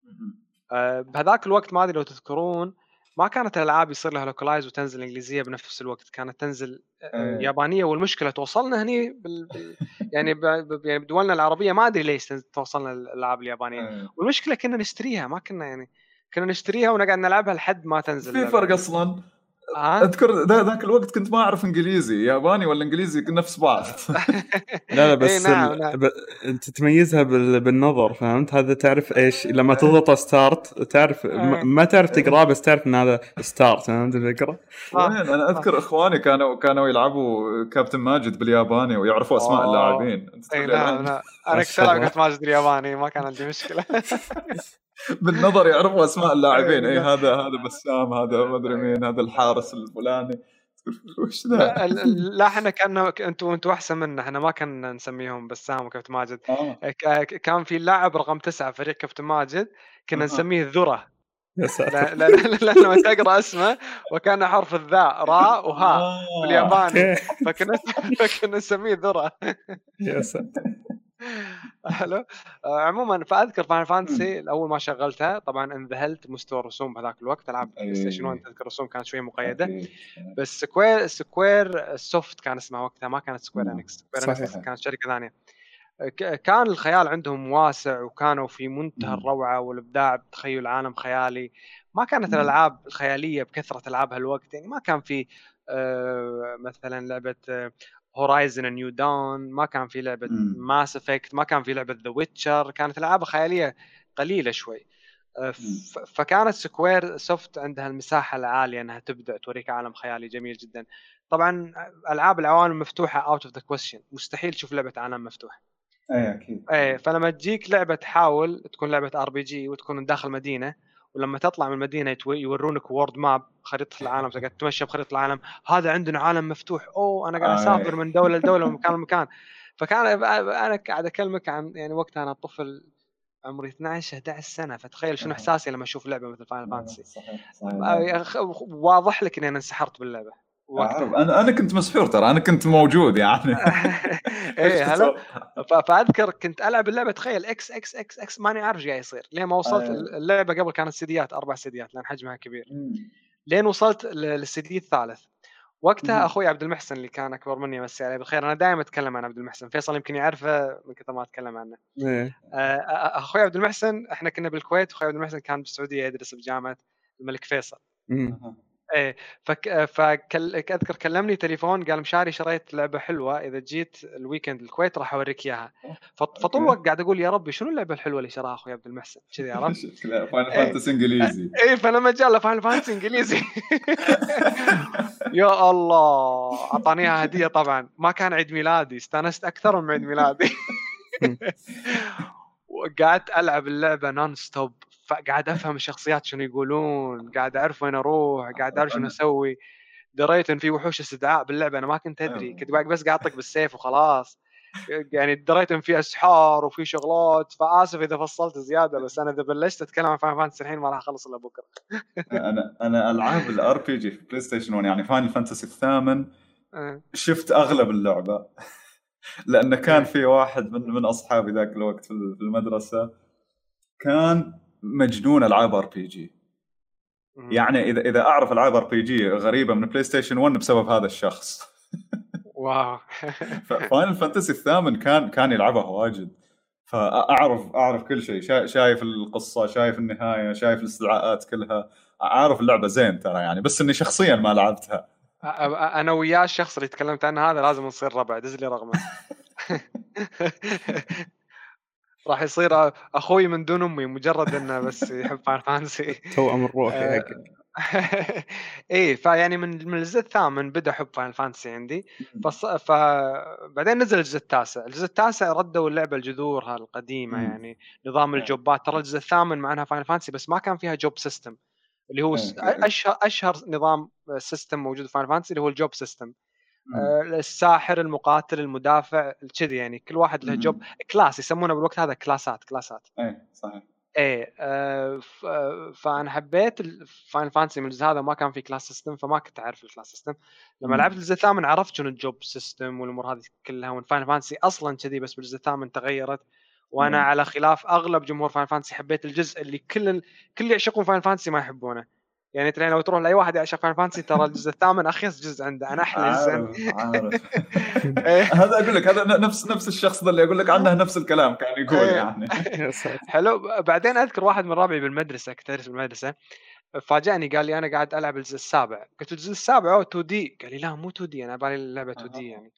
مهم. آه، بهذاك الوقت ما أدري لو تذكرون ما كانت الألعاب يصير لها localize وتنزل إنجليزية بنفس الوقت كانت تنزل آه، إيه. يابانية والمشكلة توصلنا هني بال... يعني ب... يعني بدولنا العربية ما أدري ليش توصلنا الألعاب اليابانية إيه. والمشكلة كنا نشتريها ما كنا يعني كنا نشتريها ونقعد نلعبها لحد ما تنزل في. فرق أصلا ها أذكر ذا- ذاك الوقت كنت ما أعرف إنجليزي ياباني ولا إنجليزي نفس بعض [LAUGHS] لا لا بس إيه، نعم،. نعم. ب... أنت تميزها بال... بالنظر فهمت هذا تعرف إيش لما تضغط [LAUGHS] start تعرف. م... ما تعرف تقرأه بس تعرف إن هذا start فهمت الفكرة؟ آه. أنا أذكر إخواني كانوا كانوا يلعبوا كابتن ماجد بالياباني ويعرفوا أسماء آه. اللاعبين إي نعم نعم أنا كنت العب الله. كنت ماجد الياباني ما كان عندي مشكلة [LAUGHS] [LAUGHS] بالنظر يعرفوا أسماء اللاعبين اي هذا هذا بسام هذا ما أدري مين هذا الحارس الفلاني [LAUGHS] وش ذا؟ لا إحنا كنا أنتوا أنتوا أحسن منا إحنا ما كنا نسميهم بسام وكابتن ماجد آه. كان في لاعب رقم تسعة فريق كابتن ماجد كنا أها. نسميه الذرة يا ساتر لأنه تقرأ اسمه وكان حرف الذاء راء وها آه. بالياباني. فكنا فكنا نسميه ذرة يا ساتر حلو آه، عموما فأذكر Final Fantasy اول ما شغلتها طبعا انذهلت مستوى الرسوم بهذاك الوقت ألعاب PlayStation 1 أي. تذكر الرسوم كانت شوية مقيدة. بس Square SquareSoft كان اسمها وقتها ما كانت Square. Enix Square. Enix كانت شركة ثانية ك- كان الخيال عندهم واسع وكانوا في منتهى. الروعة والإبداع بتخيل عالم خيالي ما كانت. الألعاب الخيالية بكثرة العاب هالوقت يعني ما كان في آه، مثلا لعبة Horizon New Dawn ما كان في لعبة. Mass Effect ما كان في لعبة The Witcher كانت ألعاب خيالية قليلة شوي. آه، فكانت SquareSoft عندها المساحة العالية إنها تبدع توريك عالم خيالي جميل جدا. طبعا ألعاب العوالم المفتوحه out of the question مستحيل تشوف لعبة عالم مفتوح. اي أكيد. إيه فلما تجيك لعبة تحاول تكون لعبة RPG وتكون داخل مدينة ولما تطلع من المدينة يورونك world map خريطة العالم تقعد تمشى بخريطة العالم. هذا عندنا عالم مفتوح. أوه أنا قاعد آه. أسافر من دولة [LAUGHS] لدولة ومن مكان لمكان. فكان أنا قاعد أكلمك عن يعني وقتها أنا طفل عمري 12 11 سنة. فتخيل شنو آه. إحساسي لما أشوف لعبة مثل Final Fantasy صحيح صحيح. آه، أخ- واضح لك إني أنا انسحرت باللعبة. أنا أنا كنت مسحور ترى أنا كنت موجود يعني. [LAUGHS] إيه [LAUGHS] هلا. فأذكر كنت ألعب اللعبة تخيل إكس إكس إكس إكس ماني عارف إيش قاعد يصير. لين ما وصلت آه. اللعبة قبل كانت سيديات أربع سيديات لأن حجمها كبير. لين وصلت ل- للسي دي الثالث. وقتها مم. أخوي عبد المحسن اللي كان أكبر مني يمسي عليه بالخير أنا دائما أتكلم عن عبد المحسن. فيصل يمكن يعرفه من كثر ما أتكلم عنه. إيه. آه، أخوي عبد المحسن إحنا كنا بالكويت أخوي عبد المحسن كان بالسعوديه يدرس بجامعه الملك فيصل. إيه فك... فكل... أذكر كلمني تليفون قال مشاري شريت لعبة حلوة إذا جيت ال weekend الكويت راح أوريك إياها. فط- فطول الوقت قاعد أقول يا ربي شنو اللعبة الحلوة اللي شراها أخوي عبد المحسن؟ كذي [LAUGHS] عرفت؟ شكلها Final Fantasy إنجليزي. [LAUGHS] اي فلما جاء له Final Fantasy إنجليزي. [LAUGHS] يا الله اعطاني اياها هدية طبعا. ما كان عيد ميلادي استأنست أكثر من عيد ميلادي. وقعدت ألعب اللعبة non-stop فقاعد أفهم الشخصيات شنو يقولون قاعد أعرف وين أروح قاعد أعرف شنو أسوي. دريت إن في وحوش استدعاء باللعبة أنا ما كنت أدري كنت بس قاعد أطق بالسيف وخلاص. يعني دريت إن في أسحار وفي شغلات فآسف إذا فصلت زيادة بس أنا إذا بلشت أتكلم عن Final Fantasy الحين ما راح أخلص إلا بكرة. أنا أنا ألعاب ال RPG في PlayStation 1 يعني Final Fantasy الثامن. شفت أغلب اللعبة. [LAUGHS] لأنه كان إيه. في واحد من من أصحابي ذاك الوقت في المدرسة كان مجنون العاب RPG يعني اذا إذا أعرف العاب RPG غريبة من PlayStation 1 بسبب هذا الشخص. wow. [LAUGHS] Final Fantasy الثامن كان كان يلعبها واجد. فاعرف أعرف كل شيء. شايف القصة شايف النهاية شايف الاستدعاءات كلها. أعرف اللعبة زين ترى يعني بس إني شخصيا ما لعبتها. أنا وياه الشخص اللي تكلمت عنه هذا لازم نصير ربع. دز لي رقمه [LAUGHS] راح يصير أخوي من دون أمي مجرد إنه بس يحب Final Fantasy توأم الروح آه، [LAUGHS] إيه فيعني من من الجزء الثامن بدأ حب Final Fantasy عندي. فص... فبعدين نزل الجزء التاسع، الجزء التاسع ردوا اللعبة لجذورها القديمه يعني نظام إيه. الجوبات. ترى الجزء الثامن مع إنها Final Fantasy بس ما كان فيها job system اللي هو إيه،. أشهر أشهر نظام system موجود في Final Fantasy اللي هو ال job system آه، الساحر المقاتل المدافع كذي يعني كل واحد له job class يسمونه بالوقت هذا كلاسات كلاسات. إيه صحيح. إيه آه فأنا حبيت Final Fantasy من الجزء هذا ما كان في class system فما كنت أعرف ال class system لما لعبت الجزء الثامن عرفت شنو ال job system والأمور هذه كلها وإن Final Fantasy أصلا كذي بس بالجزء الثامن تغيرت. وأنا مم. على خلاف أغلب جمهور Final Fantasy حبيت الجزء اللي كل. كل اللي يعشقون Final Fantasy ما يحبونه. يعني ترى لو تروح لأي واحد يعشق Final Fantasy ترى الجزء الثامن اخيس جزء عنده أنا أحلى جزء عارف. [LAUGHS] هذا أقول لك هذا نفس نفس الشخص اللي أقول لك عنه نفس الكلام كان يقول إيه. يعني. [LAUGHS] حلو بعدين أذكر واحد من ربعي بالمدرسة كنت أدرس بالمدرسة فاجأني قال لي أنا قاعد ألعب الجزء السابع. قلت الجزء السابع أو 2D؟ قال لي لا مو 2D أنا بالي اللعبة 2D يعني.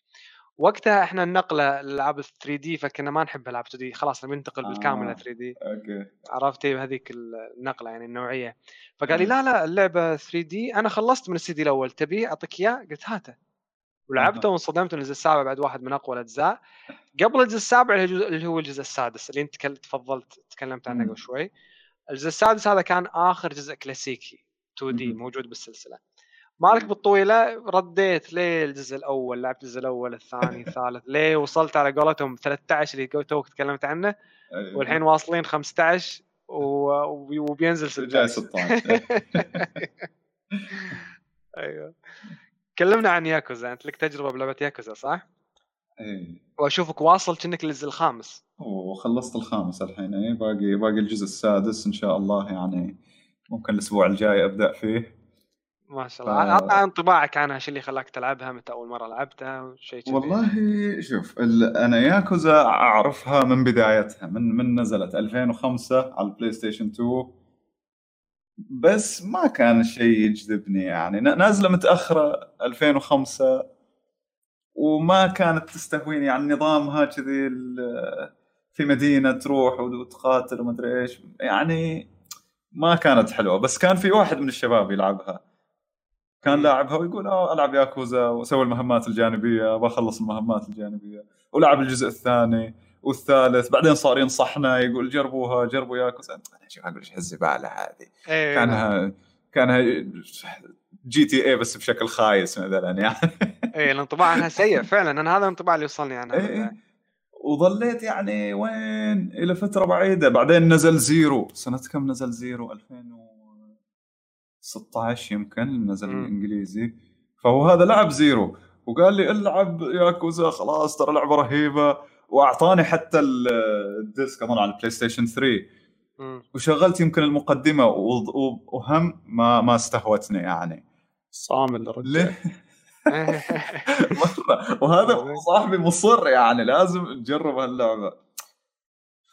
وقتها إحنا النقله الألعاب 3D فكنا ما نحب ألعاب 2D خلاص نبي ننتقل بالكامل ل 3D. أوكي. عرفتي هذيك النقلة يعني النوعية. فقال لي لا لا اللعبة 3D أنا خلصت من السي دي الأول تبي أعطيك إياه؟ قلت هاته. ولعبته وانصدمت الجزء السابع بعد واحد من أقوى الأجزاء. قبل الجزء السابع اللي هو الجزء السادس اللي أنت تفضلت تكلمت عنه قبل شوي. الجزء السادس هذا كان آخر جزء كلاسيكي 2D موجود بالسلسلة. مالك بالطويلة رديت ليه الجزء الأول لعبت الجزء الأول الثاني [LAUGHS] الثالث ليه وصلت على قولتهم 13 اللي توك تكلمت عنه؟ أيوة. والحين واصلين 15 وبينزل 16 16 [LAUGHS] أيوه. كلمنا عن ياكوزا أنت لك تجربة بلعبة ياكوزا صح؟ إيه. وأشوفك واصل كأنك للجزء الخامس. وخلصت الخامس الحين اي باقي باقي الجزء السادس إن شاء الله يعني ممكن الأسبوع الجاي أبدأ فيه. ما شاء الله. أعطى انطباعك عنها شو اللي خلاك تلعبها متى أول مرة لعبتها شيء كذي. والله شوف أنا ياكوزا أعرفها من بدايتها من من نزلت 2005 على ال PlayStation 2 بس ما كان الشيء يجذبني يعني. نازلة متأخرة 2005 وما كانت تستهويني يعني. نظامها كذي في مدينة تروح وتقاتل وما أدري إيش. يعني ما كانت حلوة. بس كان في واحد من الشباب يلعبها. كان لاعبها ويقول آه ألعب ياكوزا وسوي المهمات الجانبية بخلص المهمات الجانبية ولعب الجزء الثاني والثالث بعدين صار ينصحنا يقول جربوها جربوا ياكوزا. أنا شوف أقول إيش الزباله هذه؟ أيوة كانها كانها GTA بس بشكل خايس مثلا يعني. اي الانطباع عنها سيء [LAUGHS] فعلا أنا هذا الانطباع اللي وصلني عنها إيه وظليت يعني وين؟ إلى فترة بعيدة بعدين نزل Zero. سنة كم نزل Zero؟ 2000 و 16 يمكن نزل الإنجليزي. فهو هذا لعب Zero. وقال لي العب ياكوزا خلاص ترى لعبة رهيبة. وأعطاني حتى ال disc أظن على ال PlayStation 3 وشغلت يمكن المقدمة وهم ما ما استهوتني يعني. صامل ليه؟ [LAUGHS] مرة. وهذا صاحبي مصر يعني لازم نجرب هاللعبة.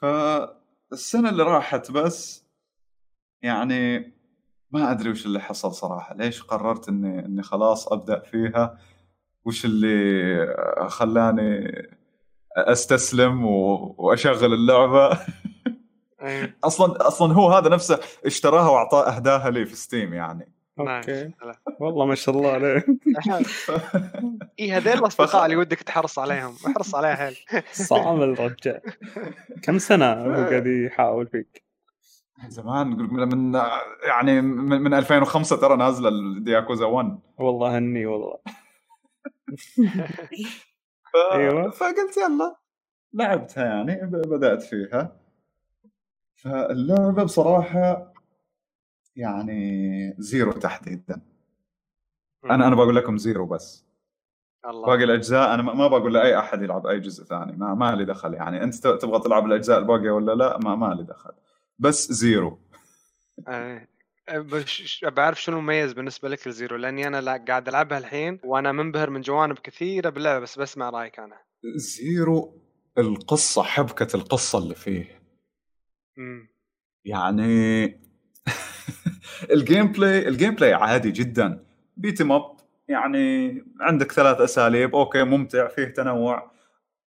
فالسنه اللي راحت بس يعني ما أدري وش اللي حصل صراحة. ليش قررت إني إني خلاص أبدأ فيها؟ وش اللي خلاني أستسلم وأشغل اللعبة؟ [LAUGHS] أصلا أصلا هو هذا نفسه اشتراها وأعطاه أهداها لي في Steam يعني. okay. والله ما شاء الله عليه [LAUGHS] اي هذول الأصدقاء اللي ودك تحرص عليهم. احرص عليها حيل صعب الرجال كم سنة هو قاعد يحاول فيك؟ زمان من يعني من 2005 ترى نازلة ياكوزا 1 والله هني والله. ف... أيوه. فقلت يلا لعبتها يعني بدأت فيها. فاللعبة بصراحة يعني zero تحديدا. أنا أنا بقول لكم zero بس. الله. باقي الأجزاء أنا ما بقول لأي أحد يلعب أي جزء ثاني. ما ما لي دخل يعني. أنت تبغى تلعب الأجزاء الباقية ولا لا؟ ما ما لي دخل. بس zero آه. بس بعرف شنو مميز بالنسبة لك ال zero لأني أنا قاعد ألعبها الحين وأنا منبهر من جوانب كثيرة باللعبة بس بسمع رأيك أنا zero القصة حبكة القصة اللي فيه مم. يعني [LAUGHS] ال gameplay ال gameplay عادي جدا beat 'em up يعني عندك ثلاث أساليب okay ممتع فيه تنوع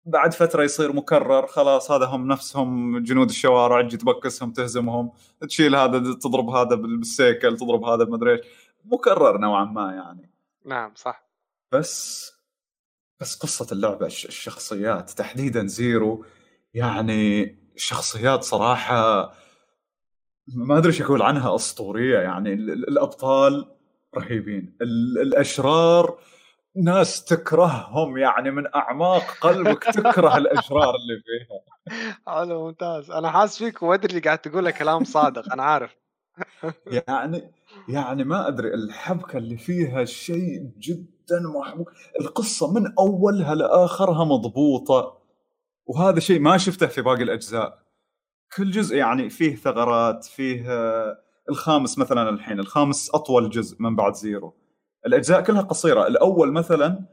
بعد فترة يصير مكرر خلاص هذا هم نفسهم جنود الشوارع تجي تبكسهم تهزمهم تشيل هذا تضرب هذا بالسيكل تضرب هذا بمدري إيش. مكرر نوعا ما يعني. نعم صح. بس بس قصة اللعبة الشخصيات تحديدا زيرو يعني شخصيات صراحة ما أدري إيش أقول عنها أسطورية يعني. الأبطال رهيبين. الأشرار ناس تكرههم يعني من أعماق قلبك تكره الأشرار اللي فيها. حلو ممتاز. أنا حاسس فيك وأدري اللي قاعد تقوله كلام صادق أنا عارف. [LAUGHS] يعني يعني ما أدري الحبكة اللي فيها شيء جدا محبوك القصة من أولها لآخرها مضبوطة وهذا شيء ما شفته في باقي الأجزاء. كل جزء يعني فيه ثغرات فيه الخامس مثلا الحين الخامس أطول جزء من بعد زيرو. الأجزاء كلها قصيرة. الأول مثلا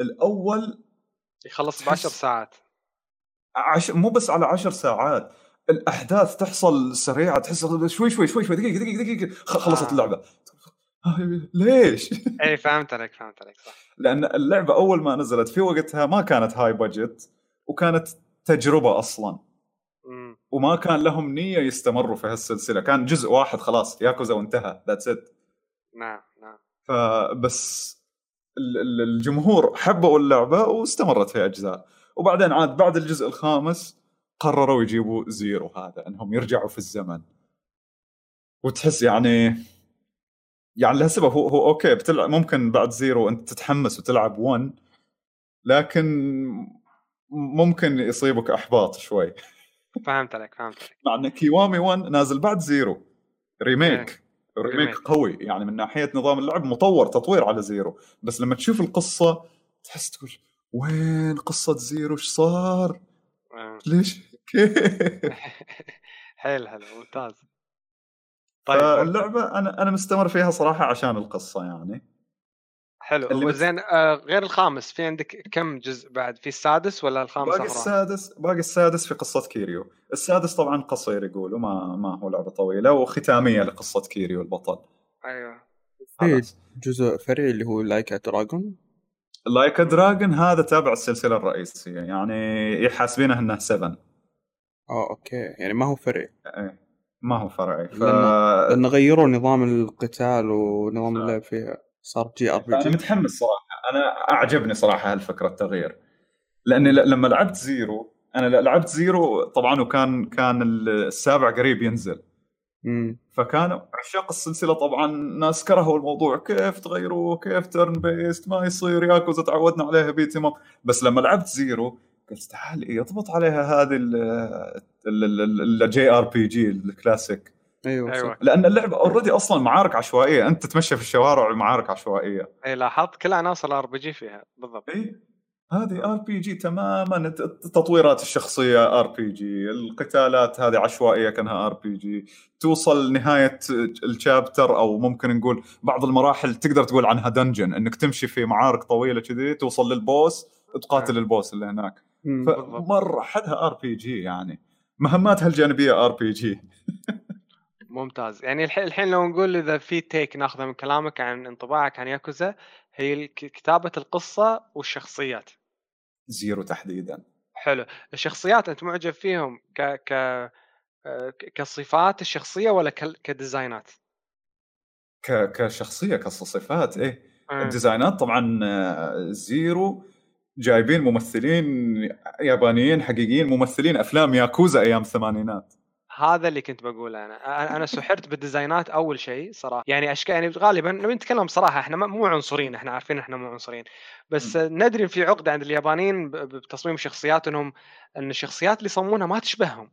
الأول يخلص ب 10 ساعات. عش... مو بس على 10 ساعات. الأحداث تحصل سريعة تحس شوي شوي شوي شوي دقيقة دقيقة دقيقة خلصت آه. اللعبة. ليش؟ إي فهمت عليك فهمت عليك صح. لأن اللعبة أول ما نزلت في وقتها ما كانت high budget وكانت تجربة أصلا. مم. وما كان لهم نية يستمروا في هالسلسلة. كان جزء واحد خلاص ياكوزا وانتهى. that's it نعم نعم. فبس الجمهور حبوا اللعبة واستمرت في أجزاء. وبعدين عاد بعد الجزء الخامس قرروا يجيبوا zero هذا إنهم يرجعوا في الزمن. وتحس يعني يعني لها سبب هو, هو okay بتلعب ممكن بعد zero أنت تتحمس وتلعب 1 لكن ممكن يصيبك أحباط شوي. فهمت عليك فهمت عليك. مع إن كيوامي 1 نازل بعد zero remake. remake قوي يعني من ناحية نظام اللعب مطور تطوير على zero بس لما تشوف القصة تحس تقول وين قصة zero إيش صار؟ آه. ليش؟ [LAUGHS] حيل حلو ممتاز طيب اللعبه أنا أنا مستمر فيها صراحة عشان القصة يعني حلو. اللي زين آه غير الخامس في عندك كم جزء بعد؟ في السادس ولا الخامس باقي السادس باقي السادس في قصة كيريو. السادس طبعا قصير يقولوا ما ما هو لعبة طويلة وختامية لقصة كيريو البطل. أيوه. في جزء فرعي اللي هو Like a Dragon Like a Dragon هذا تابع السلسلة الرئيسية يعني حاسبينه إنه 7 آه okay. يعني ما هو فرعي إيه ما هو فرعي. ف... لأن غيروا نظام القتال ونظام اللعب فيها. صار JRPG أنا متحمس صراحة أنا اعجبني صراحة هالفكره التغيير لاني لما لعبت zero أنا لعبت zero طبعا وكان كان السابع قريب ينزل مم. فكانوا عشاق السلسله طبعا ناس كرهوا الموضوع كيف تغيروه كيف turn-based ما يصير ياكوزا تعودنا عليها beat 'em ups لما لعبت zero قلت تعال يضبط عليها هذه ال JRPG ال classic أيوه, أيوة. لأن اللعبة already أصلا معارك عشوائية. أنت تتمشى في الشوارع ومعارك عشوائية. اي لاحظت كل عناصر RPG فيها. بالضبط. اي هذه RPG تماما تطويرات الشخصية RPG القتالات هذه عشوائية كأنها RPG توصل نهاية ال chapter أو ممكن نقول بعض المراحل تقدر تقول عنها dungeon إنك تمشي في معارك طويلة كذي توصل لل boss تقاتل نعم. ال boss اللي هناك. فمره حدها RPG يعني. مهماتها الجانبية RPG ممتاز. يعني الحين لو نقول إذا في take ناخذه من كلامك عن انطباعك عن ياكوزا هي كتابة القصة والشخصيات. zero تحديدا. حلو. الشخصيات أنت معجب فيهم ك ك آه، كصفات الشخصية ولا ك... كديزاينات؟ ك... كشخصية كصفات إيه. إيه. الديزاينات طبعا آه، zero. جايبين ممثلين يابانيين حقيقيين ممثلين أفلام ياكوزا أيام الثمانينات. هذا اللي كنت بقوله أنا. أنا سحرت بالديزاينات أول شيء صراحة. يعني اشكال يعني غالبا نتكلم بصراحه إحنا مو عنصريين إحنا عارفين إحنا مو عنصريين. بس ندري إن في عقدة عند اليابانيين بتصميم الشخصيات إنهم إن الشخصيات اللي يصممونها ما تشبههم.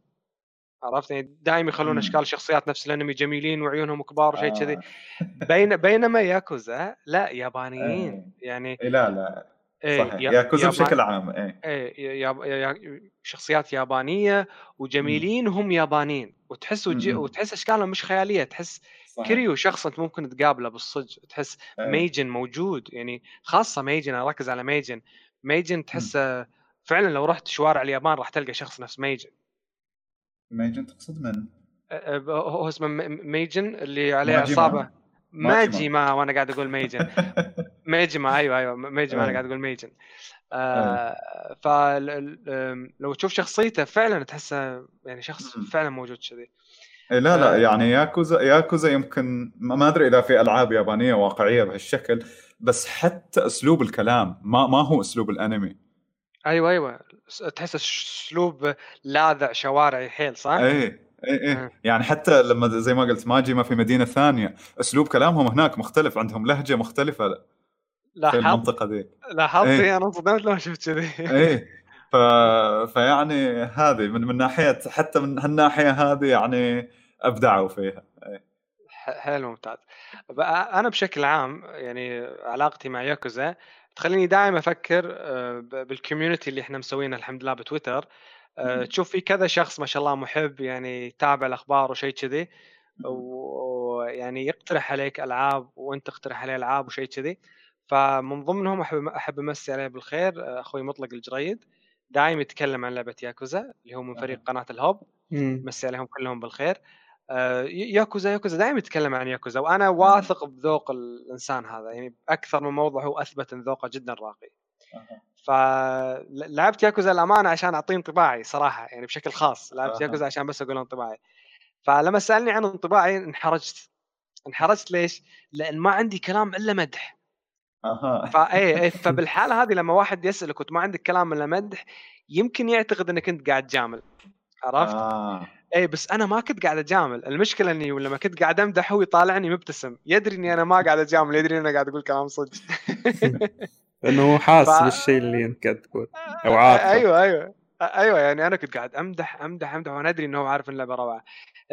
عرفت؟ يعني دائما يخلون. أشكال الشخصيات نفس الأنمي جميلين وعيونهم كبار وشيء كذي. آه. بين بينما ياكوزا لا يابانيين. إيه. يعني لا لا. إيه، صحيح يا- ياكوزا يابان- بشكل عام إيه إيه يا يا شخصيات يابانية وجميلين هم يابانيين وتحس وتجي مم. وتحس أشكالهم مش خيالية تحس صحيح. كريو شخص أنت ممكن تقابله بالصدق تحس إيه. ميجن موجود يعني خاصة ميجن أركز على ميجن ميجن تحسه فعلا لو رحت شوارع اليابان راح تلقى شخص نفس ميجن ميجن تقصد من؟ هو اسمه ميجن اللي عليه ماجما. ماجما وأنا قاعد أقول ميجن [LAUGHS] ميجما أيوه أيوه ميجما أنا إيه. قاعد أقول ميجن آه فلو تشوف شخصيته فعلا تحسه يعني شخص. فعلا موجود كذي إيه لا لا. يعني ياكوزا ياكوزا يمكن ما ما أدري إذا في ألعاب يابانية واقعية بهالشكل بس حتى أسلوب الكلام ما ما هو أسلوب الأنمي أيوه أيوه تحس أسلوب لاذع شوارعي حيل صح؟ إيه إيه إيه آه. يعني حتى لما زي ما قلت ماجما في مدينة ثانية أسلوب كلامهم هناك مختلف عندهم لهجة مختلفة لاحظت المنطقة ذي لاحظت. إيه، أنا انصدمت لما شفت كذي. إيه. [LAUGHS] ف... فيعني هذه من من ناحيه حتى من هالناحية هذه يعني أبدعوا فيها. ح- حلو ممتاز. أنا بشكل عام يعني علاقتي مع ياكوزا تخليني دائما أفكر آه، بال community اللي إحنا مسوينه الحمد لله بتويتر. آه،. تشوف في كذا شخص ما شاء الله محب يعني يتابع الأخبار وشيء كذي ويعني يقترح عليك ألعاب وأنت تقترح عليه ألعاب وشيء كذي. فمن ضمنهم أحب أحب امسي عليه بالخير آه، أخوي مطلق الجريد دايم يتكلم عن لعبة ياكوزا اللي هو من فريق قناة الهوب. مسي عليهم كلهم بالخير. آه، ياكوزا ياكوزا دائما يتكلم عن ياكوزا وأنا واثق بذوق الإنسان هذا يعني أكثر من موضوع هو أثبت إن ذوقه جدا راقي. فلعبت ياكوزا الأمانة عشان أعطيه انطباعي صراحة يعني بشكل خاص لعبت. ياكوزا عشان بس أقول انطباعي. فلما سألني عن انطباعي انحرجت. انحرجت ليش؟ لأن ما عندي كلام إلا مدح. أها. فاي اي فبالحالة هذه لما واحد يسألك وأنت ما عندك كلام إلا مدح يمكن يعتقد إنك أنت قاعد تجامل عرفت؟ آه. اي بس أنا ما كنت قاعد أجامل. المشكلة إني لما كنت قاعد أمدح هو يطالعني مبتسم. يدري إني أنا ما قاعد أجامل يدري إني أنا قاعد أقول كلام صدق. [LAUGHS] لأنه هو حاس ف- بالشيء اللي أنت قاعد تقول أو عارفه أيوه أيوه. أيوه يعني أنا كنت قاعد أمدح أمدح أمدح وأنا أدري إنه هو عارف ان اللعبه روعة.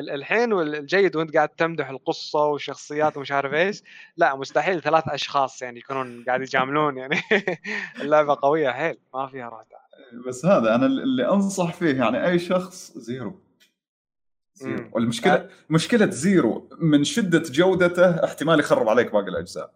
الحين والجيد وانت قاعد تمدح القصة والشخصيات ومش عارف إيش. لا مستحيل ثلاث أشخاص يعني يكونون قاعد يجاملون يعني. [LAUGHS] اللعبة قوية حيل ما فيها روح بس هذا أنا اللي أنصح فيه يعني أي شخص زيرو. زيرو. والمشكلة مشكلة زيرو من شدة جودته احتمال يخرب عليك باقي الأجزاء.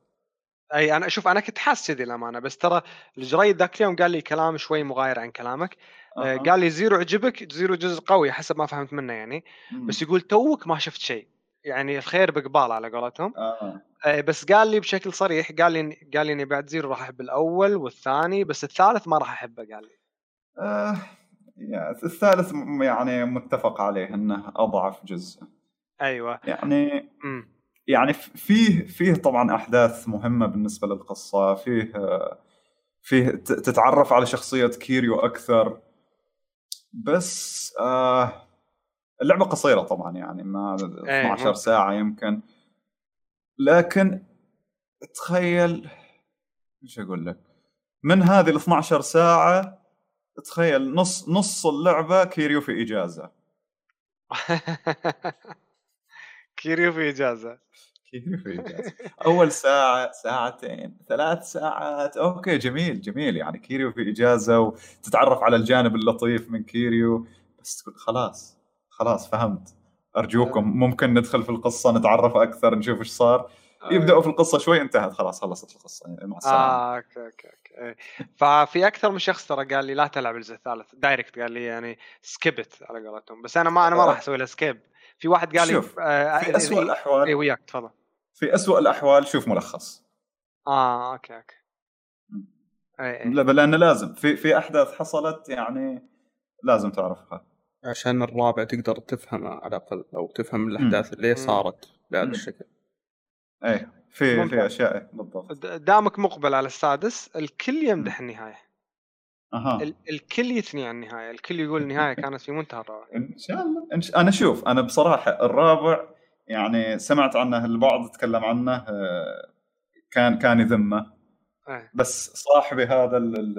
أي أنا شوف أنا كنت حاس كذي الامانه بس ترى الجريد ذاك اليوم قال لي كلام شوي مغاير عن كلامك. آه، أها. قال لي زيرو عجبك زيرو جزء قوي حسب ما فهمت منه يعني مم. بس يقول توك ما شفت شيء يعني الخير بقبال على قولتهم آه. آه، بس قال لي بشكل صريح قال لي قال لي إني بعد زيرو راح أحب الأول والثاني بس الثالث ما راح أحبه قال لي آه. الثالث يعني متفق عليه إنه أضعف جزء أيوه يعني امم يعني فيه فيه طبعا أحداث مهمة بالنسبة للقصة فيه آه، فيه تتعرف على شخصية كيريو أكثر بس آه اللعبة قصيرة طبعا يعني ما 12 مم. ساعة يمكن. لكن تخيل إيش أقول لك؟ من هذه ال 12 ساعة تخيل نص نص اللعبة كيريو في إجازة. [LAUGHS] كيريو في إجازة. [LAUGHS] أول ساعة ساعتين ثلاث ساعات. okay جميل جميل. يعني كيريو في إجازة وتتعرف على الجانب اللطيف من كيريو. بس تقول خلاص خلاص فهمت. أرجوكم ممكن ندخل في القصة نتعرف أكثر نشوف إيش صار. يبدأوا في القصة شوي انتهت خلاص خلصت القصة مع السلامة. آه okay okay okay. إيه. ففي أكثر من شخص ترى قال لي لا تلعب الجزء الثالث. direct قال لي يعني skip it على قولتهم. بس أنا ما أنا ما راح أسوي له skip في واحد قال لي شوف، آه في اسوء اي الأحوال وياك تفضل. في اسوء الأحوال شوف ملخص. آه okay okay. أي أي. لا بل لأنه لازم. في في أحداث حصلت يعني لازم تعرفها. عشان الرابع تقدر تفهم على الأقل أو تفهم الأحداث اللي صارت بهذا. الشكل. إيه في. في أشياء إيه، بالضبط. دامك مقبل على السادس الكل يمدح النهاية. أها. ال- الكل يثني عن النهاية. الكل يقول النهاية كانت في منتهى الروعة. [LAUGHS] إن شاء الله. إن. أنا شوف أنا بصراحة الرابع يعني سمعت عنه البعض تكلم عنه آه، كان كان يذمه. إيه. بس صاحبي هذا ال- ال-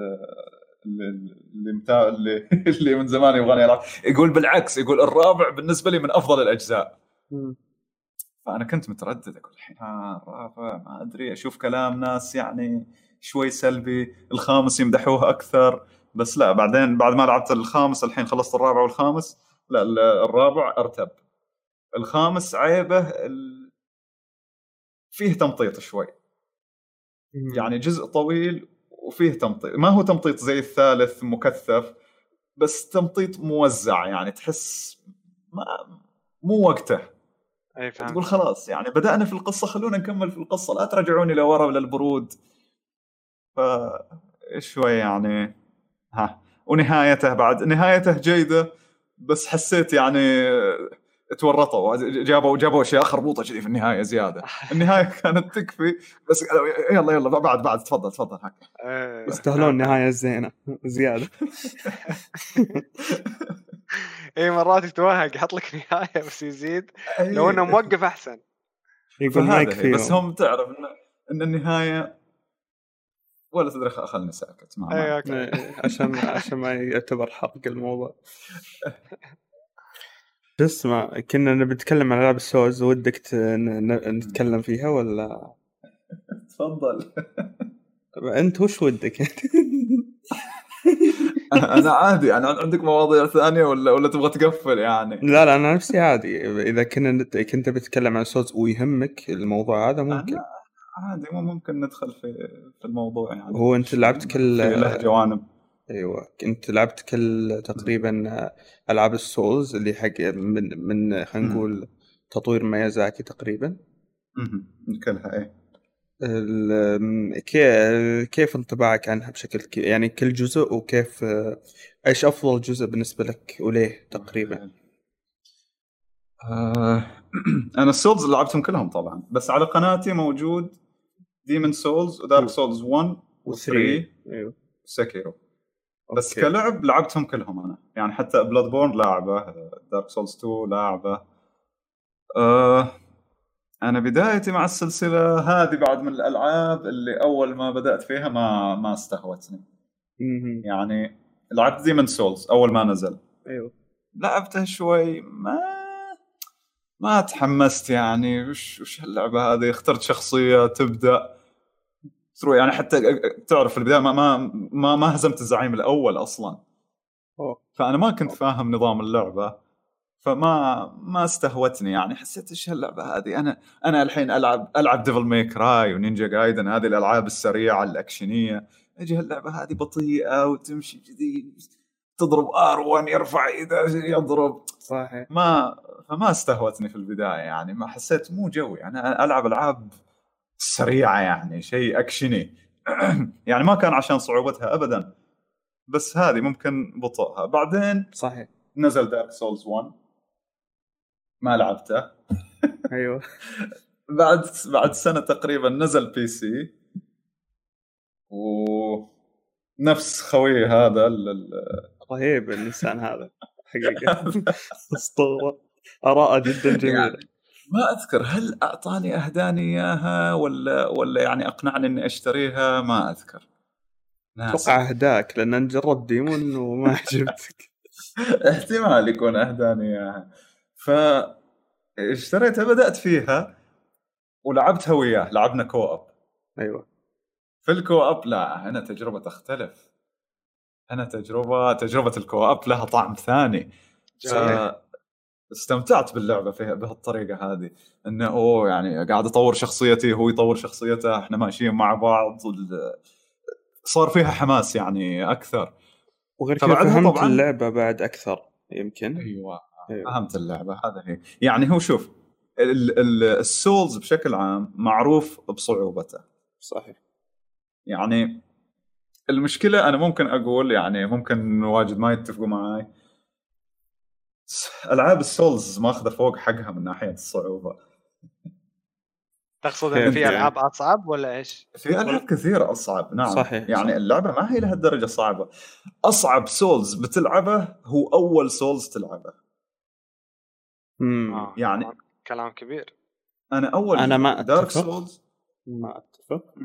ال- اللي متا... اللي [LAUGHS] اللي من زمان يبغاني يلعب يقول بالعكس يقول الرابع بالنسبة لي من أفضل الأجزاء. فأنا كنت متردد أقول الحين الرابع ما أدري أشوف كلام ناس يعني شوي سلبي الخامس يمدحوه أكثر. بس لا بعدين بعد ما لعبت الخامس الحين خلصت الرابع والخامس لا ال- الرابع أرتب. الخامس عيبه ال... فيه تمطيط شوي. يعني جزء طويل وفيه تمطيط ما هو تمطيط زي الثالث مكثف بس تمطيط موزع يعني تحس ما مو وقته. أي تقول فهمت. خلاص يعني بدأنا في القصة خلونا نكمل في القصة لا ترجعوني لورا ولا البرود. ف شوي يعني ها ونهايته بعد نهايته جيدة بس حسيت يعني تورطوا جابوا جابوا أشياء خربوطة كذي في النهاية زيادة، [LAUGHS] النهاية كانت تكفي. بس قالوا يلا يلا بعد بعد تفضل تفضل هك [LAUGHS] إيه. يستاهلون النهايه الزينه زيادة. اي مرات يتوهق يحط لك نهاية بس يزيد. لو إنه موقف أحسن. يقول هي. يكفي بس هم تعرف ان إن النهاية ولا تدري خلني ساكت ما okay. إيه، عشان عشان ما يعتبر حرق الموضوع. [LAUGHS] شو اسمه كنا نبي نتكلم عن ألعاب السولز ودك نتكلم فيها ولا؟ [LAUGHS] تفضل. أنت وش ودك؟ [LAUGHS] أنا عادي أنا عندك مواضيع ثانية ولا ولا تبغى تقفل يعني؟ لا لا أنا نفسي عادي. إذا كنا نت- كنت بتكلم عن سولز ويهمك الموضوع هذا ممكن. عادي مو ممكن ندخل في في الموضوع يعني. هو أنت لعبت كل له جوانب أيوه. أنت لعبت كل تقريبا ألعاب السولز اللي حق من من خلينا نقول تطوير ميازاكي تقريبا. مهم. كلها إيه كي- كيف انطباعك عنها بشكل ك- يعني كل جزء وكيف إيش أفضل جزء بالنسبة لك وليه تقريبا؟ آه. [CLEARS THROAT] أنا السولز لعبتهم كلهم طبعا. بس على قناتي موجود ديمن سولز ودارك سولز 1 و3 أيوه. وسيكيرو بس okay. كلعب لعبتهم كلهم أنا. يعني حتى بلودبورن لاعبه دارك سولز 2 لاعبه. آه أنا بدايتي مع السلسلة هذه بعد من الألعاب اللي أول ما بدأت فيها ما ما استهوتني. يعني لعبت ديمن سولز أول ما نزل. أيوه. لعبته شوي ما ما تحمست يعني. وش وش هاللعبة هذه؟ اخترت شخصية تبدأ. تروح يعني حتى تعرف في البداية ما ما ما, ما هزمت الزعيم الأول أصلا. أوه. فأنا ما كنت فاهم نظام اللعبة فما ما استهوتني يعني. حسيت إيش هاللعبة هذه؟ أنا أنا الحين العب ألعب ديفل ماي كراي ونينجا جايدن هذه الألعاب السريعة الأكشنية. أجي هاللعبة هذه بطيئة وتمشي كذي تضرب R1 يرفع إيده يضرب. صحيح. ما فما استهوتني في البداية يعني. ما حسيت مو جوي. أنا ألعب ألعاب سريعة يعني شيء أكشني. [CLEARS THROAT] يعني ما كان عشان صعوبتها ابدا بس هذه ممكن بطئها. بعدين صحيح. نزل دارك سولز 1 ما لعبته. [LAUGHS] أيوه. بعد بعد سنة تقريبا نزل PC ونفس خوي هذا ال- ال- رهيب الإنسان هذا حقيقة. [LAUGHS] [LAUGHS] أسطورة. آراءه جدا جميلة. يعني ما أذكر هل أعطاني أهداني إياها ولا ولا يعني أقنعني إني أشتريها؟ ما أذكر. ناسي. أتوقع أهداك لأن جربت ديمون وما [LAUGHS] عجبتك احتمال يكون أهداني إياها. ف اشتريتها بدأت فيها ولعبتها وياه لعبنا co-op أيوه. في ال co-op لا هنا تجربة تختلف. هنا تجربة تجربة ال co-op لها طعم ثاني. صحيح. استمتعت باللعبة فيها بهالطريقة هذه. إنه أوه يعني قاعد أطور شخصيتي هو يطور شخصيته إحنا ماشيين مع بعض صار فيها حماس يعني أكثر. وغير كذا فهمت طبعاً- اللعبة بعد أكثر يمكن. أيوه أيوة. فهمت اللعبة هذا هي. يعني هو شوف ال- ال- السولز بشكل عام معروف بصعوبته. صحيح. يعني المشكلة أنا ممكن أقول يعني ممكن واجد ما يتفقوا معي ألعاب السولز ماخذه فوق حقها من ناحية الصعوبة. تقصد إن في ألعاب أصعب ولا إيش؟ في ألعاب كثيرة أصعب نعم. صحيح يعني صحيح. اللعبة ما هي لهالدرجة صعبة. أصعب Souls بتلعبه هو أول Souls تلعبه. امم آه. يعني كلام كبير. أنا أول أنا ما Dark Souls ما أتفق.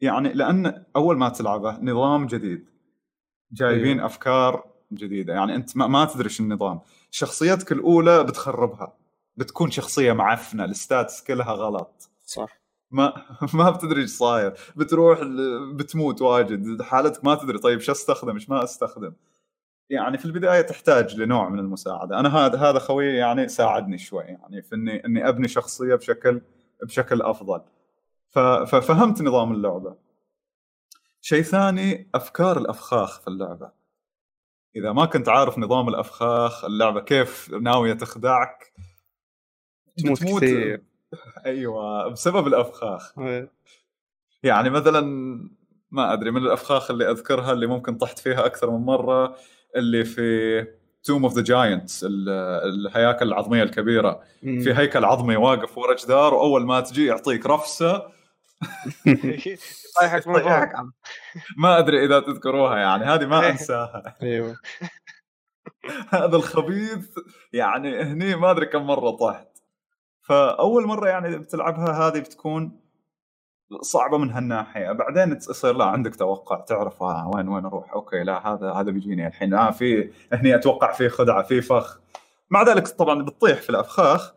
يعني لأن أول ما تلعبه نظام جديد. جايبين أيوه. أفكار جديدة. يعني أنت ما, ما تدري شو النظام. شخصيتك الأولى بتخربها. بتكون شخصية معفنة. الستاتس كلها غلط. صح. ما ما بتدري إيش صاير. بتروح بتموت واجد. حالتك ما تدري. طيب شو أستخدم؟ إيش ما أستخدم؟ يعني في البداية تحتاج لنوع من المساعدة. أنا هذا هذا خوي يعني ساعدني شوي. يعني في اني إني أبني شخصية بشكل بشكل أفضل. ففهمت نظام اللعبة. شيء ثاني أفكار الأفخاخ في اللعبة. إذا ما كنت عارف نظام الأفخاخ اللعبة كيف ناوية تخدعك تموت, تموت كثير أيوه بسبب الأفخاخ إيه. يعني مثلا ما أدري من الأفخاخ اللي أذكرها اللي ممكن طحت فيها أكثر من مرة اللي في Tomb of the Giants الهياكل العظمية الكبيرة مم. في هيكل عظمي واقف ورا جدار وأول ما تجي يعطيك رفسة طايحك من ما أدري إذا تذكروها يعني هذه ما أنساها. أيوه. هذا الخبيث يعني هني ما أدري كم مرة طحت. فأول مرة يعني بتلعبها هذه بتكون صعبة من هالناحية. بعدين تصير لا عندك توقع تعرف آه وين وين أروح؟ أوكي لا هذا هذا بيجيني الحين. آه في هني أتوقع في خدعة في فخ. مع ذلك طبعا بتطيح في الأفخاخ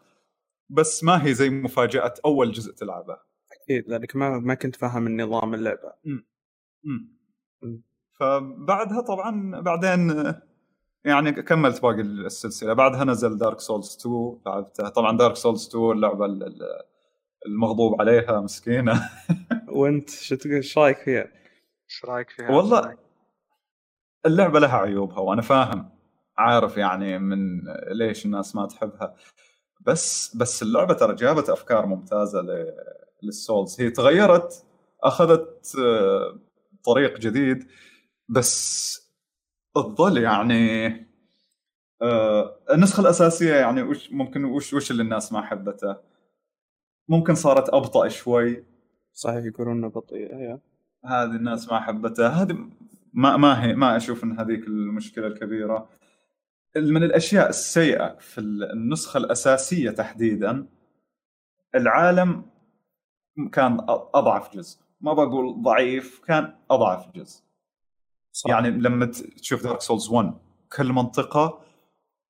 بس ما هي زي مفاجأة أول جزء تلعبه. أكيد لأنك ما ما كنت فاهم النظام اللعبة. إمم فبعدها طبعا بعدين يعني كملت باقي السلسلة. بعدها نزل Dark Souls 2 لعبتها طبعا Dark Souls 2 اللعبة المغضوب عليها مسكينة. [LAUGHS] وأنت شو تقول إيش رأيك فيها؟ إيش رأيك فيها؟ والله. اللعبة لها عيوبها وأنا فاهم عارف يعني من ليش الناس ما تحبها. بس بس اللعبة ترى جابت أفكار ممتازة للسولز. هي تغيرت أخذت آه، طريق جديد بس تظل يعني آه النسخة الأساسية يعني وش ممكن وش وش اللي الناس ما حبته؟ ممكن صارت أبطأ شوي. صحيح يقولون انه بطيئة. هذه الناس ما حبتها. هذه ما ما هي ما أشوف إن هذيك المشكلة الكبيرة. من الأشياء السيئة في النسخة الأساسية تحديدا العالم كان أضعف جزء. ما بقول ضعيف كان أضعف جزء. صح. يعني لما تشوف دارك سولز 1 كل منطقة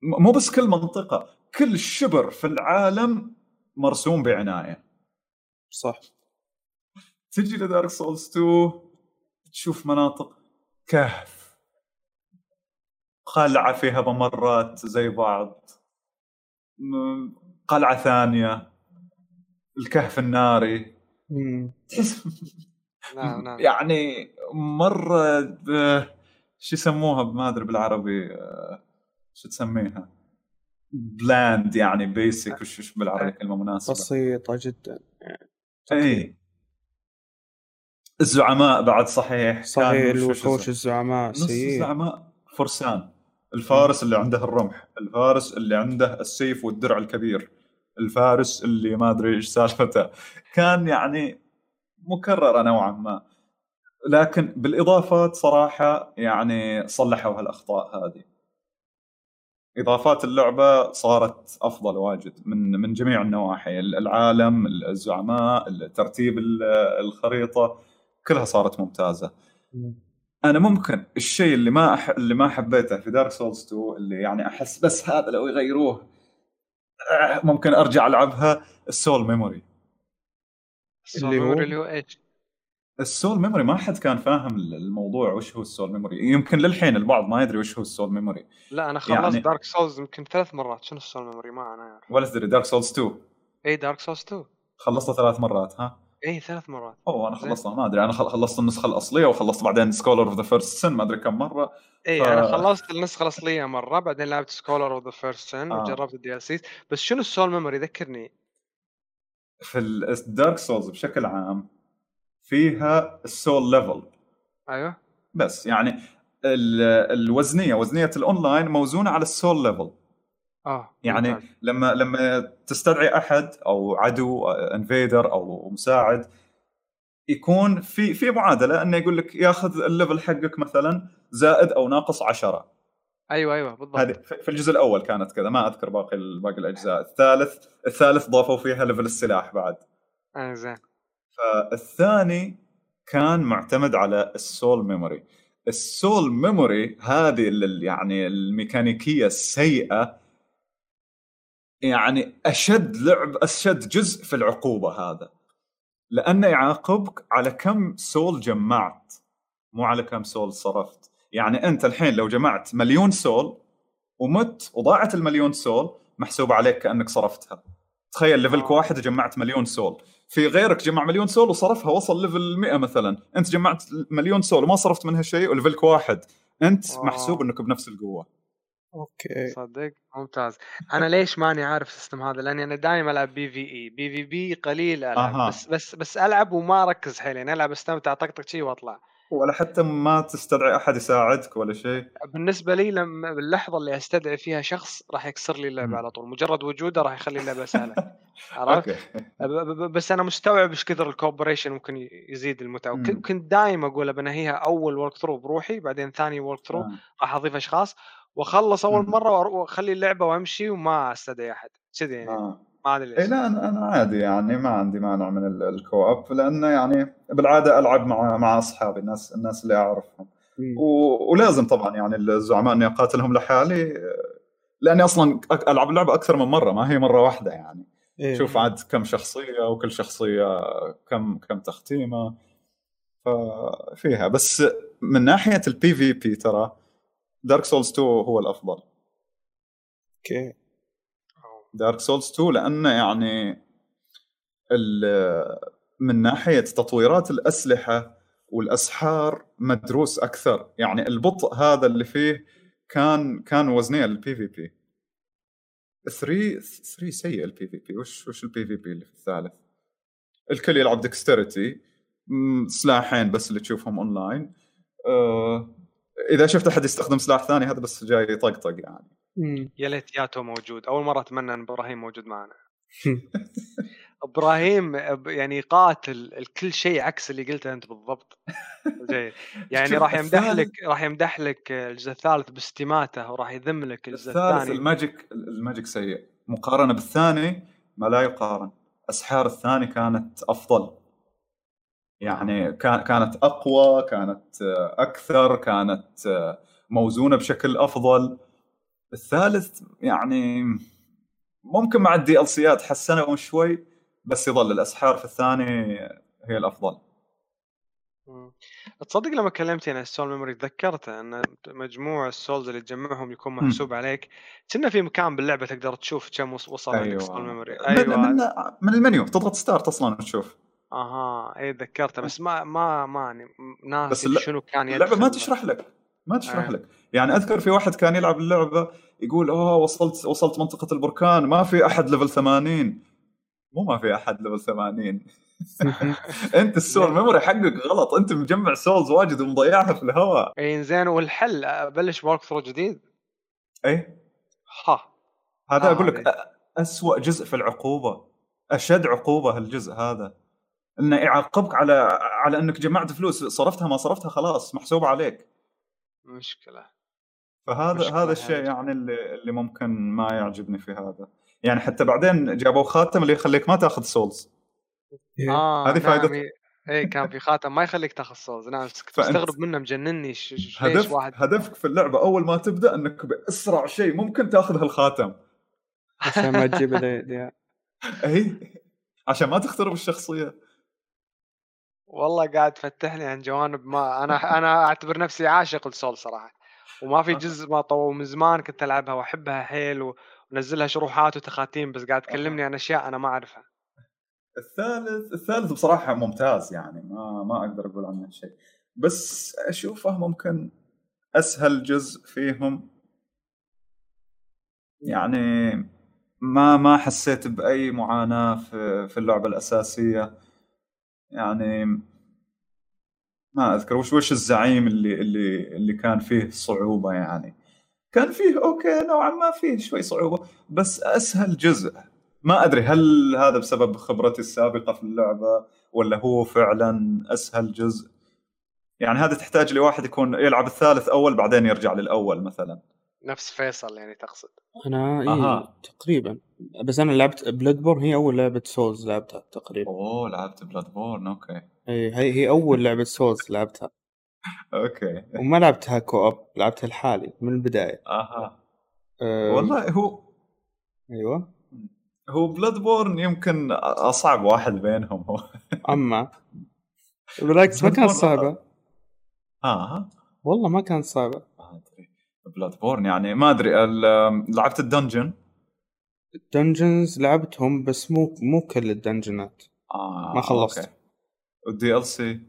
مو بس كل منطقة كل شبر في العالم مرسوم بعناية. صح. تجي ل Dark Souls 2 تشوف مناطق كهف. قلعة فيها ممرات زي بعض. قلعة ثانية الكهف الناري. [LAUGHS] نعم نعم. يعني مرة شو يسموها؟ ما أدري بالعربي شو تسميها؟ bland يعني basic وش بالعربي كلمة مناسبة. بسيطة جدا. يعني اي الزعماء بعد صحيح. صحيح الوحوش الزعماء نص الزعماء فرسان. الفارس اللي عنده الرمح الفارس اللي عنده السيف والدرع الكبير الفارس اللي ما أدري إيش سالفته. كان يعني مكررة نوعا ما. لكن بالإضافات صراحة يعني صلحوا هالأخطاء هذه. إضافات اللعبة صارت أفضل واجد من من جميع النواحي. العالم الزعماء ترتيب الخريطة كلها صارت ممتازة. أنا ممكن الشيء اللي ما أح... اللي ما حبيته في Dark Souls 2 اللي يعني أحس بس هذا لو يغيروه آه، ممكن أرجع ألعبها ال soul memory اللي هو اللي هو إيش؟ ال soul memory ما حد كان فاهم الموضوع وش هو ال soul memory يمكن للحين البعض ما يدري وش هو ال soul memory لا أنا خلصت يعني... Dark Souls يمكن ثلاث مرات. شنو ال soul memory ما أنا عارف ولا تدري Dark Souls 2 اي Dark Souls 2 خلصته ثلاث مرات ها؟ اي ثلاث مرات. أوه أنا خلصتها ما أدري أنا خلصت النسخة الأصلية وخلصت بعدين Scholar of the First Sin ما أدري كم مرة. اي ف... أنا خلصت النسخة الأصلية مرة بعدين لعبت Scholar of the First Sin وجربت ال DLCs بس شنو ال soul memory؟ ذكرني. في ال Dark Souls بشكل عام فيها ال soul level. أيوه. بس يعني الوزنية وزنية الاونلاين موزونة على ال soul level. آه يعني ممتاز. لما لما تستدعي أحد أو عدو invader أو مساعد يكون في في معادلة إنه يقول لك ياخذ ال level حقك مثلا زائد أو ناقص 10 أيوه أيوه بالضبط. هذه في الجزء الأول كانت كذا ما أذكر باقي باقي الأجزاء. الثالث الثالث ضافوا فيها level السلاح بعد. آه زين. فالثاني كان معتمد على ال soul memory. ال soul memory هذه يعني الميكانيكية السيئة يعني أشد لعب أشد جزء في العقوبة هذا. لأنه يعاقبك على كم soul جمعت مو على كم soul صرفت. يعني أنت الحين لو جمعت مليون soul ومت وضاعت المليون soul محسوب عليك كأنك صرفتها. تخيل level ك آه. واحد جمعت مليون soul. في غيرك جمع مليون soul وصرفها وصل level 100 مثلا. أنت جمعت مليون soul وما صرفت منها شيء و level ك واحد. أنت آه. محسوب إنك بنفس القوة. okay. صدق ممتاز. أنا ليش ماني عارف ال system هذا؟ لأني أنا دائما ألعب PvE. PvP قليل ألعب. أها. بس بس بس ألعب وما أركز حيل يعني ألعب أستمتع طقطق شي وأطلع. ولا حتى ما تستدعي أحد يساعدك ولا شيء بالنسبة لي لما باللحظه اللي أستدعي فيها شخص راح يكسر لي اللعبة. على طول. مجرد وجوده راح يخلي اللعبة سهلة. [LAUGHS] عرفت؟ بس أنا مستوعب إيش كثر ال cooperation ممكن يزيد المتعة. كنت دائما أقول بنهيها أول walkthrough بروحي بعدين ثاني walkthrough. راح أضيف أشخاص. واخلص أول. مرة وأخلي اللعبة وأمشي وما استدعي احد كذي يعني آه. ما ادري ليش لا أنا أنا عادي يعني ما عندي مانع من ال- ال co-op لأنه يعني بالعادة ألعب مع مع أصحابي الناس الناس اللي أعرفهم مم. و... ولازم طبعا يعني الزعماء إني أقاتلهم لحالي لأني أصلا ألعب اللعبة أكثر من مرة ما هي مرة واحدة يعني إيه. شوف عاد كم شخصية وكل شخصية كم كم تختيمة ففيها بس من ناحية ال PvP ترى Dark Souls 2 هو الأفضل. okay. Dark Souls 2 لأنه يعني من ناحية تطويرات الأسلحة والأسحار مدروس أكثر. يعني البطء هذا اللي فيه كان كان وزنيه لل PvP 3 3 سيء ال PvP وش وش ال PvP اللي في الثالث؟ الكل يلعب dexterity سلاحين بس اللي تشوفهم اونلاين آه إذا شفت أحد يستخدم سلاح ثاني هذا بس جاي يطقطق يعني. يا ليت ياتو موجود. أول مرة أتمنى إن إبراهيم موجود معنا. [LAUGHS] إبراهيم ب- يعني قاتل الكل شيء عكس اللي قلته أنت بالضبط. جيد. [LAUGHS] يعني راح يمدح لك راح يمدح لك الجزء الثالث باستماتة وراح يذم لك الجزء الثالث الثاني. ال magic ال magic سيء. مقارنة بالثاني ما لا يقارن. أسحار الثاني كانت أفضل. يعني كان كانت أقوى كانت آه، أكثر كانت آه، موزونة بشكل أفضل. الثالث يعني ممكن مع ال DLC ات حسنوا شوي بس يظل الأسحار في الثاني هي الأفضل. تصدق لما كلمتني عن ال soul memory تذكرت أن مجموع ال souls اللي تجمعهم يكون محسوب عليك؟ كنا في مكان باللعبة تقدر تشوف كم وص- وصل عندك أيوه. soul memory من, أيوه. من, من المنيو تضغط start أصلا تشوف أها اي تذكرته بس ما ما ما يعني ناسي بس الل- شنو كان اللعبة ما. تشرح لك ما تشرح آه. لك. يعني أذكر في واحد كان يلعب اللعبة يقول أوه وصلت وصلت منطقة البركان ما في أحد level 80 مو ما في أحد level 80 [LAUGHS] أنت ال soul memory حقك غلط أنت مجمع souls واجد ومضيعها في الهواء. اي زين والحل أبلش walkthrough جديد؟ اي ها. هذا آه، أقول لك هذه. أ- أسوأ جزء في العقوبة أشد عقوبة الجزء هذا. إنه يعاقبك على على إنك جمعت فلوس صرفتها ما صرفتها خلاص محسوب عليك. مشكلة. فهذا مشكلة هذا الشيء. يعني اللي اللي ممكن ما يعجبني في هذا. يعني حتى بعدين جابوا خاتم اللي يخليك ما تاخذ سولز. إيه. آه هذه نعم فائدة. اي كان في خاتم ما يخليك تاخذ صوز نعم فأنت- مستغرب منه مجنني. ش- ش- هدف واحد؟ هدفك في اللعبة أول ما تبدأ إنك بأسرع شيء ممكن تاخذ هالخاتم عشان ما تجيب [LAUGHS] اي عشان ما تخترب الشخصية. والله قاعد تفتحني عن جوانب ما أنا أنا أعتبر نفسي عاشق السول صراحة وما في جزء ما طو من زمان كنت ألعبها وأحبها حيل ونزلها شروحات وتخاتيم بس قاعد تكلمني عن أشياء أنا ما أعرفها. الثالث الثالث بصراحة ممتاز يعني ما ما أقدر أقول عنه شيء بس أشوفه ممكن أسهل جزء فيهم. يعني ما ما حسيت بأي معاناة في في اللعبة الأساسية. يعني ما أذكر وش وش الزعيم اللي اللي اللي كان فيه صعوبة يعني؟ كان فيه أوكي نوعا ما فيه شوي صعوبة بس أسهل جزء. ما أدري هل هذا بسبب خبرتي السابقة في اللعبة ولا هو فعلا أسهل جزء؟ يعني هذا تحتاج لواحد يكون يلعب الثالث أول بعدين يرجع للأول مثلا. نفس فيصل يعني تقصد. أنا إيه أها. تقريبا. بس أنا لعبت Bloodborne هي أول لعبة Souls لعبتها تقريبا. أوه لعبت Bloodborne أوكي. اي هي هي أول لعبة Souls لعبتها. [LAUGHS] okay. وما لعبتها co-op لعبتها لحالي من البداية. أها. أه والله هو أيوه. هو Bloodborne يمكن أصعب واحد بينهم. هو [LAUGHS] أما بالعكس ما كانت صعبة. آه والله ما كانت صعبة. Bloodborne يعني ما أدري لعبت ال dungeon dungeons لعبتهم بس مو مو كل ال dungeon ات آه ما خلصت. وال DLC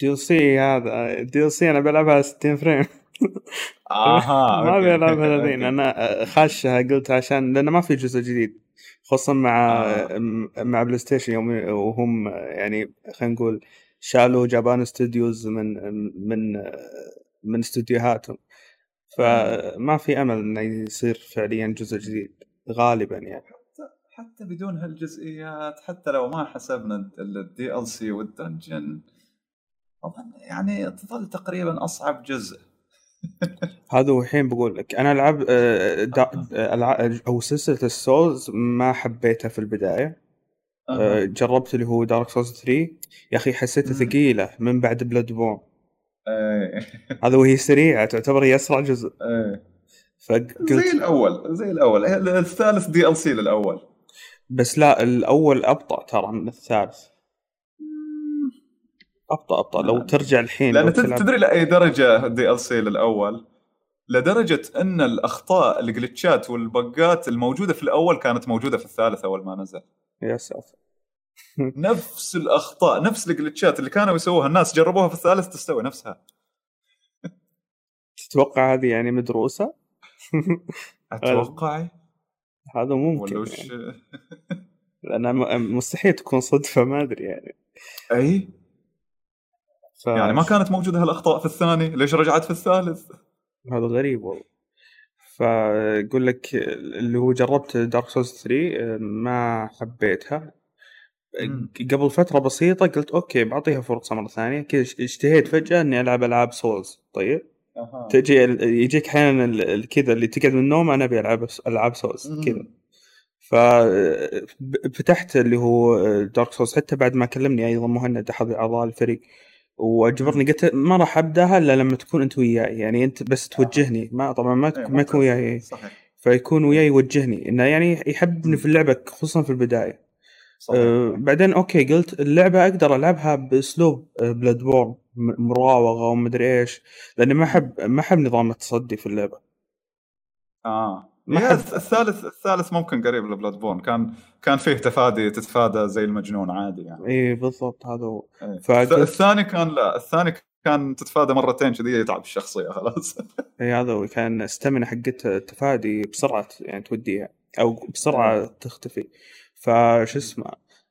دي ال سي هذا دي ال سي أنا بلعبها 60 frame [LAUGHS] آها [LAUGHS] ما. أبي ألعبها [LAUGHS] okay. أنا خاشها قلت عشان لأنه ما في جزء جديد خصوصا مع آه. مع PlayStation يوم وهم يعني خلينا نقول شالوا Japan Studios من من من استوديوهاتهم فما في أمل إنه يصير فعليا جزء جديد غالبا يعني. حتى بدون هالجزئيات حتى لو ما حسبنا ال DLC وال dungeon أظن يعني تظل تقريبا أصعب جزء. [LAUGHS] هذا هو الحين بقول لك. أنا ألعب آه، العاب أو سلسلة ال Souls ما حبيتها في البداية. آه،. جربت اللي هو Dark Souls 3 يا أخي حسيتها. ثقيلة من بعد Bloodborne هذا وهي سريعة تعتبر هي أسرع جزء. زي فقلت الأول زي الأول. الثالث DLC للأول. بس لا الأول أبطأ ترى من الثالث. أبطأ أبطأ. لو لا. ترجع الحين لأن تدري لأي درجة DLC للأول؟ لدرجة أن الأخطاء الجلتشات والبقات الموجودة في الأول كانت موجودة في الثالث أول ما نزل. يا ساتر. [LAUGHS] نفس الأخطاء نفس الجلتشات اللي كانوا يسووها الناس جربوها في الثالث تستوي نفسها. تتوقع هذه يعني مدروسة؟ [LAUGHS] أتوقع. هذا ممكن ولا وش؟ يعني. لأن م- مستحيل تكون صدفة ما أدري يعني. أي؟ ف... يعني ما كانت موجودة هالأخطاء في الثاني؟ ليش رجعت في الثالث؟ هذا غريب والله. فأقول لك اللي هو جربت Dark Souls 3 ما حبيتها. قبل فترة بسيطة قلت okay بعطيها فرصة مرة ثانية. كذا اشتهيت فجأة إني ألعب ألعاب Souls طيب؟ أها. تجي يجيك أحيانا كذا اللي تقعد من النوم أنا أبي ألعب ألعاب Souls. كذا. ففتحت اللي هو Dark Souls حتى بعد ما كلمني أيضا مهند أحد أعضاء الفريق وأجبرني قلت ما راح أبدأها إلا لما تكون أنت وياي يعني أنت بس توجهني. ما طبعا ما إيه، تكون- ما. وياي. صحيح. فيكون وياي يوجهني إنه يعني يحببني في اللعبة خصوصا في البداية. أه بعدين okay قلت اللعبة أقدر ألعبها باسلوب Bloodborne مراوغة ومدري إيش لأني ما أحب ما أحب نظام التصدي في اللعبة. آه. ما الثالث الثالث ممكن قريب ل Bloodborne كان كان فيه تفادي تتفادى زي المجنون عادي يعني. إي بالضبط هذا هو. إيه. الثاني كان لا الثاني كان تتفادى مرتين كذي يتعب الشخصية خلاص. [LAUGHS] إي هذا هو. كان ال stamina حقت التفادي بسرعة يعني توديها أو بسرعة تختفي. فش اسمه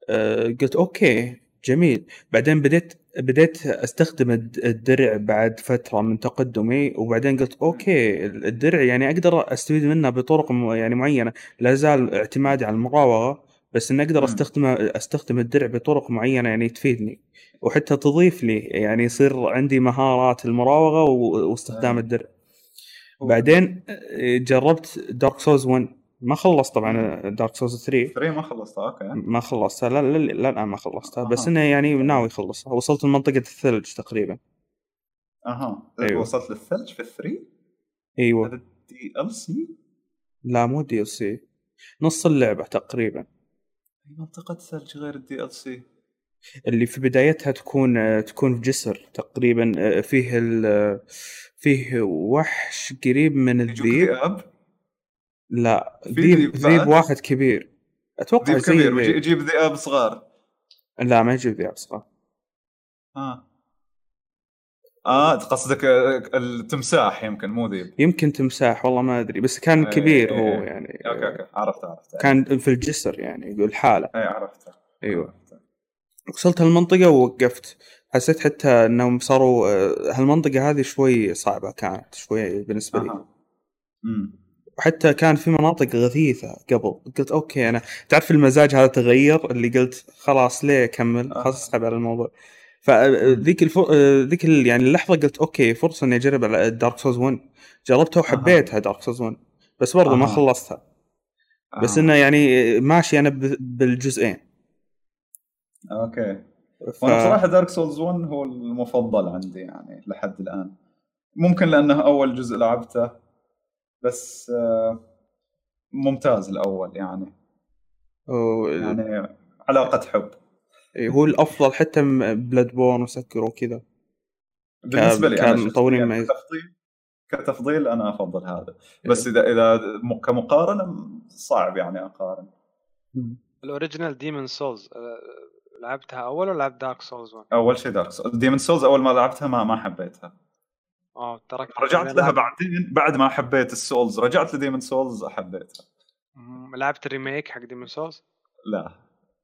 أه قلت okay جميل. بعدين بديت بديت أستخدم الد- الدرع بعد فترة من تقدمي وبعدين قلت okay الدرع يعني أقدر أستفيد منه بطرق يعني معينة. لا زال اعتمادي على المراوغة بس إني أقدر مم. استخدم أستخدم الدرع بطرق معينة يعني تفيدني. وحتى تضيف لي يعني يصير عندي مهارات المراوغة و- واستخدام أي. الدرع. بعدين آه، جربت Dark Souls 1 ما خلصت طبعا Dark Souls 3 3 ما خلصتها okay. ما خلصتها لا لا لا الآن ما خلصتها بس أها. إنه يعني ناوي اخلصها وصلت لمنطقة الثلج تقريبا. أها. أيوه. وصلت للثلج في ال three أيوه. هذا دي ال سي لا مو DLC نص اللعبة تقريبا. منطقة ثلج غير ال DLC اللي في بدايتها تكون تكون في جسر تقريبا آه، فيه ال آه، فيه وحش قريب من ذئاب لا ذيب ذيب؟ واحد كبير. أتوقع ذيب كبير يجيب ذئاب صغار. لا ما يجيب ذيب صغار. آه. آه قصدك آه، التمساح يمكن مو ذيب يمكن تمساح والله ما أدري بس كان إيه، كبير إيه، هو إيه. يعني. okay okay عرفت عرفت كان في الجسر يعني يقول حاله اي عرفت أيوه. عرفت. وصلت هالمنطقة ووقفت. حسيت حتى إنهم صاروا آه، هالمنطقة هذه شوي صعبة كانت شوي بالنسبة لي. أها. وحتى كان في مناطق غثيثة قبل. قلت okay أنا تعرف المزاج هذا تغير؟ اللي قلت خلاص ليه أكمل؟ آه. خلاص أسحب على الموضوع. فذيك الفر... ذيك ال... يعني اللحظة قلت okay فرصة إني أجرب على Dark Souls 1 جربتها وحبيتها Dark Souls 1 بس برضو ما. خلصتها. بس آه. إنه يعني ماشي أنا ب... بالجزئين. okay. ف... وأنا بصراحه Dark Souls 1 هو المفضل عندي يعني لحد الآن. ممكن لأنه أول جزء لعبته بس آه، ممتاز الأول يعني. يعني علاقة حب. هو الأفضل حتى Bloodborne و Sekiro وكذا. بالنسبة لي أنا كمطورين شخصياً مميز. كتفضيل كتفضيل أنا أفضل هذا. بس إذا إذا كمقارنة صعب يعني أقارن. ال original Demon's Souls لعبتها أول ولا لعبت Dark Souls 1؟ أول شيء Dark Souls Demon's Souls أول ما لعبتها ما ما حبيتها. آه تركت رجعت لها بعدين بعد ما حبيت ال Souls. رجعت ل Demon's Souls حبيتها. لعبت ال remake حق Demon's Souls لا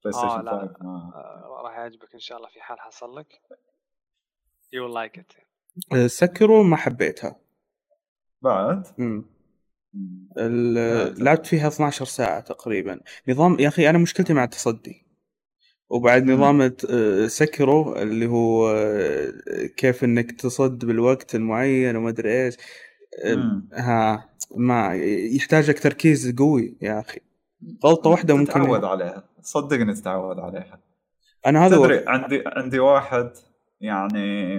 PlayStation آه، لا. 5 ما آه، راح يعجبك إن شاء الله في حال حصل لك. you like it Sekiro ما حبيتها. بعد؟ مم. مم. ال- لعبت فيها 12 ساعة تقريبا. نظام يا أخي أنا مشكلتي مع التصدي. وبعد. نظام آه، Sekiro اللي هو آه، كيف إنك تصد بالوقت المعين وما أدري إيش. ها ما يحتاج لك تركيز قوي يا أخي. غلطة واحدة ممكن تتعود عليها. صدقني تتعود عليها. تدري أنا هذا هو عندي عندي واحد يعني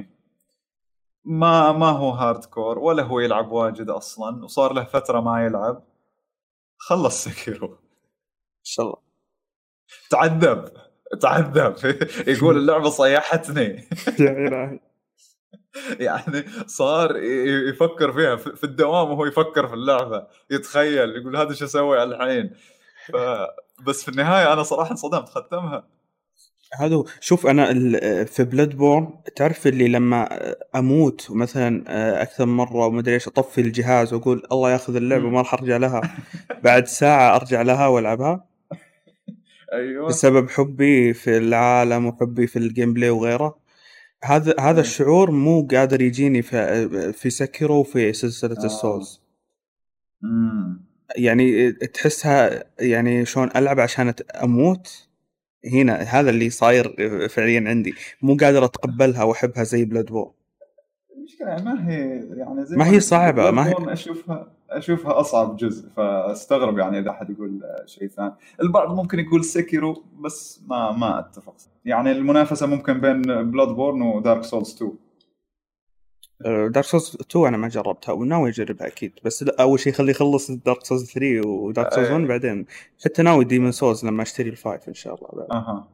ما ما هو hardcore ولا هو يلعب واجد أصلا وصار له فترة ما يلعب. خلص Sekiro إن شاء الله. تعذب. تعذب. [LAUGHS] يقول اللعبة صيحتني. يا إلهي. [LAUGHS] يعني صار يفكر فيها. في الدوام وهو يفكر في اللعبة. يتخيل. يقول هذا شو أسوي الحين؟ ف... بس في النهاية أنا صراحة انصدمت. ختمها. هذا هو. شوف أنا في Bloodborne تعرف اللي لما أموت مثلا أكثر مرة وما أدري إيش أطفي الجهاز وأقول الله ياخذ اللعبة. ما راح أرجع لها. بعد ساعة أرجع لها وألعبها. أيوه. بسبب حبي في العالم وحبي في ال gameplay وغيره. هذا هذا مم. الشعور مو قادر يجيني في في Sekiro وفي سلسلة آه. ال Souls. يعني تحسها يعني شلون ألعب عشان أموت؟ هنا هذا اللي صاير فعليا عندي. مو قادر أتقبلها وأحبها زي بلاد بور المشكلة يعني ما هي يعني زي ما هي صعبة، ما هي- اشوفها أشوفها أصعب جزء فأستغرب يعني إذا أحد يقول شيء ثاني، البعض ممكن يقول Sekiro بس ما ما أتفق. يعني المنافسة ممكن بين Bloodborne ودارك سولز 2 Dark Souls 2 أنا ما جربتها وناوي أجربها أكيد بس لا أول شيء خلي يخلص Dark Souls 3 و Dark Souls 1 أي. بعدين. حتى ناوي Demon's Souls لما أشتري ال five إن شاء الله بعد. أها.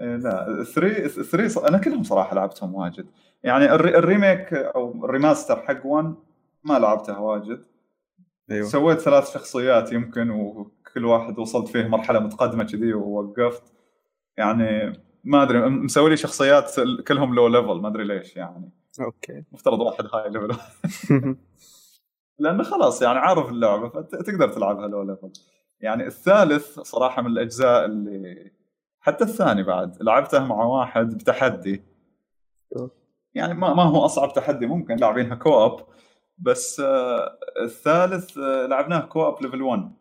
إيه لا 3 3 ص- أنا كلهم صراحة لعبتهم واجد. يعني ال re ال remake أو ال remaster حق 1 ما لعبته واجد. أيوه. سويت ثلاث شخصيات يمكن وكل واحد وصلت فيه مرحلة متقدمة كذي ووقفت يعني ما أدري مسوي لي شخصيات كلهم low level ما أدري ليش يعني. okay. مفترض واحد high level [LAUGHS] [LAUGHS] لأنه خلاص يعني عارف اللعبة فتقدر تلعبها low level يعني الثالث صراحة من الأجزاء اللي حتى الثاني بعد لعبته مع واحد بتحدي. يعني ما ما هو أصعب تحدي ممكن لاعبينها co-op بس آه، الثالث آه، لعبناه co-op level 1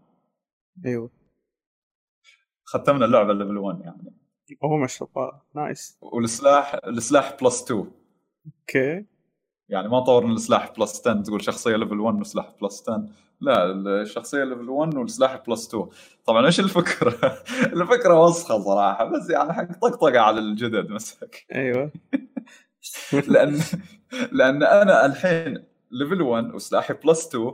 أيوه. ختمنا اللعبة level 1 يعني. اوه ما شاء الله nice والسلاح السلاح plus 2 okay. يعني ما طورنا السلاح plus 10 تقول شخصية level 1 وسلاح plus 10 لا الشخصية level 1 والسلاح plus 2 طبعا إيش الفكرة؟ [LAUGHS] الفكرة وسخة صراحة بس يعني حق طقطقة على الجدد مسك أيوه. [LAUGHS] [LAUGHS] لأن لأن أنا الحين level 1 وسلاحي plus 2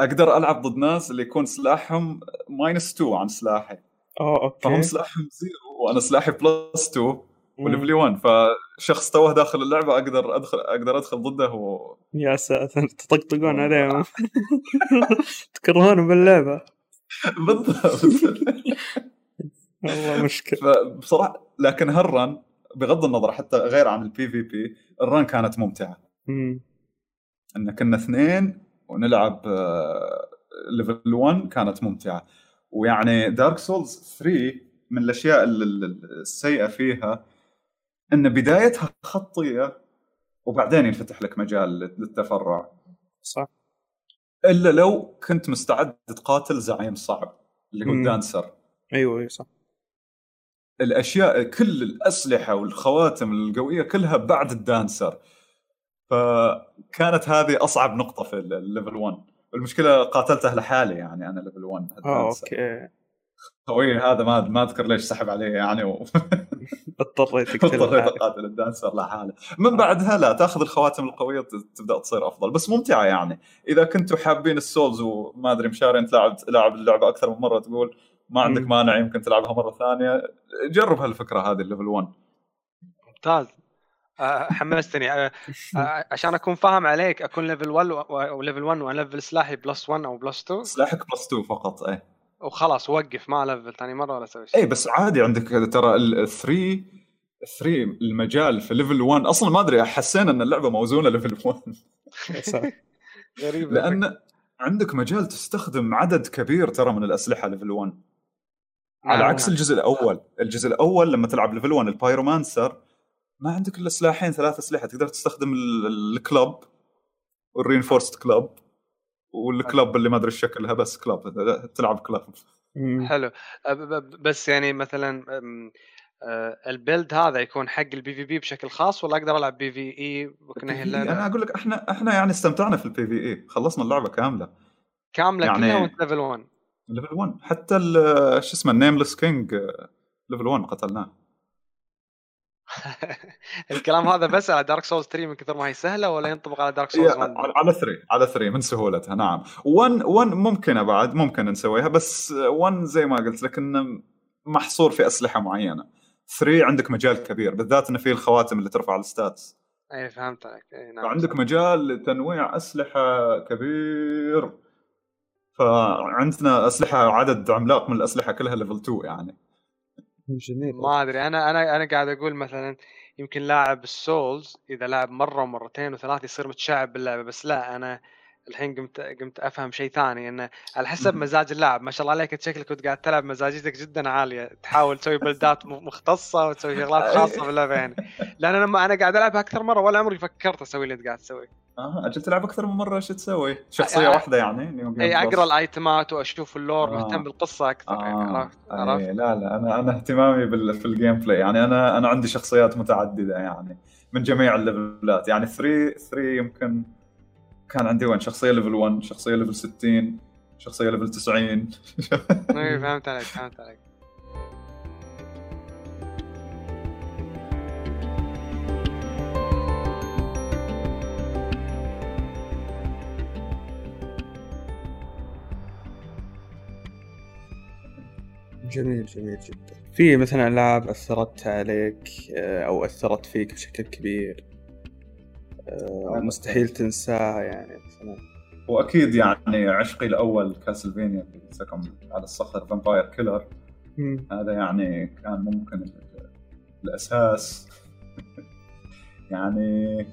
أقدر ألعب ضد ناس اللي يكون سلاحهم minus 2 عن سلاحي. أوه okay. فهم سلاحهم zero وأنا سلاحي plus 2 مم. و level ي 1 فشخص توه داخل اللعبة أقدر ادخل أقدر أدخل ضده و... يا ساتر تطقطقون عليهم. [LAUGHS] تكرهون باللعبة. [LAUGHS] بالضبط. والله مشكلة. فبصراحه لكن هال run بغض النظر حتى غير عن ال PvP ال run كانت ممتعة. مم. إن كنا اثنين ونلعب آه، level 1 كانت ممتعة. ويعني Dark Souls 3 من الأشياء ال- ال- السيئة فيها إن بدايتها خطية وبعدين ينفتح لك مجال للتفرع. صح. إلا لو كنت مستعد تقاتل زعيم صعب اللي هو. ال Dancer أيوه أيوه صح. الأشياء كل الأسلحة والخواتم القوية كلها بعد ال Dancer. فكانت هذه أصعب نقطة في ال level 1 المشكلة قاتلته لحالي يعني أنا level 1 آه ال Dancer. Okay. خوي هذا ما ما أذكر ليش سحب عليه يعني و... [LAUGHS] اضطريت اضطريت تقتل أقاتل ال Dancer لحاله. من بعدها لا تأخذ الخواتم القوية تبدأ تصير أفضل. بس ممتعة يعني. إذا كنتوا حابين ال Souls وما أدري مشاري أنت لاعب لاعب اللعبة أكثر من مرة تقول ما عندك. مانع يمكن تلعبها مرة ثانية. جرب هالفكرة هذه ال level 1 ممتاز. آه، حمستني. آه، آه، عشان أكون فاهم عليك أكون level 1 و- أو level 1 وألفل سلاحي plus 1 أو plus 2 سلاحك plus 2 فقط اي وخلاص وقف ما ألفل ثاني مرة ولا أسوي شيء. اي بس عادي عندك ترى ال 3 3 المجال في level 1 أصلا ما أدري حسينا إن اللعبة موزونة level 1 صح. غريب. لأن عندك مجال تستخدم عدد كبير ترى من الأسلحة ليفل 1 على نعم، عكس. الجزء الأول. الجزء الأول لما تلعب level 1 ال pyromancer ما عندك إلا سلاحين ثلاث أسلحة. تقدر تستخدم ال- ال club وال reinforced club وال club اللي ما أدري شكلها بس club تلعب club. حلو. بس يعني مثلا أه، ال build هذا يكون حق ال PvP بشكل خاص ولا أقدر ألعب PvE أنا أقول لك إحنا إحنا يعني استمتعنا في ال PvE خلصنا اللعبة كاملة. كاملة يعني- كلها وأنت ليفل 1 ليفل 1 حتى شو اسمه ال Nameless King level 1 قتلناه. [LAUGHS] الكلام هذا بس على Dark Souls 3 من كثر ما هي سهلة ولا ينطبق على Dark Souls 1 على على 3 على 3 من سهولتها. نعم. 1 1 ممكنه بعد ممكن نسويها بس 1 زي ما قلت لك إنه محصور في أسلحة معينة. 3 عندك مجال كبير بالذات إنه فيه الخواتم اللي ترفع ال stats. اي فهمت عليك اي نعم. فعندك. مجال لتنويع أسلحة كبير. فعندنا أسلحة عدد عملاق من الأسلحة كلها level 2 يعني. جميل. ما أدري أنا أنا أنا قاعد أقول مثلا يمكن لاعب ال Souls إذا لعب مرة ومرتين وثلاث يصير متشعب باللعبة بس لا أنا الحين قمت قمت أفهم شيء ثاني إنه على حسب. مزاج اللاعب ما شاء الله عليك شكلك كنت قاعد تلعب مزاجيتك جدا عالية تحاول تسوي build ات مختصة وتسوي شغلات [LAUGHS] خاصة باللعبة يعني لأن أنا لما أنا قاعد العبها أكثر مرة ولا عمري فكرت أسوي اللي أنت قاعد تسويه آه أجل تلعب أكثر من مرة شو تسوي؟ شخصية آه، واحدة يعني أي؟ أقرأ ال item ات وأشوف ال lore آه. مهتم بالقصة أكثر يعني آه. عرفت عرفت أي لا لا أنا أنا اهتمامي بال في ال gameplay يعني أنا أنا عندي شخصيات متعددة يعني من جميع ال level ات يعني 3 3 يمكن كان عندي وين؟ شخصية level 1 شخصية level 60 شخصية level 90 اي فهمت عليك فهمت عليك. جميل جميل جدا. في مثلا ألعاب اثرت عليك آه، أو أثرت فيك بشكل كبير؟ مستحيل تنساها يعني. مثلا وأكيد يعني عشقي الأول كاسلفينيا اللي لكم على الصخر فامباير كيلر. هذا يعني كان ممكن ال- الأساس. يعني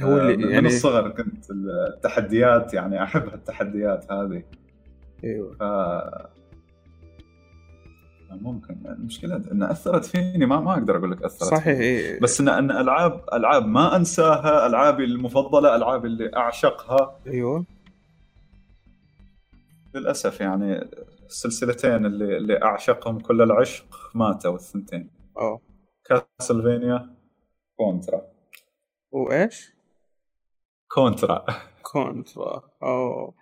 هو آه، اللي من يعني الصغر كنت التحديات يعني أحب التحديات هذه. إيوه. ف ممكن. المشكلة إن أثرت فيني ما ما أقدر أقول لك أثرت صحيح فيني. إيه. بس ان إن العاب ألعاب ما أنساها ألعابي المفضلة ألعابي اللي أعشقها. أيوه. للأسف يعني السلسلتين اللي اللي أعشقهم كل العشق ماتوا الثنتين. آه. Castlevania Contra. وإيش؟ Contra. Contra. اوه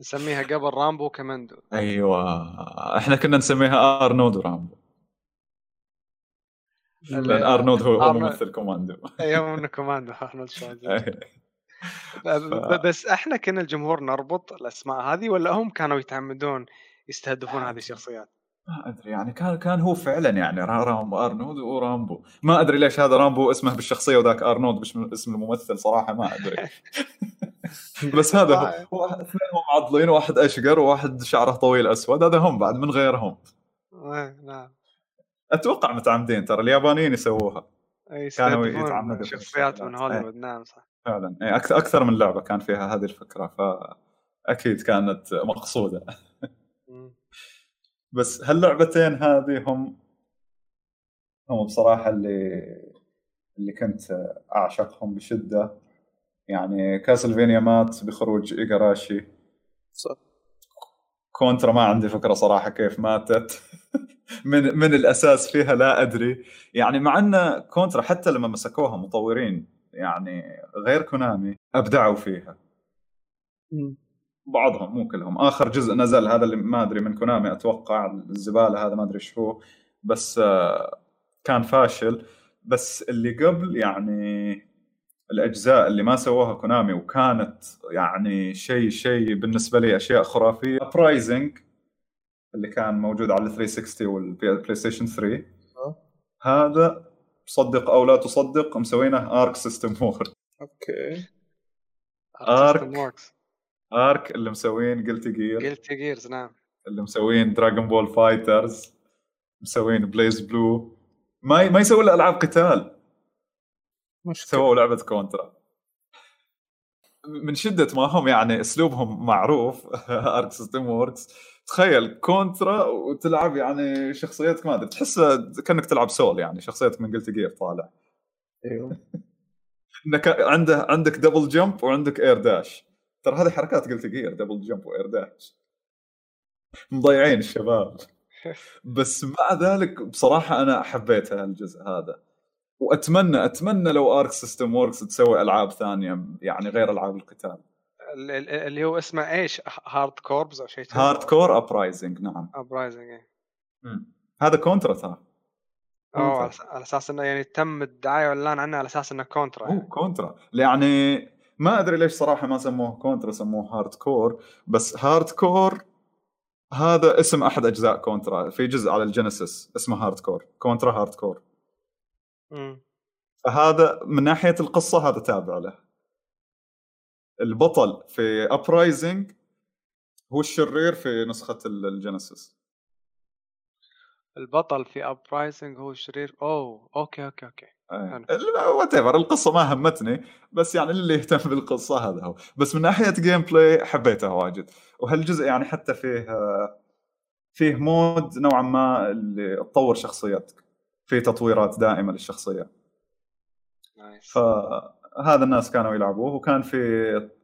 نسميها قبل رامبو Commando. أيوه. إحنا كنا نسميها آرنولد ورامبو لأن آرنولد هو, أرنولد- ممثل كوماندو. أيام انه Commando أرنولد شوارزنيجر. بس إحنا كنا الجمهور نربط الأسماء هذه ولا هم كانوا يتعمدون يستهدفون هذه الشخصيات؟ ما أدري يعني كان كان هو فعلا يعني را- رامبو أرنولد ورامبو. ما أدري ليش هذا رامبو اسمه بالشخصية وذاك أرنولد بش- اسم الممثل صراحة ما أدري. [LAUGHS] بس هذا هو. هو [LAUGHS] واحد- اثنين هم معضلين واحد أشقر وواحد شعره طويل أسود. هذا هم بعد من غيرهم. إيه، نعم. أتوقع متعمدين ترى اليابانيين يسووها. أي كانوا يتعمدوا في شخصيات من. هوليوود نعم صح. فعلا. إيه، أكثر أكثر من لعبة كان فيها هذه الفكرة فأكيد كانت مقصودة. بس هاللعبتين هذه هم هم بصراحة اللي اللي كنت أعشقهم بشدة. يعني Castlevania مات بخروج إيغاراشي صح. Contra ما عندي فكرة صراحة كيف ماتت. [LAUGHS] من من الأساس فيها لا أدري. يعني مع إن Contra حتى لما مسكوها مطورين يعني غير كونامي أبدعوا فيها. بعضهم مو كلهم. آخر جزء نزل هذا اللي ما أدري من كونامي أتوقع الزبالة هذا ما أدري إيش هو. بس آه، كان فاشل. بس اللي قبل يعني الأجزاء اللي ما سووها كونامي وكانت يعني شيء شيء بالنسبة لي أشياء خرافية. ابرايزنج اللي كان موجود على 360 والبلاي ستيشن 3 هذا صدق أو لا تصدق مسوينه ارك سيستم وورد أوكي. ارك آرك اللي مسوين قلتي جير قلتي جيرز نعم. اللي مسوين Dragon Ball Fighters مسوين BlazBlue ما ما يسوون ألعاب قتال. مش سووا لعبة Contra من شدة ما هم يعني أسلوبهم معروف Arc System Works تخيل Contra وتلعب يعني شخصيتك ما أدري تحس كأنك تلعب Sol يعني شخصيتك من Guilty Gear طالع. أيوه. [LAUGHS] إنك عنده عندك double jump وعندك air dash ترى هذه حركات قلت جير double jump و air dash مضيعين الشباب. بس مع ذلك بصراحة أنا حبيت هالجزء هذا. وأتمنى أتمنى لو Arc System Works تسوي ألعاب ثانية يعني غير ألعاب القتال. اللي هو اسمه إيش؟ Hard Corps أو شيء هارد كور ابرايزنج نعم. Uprising إيه. هذا كونترا ترى. اوه على أساس إنه يعني تم الدعاية والإعلان عنه على أساس إنه كونترا يعني. كونترا يعني ما أدري ليش صراحة ما سموه كونترا سموه Hard Corps بس Hard Corps هذا اسم أحد أجزاء كونترا في جزء على الجينيسيس اسمه Hard Corps كونترا Hard Corps فهذا من ناحية القصة هذا تابع له. البطل في Uprising هو الشرير في نسخة الجينيسيس. البطل في Uprising هو الشرير. أوه okay okay okay. whatever القصة ما همتني بس يعني اللي يهتم بالقصة هذا هو. بس من ناحية gameplay حبيتها واجد. وهالجزء يعني حتى فيه فيه mode نوعا ما اللي تطور شخصيتك. في تطويرات دائمة للشخصية. nice فهذا الناس كانوا يلعبوه. وكان في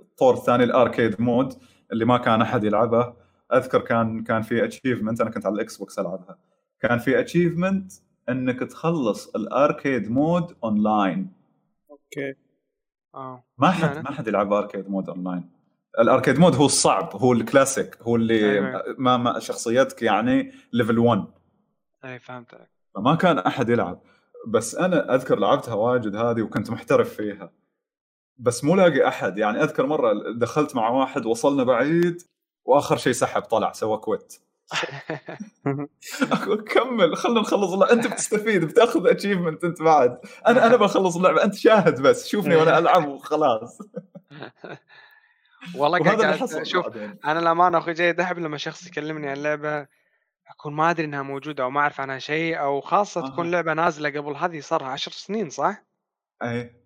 الطور الثاني ال arcade mode اللي ما كان أحد يلعبه. أذكر كان كان في achievement أنا كنت على الإكس بوكس ألعبها. كان في achievement إنك تخلص ال arcade mode online okay. آه. ما حد ما حد يلعب arcade mode online ال arcade mode هو الصعب هو الكلاسيك هو اللي أيوة. ما, ما شخصيتك يعني level 1 أي فهمتك. فما كان أحد يلعب. بس أنا أذكر لعبتها واجد هذه وكنت محترف فيها. بس مو لاقي أحد. يعني أذكر مرة دخلت مع واحد وصلنا بعيد وآخر شيء سحب طلع سوى كويت [LAUGHS] كمل خلينا نخلص اللعبة. أنت بتستفيد بتأخذ اتشيفمنت أنت بعد. أنا أنا [LAUGHS] بخلص اللعبة. أنت شاهد بس. شوفني وأنا [LAUGHS] ألعب وخلاص. والله قاعد شوف أنا الامانه أخوي جيد احب لما شخص يكلمني عن لعبه أكون ما أدري إنها موجودة أو ما أعرف عنها شيء أو خاصة أه. تكون لعبة نازلة قبل هذه صار عشر سنين صح؟ اي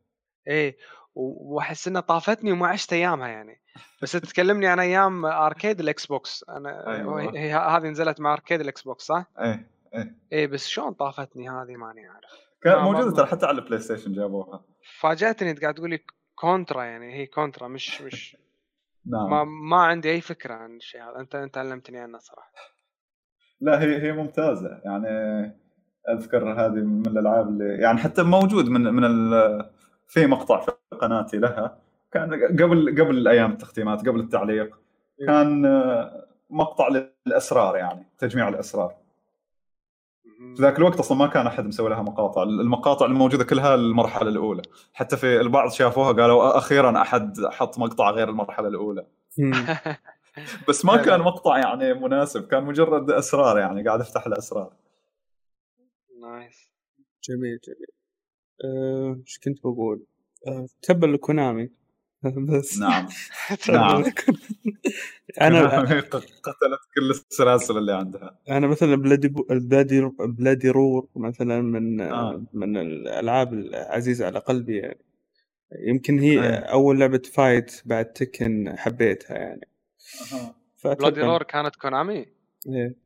إيه. وأحس إنها طافتني وما عشت أيامها يعني. بس تكلمني عن أيام أركيد الإكس بوكس. أنا أيوة. هي هذه نزلت مع arcade الإكس بوكس صح؟ إيه إيه. إيه بس شلون طافتني هذه ماني عارف. كانت موجودة ترى حتى على البلاي ستيشن جابوها. فاجأتني أنت قاعد تقول لي كونترا يعني هي كونترا مش مش [LAUGHS] نعم. ما ما عندي أي فكرة عن الشيء هذا. انت أنت علمتني عنه صراحة. لا هي هي ممتازة. يعني أذكر هذه من الألعاب اللي يعني حتى موجود من من في مقطع في قناتي لها. كان قبل قبل أيام التختيمات قبل التعليق إيه. كان مقطع للأسرار يعني تجميع الأسرار. في ذاك الوقت أصلا ما كان أحد مسوي لها مقاطع. المقاطع الموجودة كلها المرحلة الأولى. حتى في البعض شافوها قالوا أخيرا أحد حط مقطع غير المرحلة الأولى. [LAUGHS] بس ما كان مقطع يعني مناسب كان مجرد أسرار يعني قاعد أفتح الأسرار. nice. جميل جميل. آه، إيش أه كنت بقول؟ أه تبا لكونامي. [LAUGHS] بس. نعم. [LAUGHS] نعم. [LAUGHS] أنا قتلت كل السلاسل اللي عندها. أنا مثلا Bloody بو... Bloody Bloody Roar مثلا من آه. من الألعاب العزيزة على قلبي يعني. يمكن هي آه. أول لعبة fight بعد تكن حبيتها يعني. Bloody Roar كانت كونامي؟ إيه.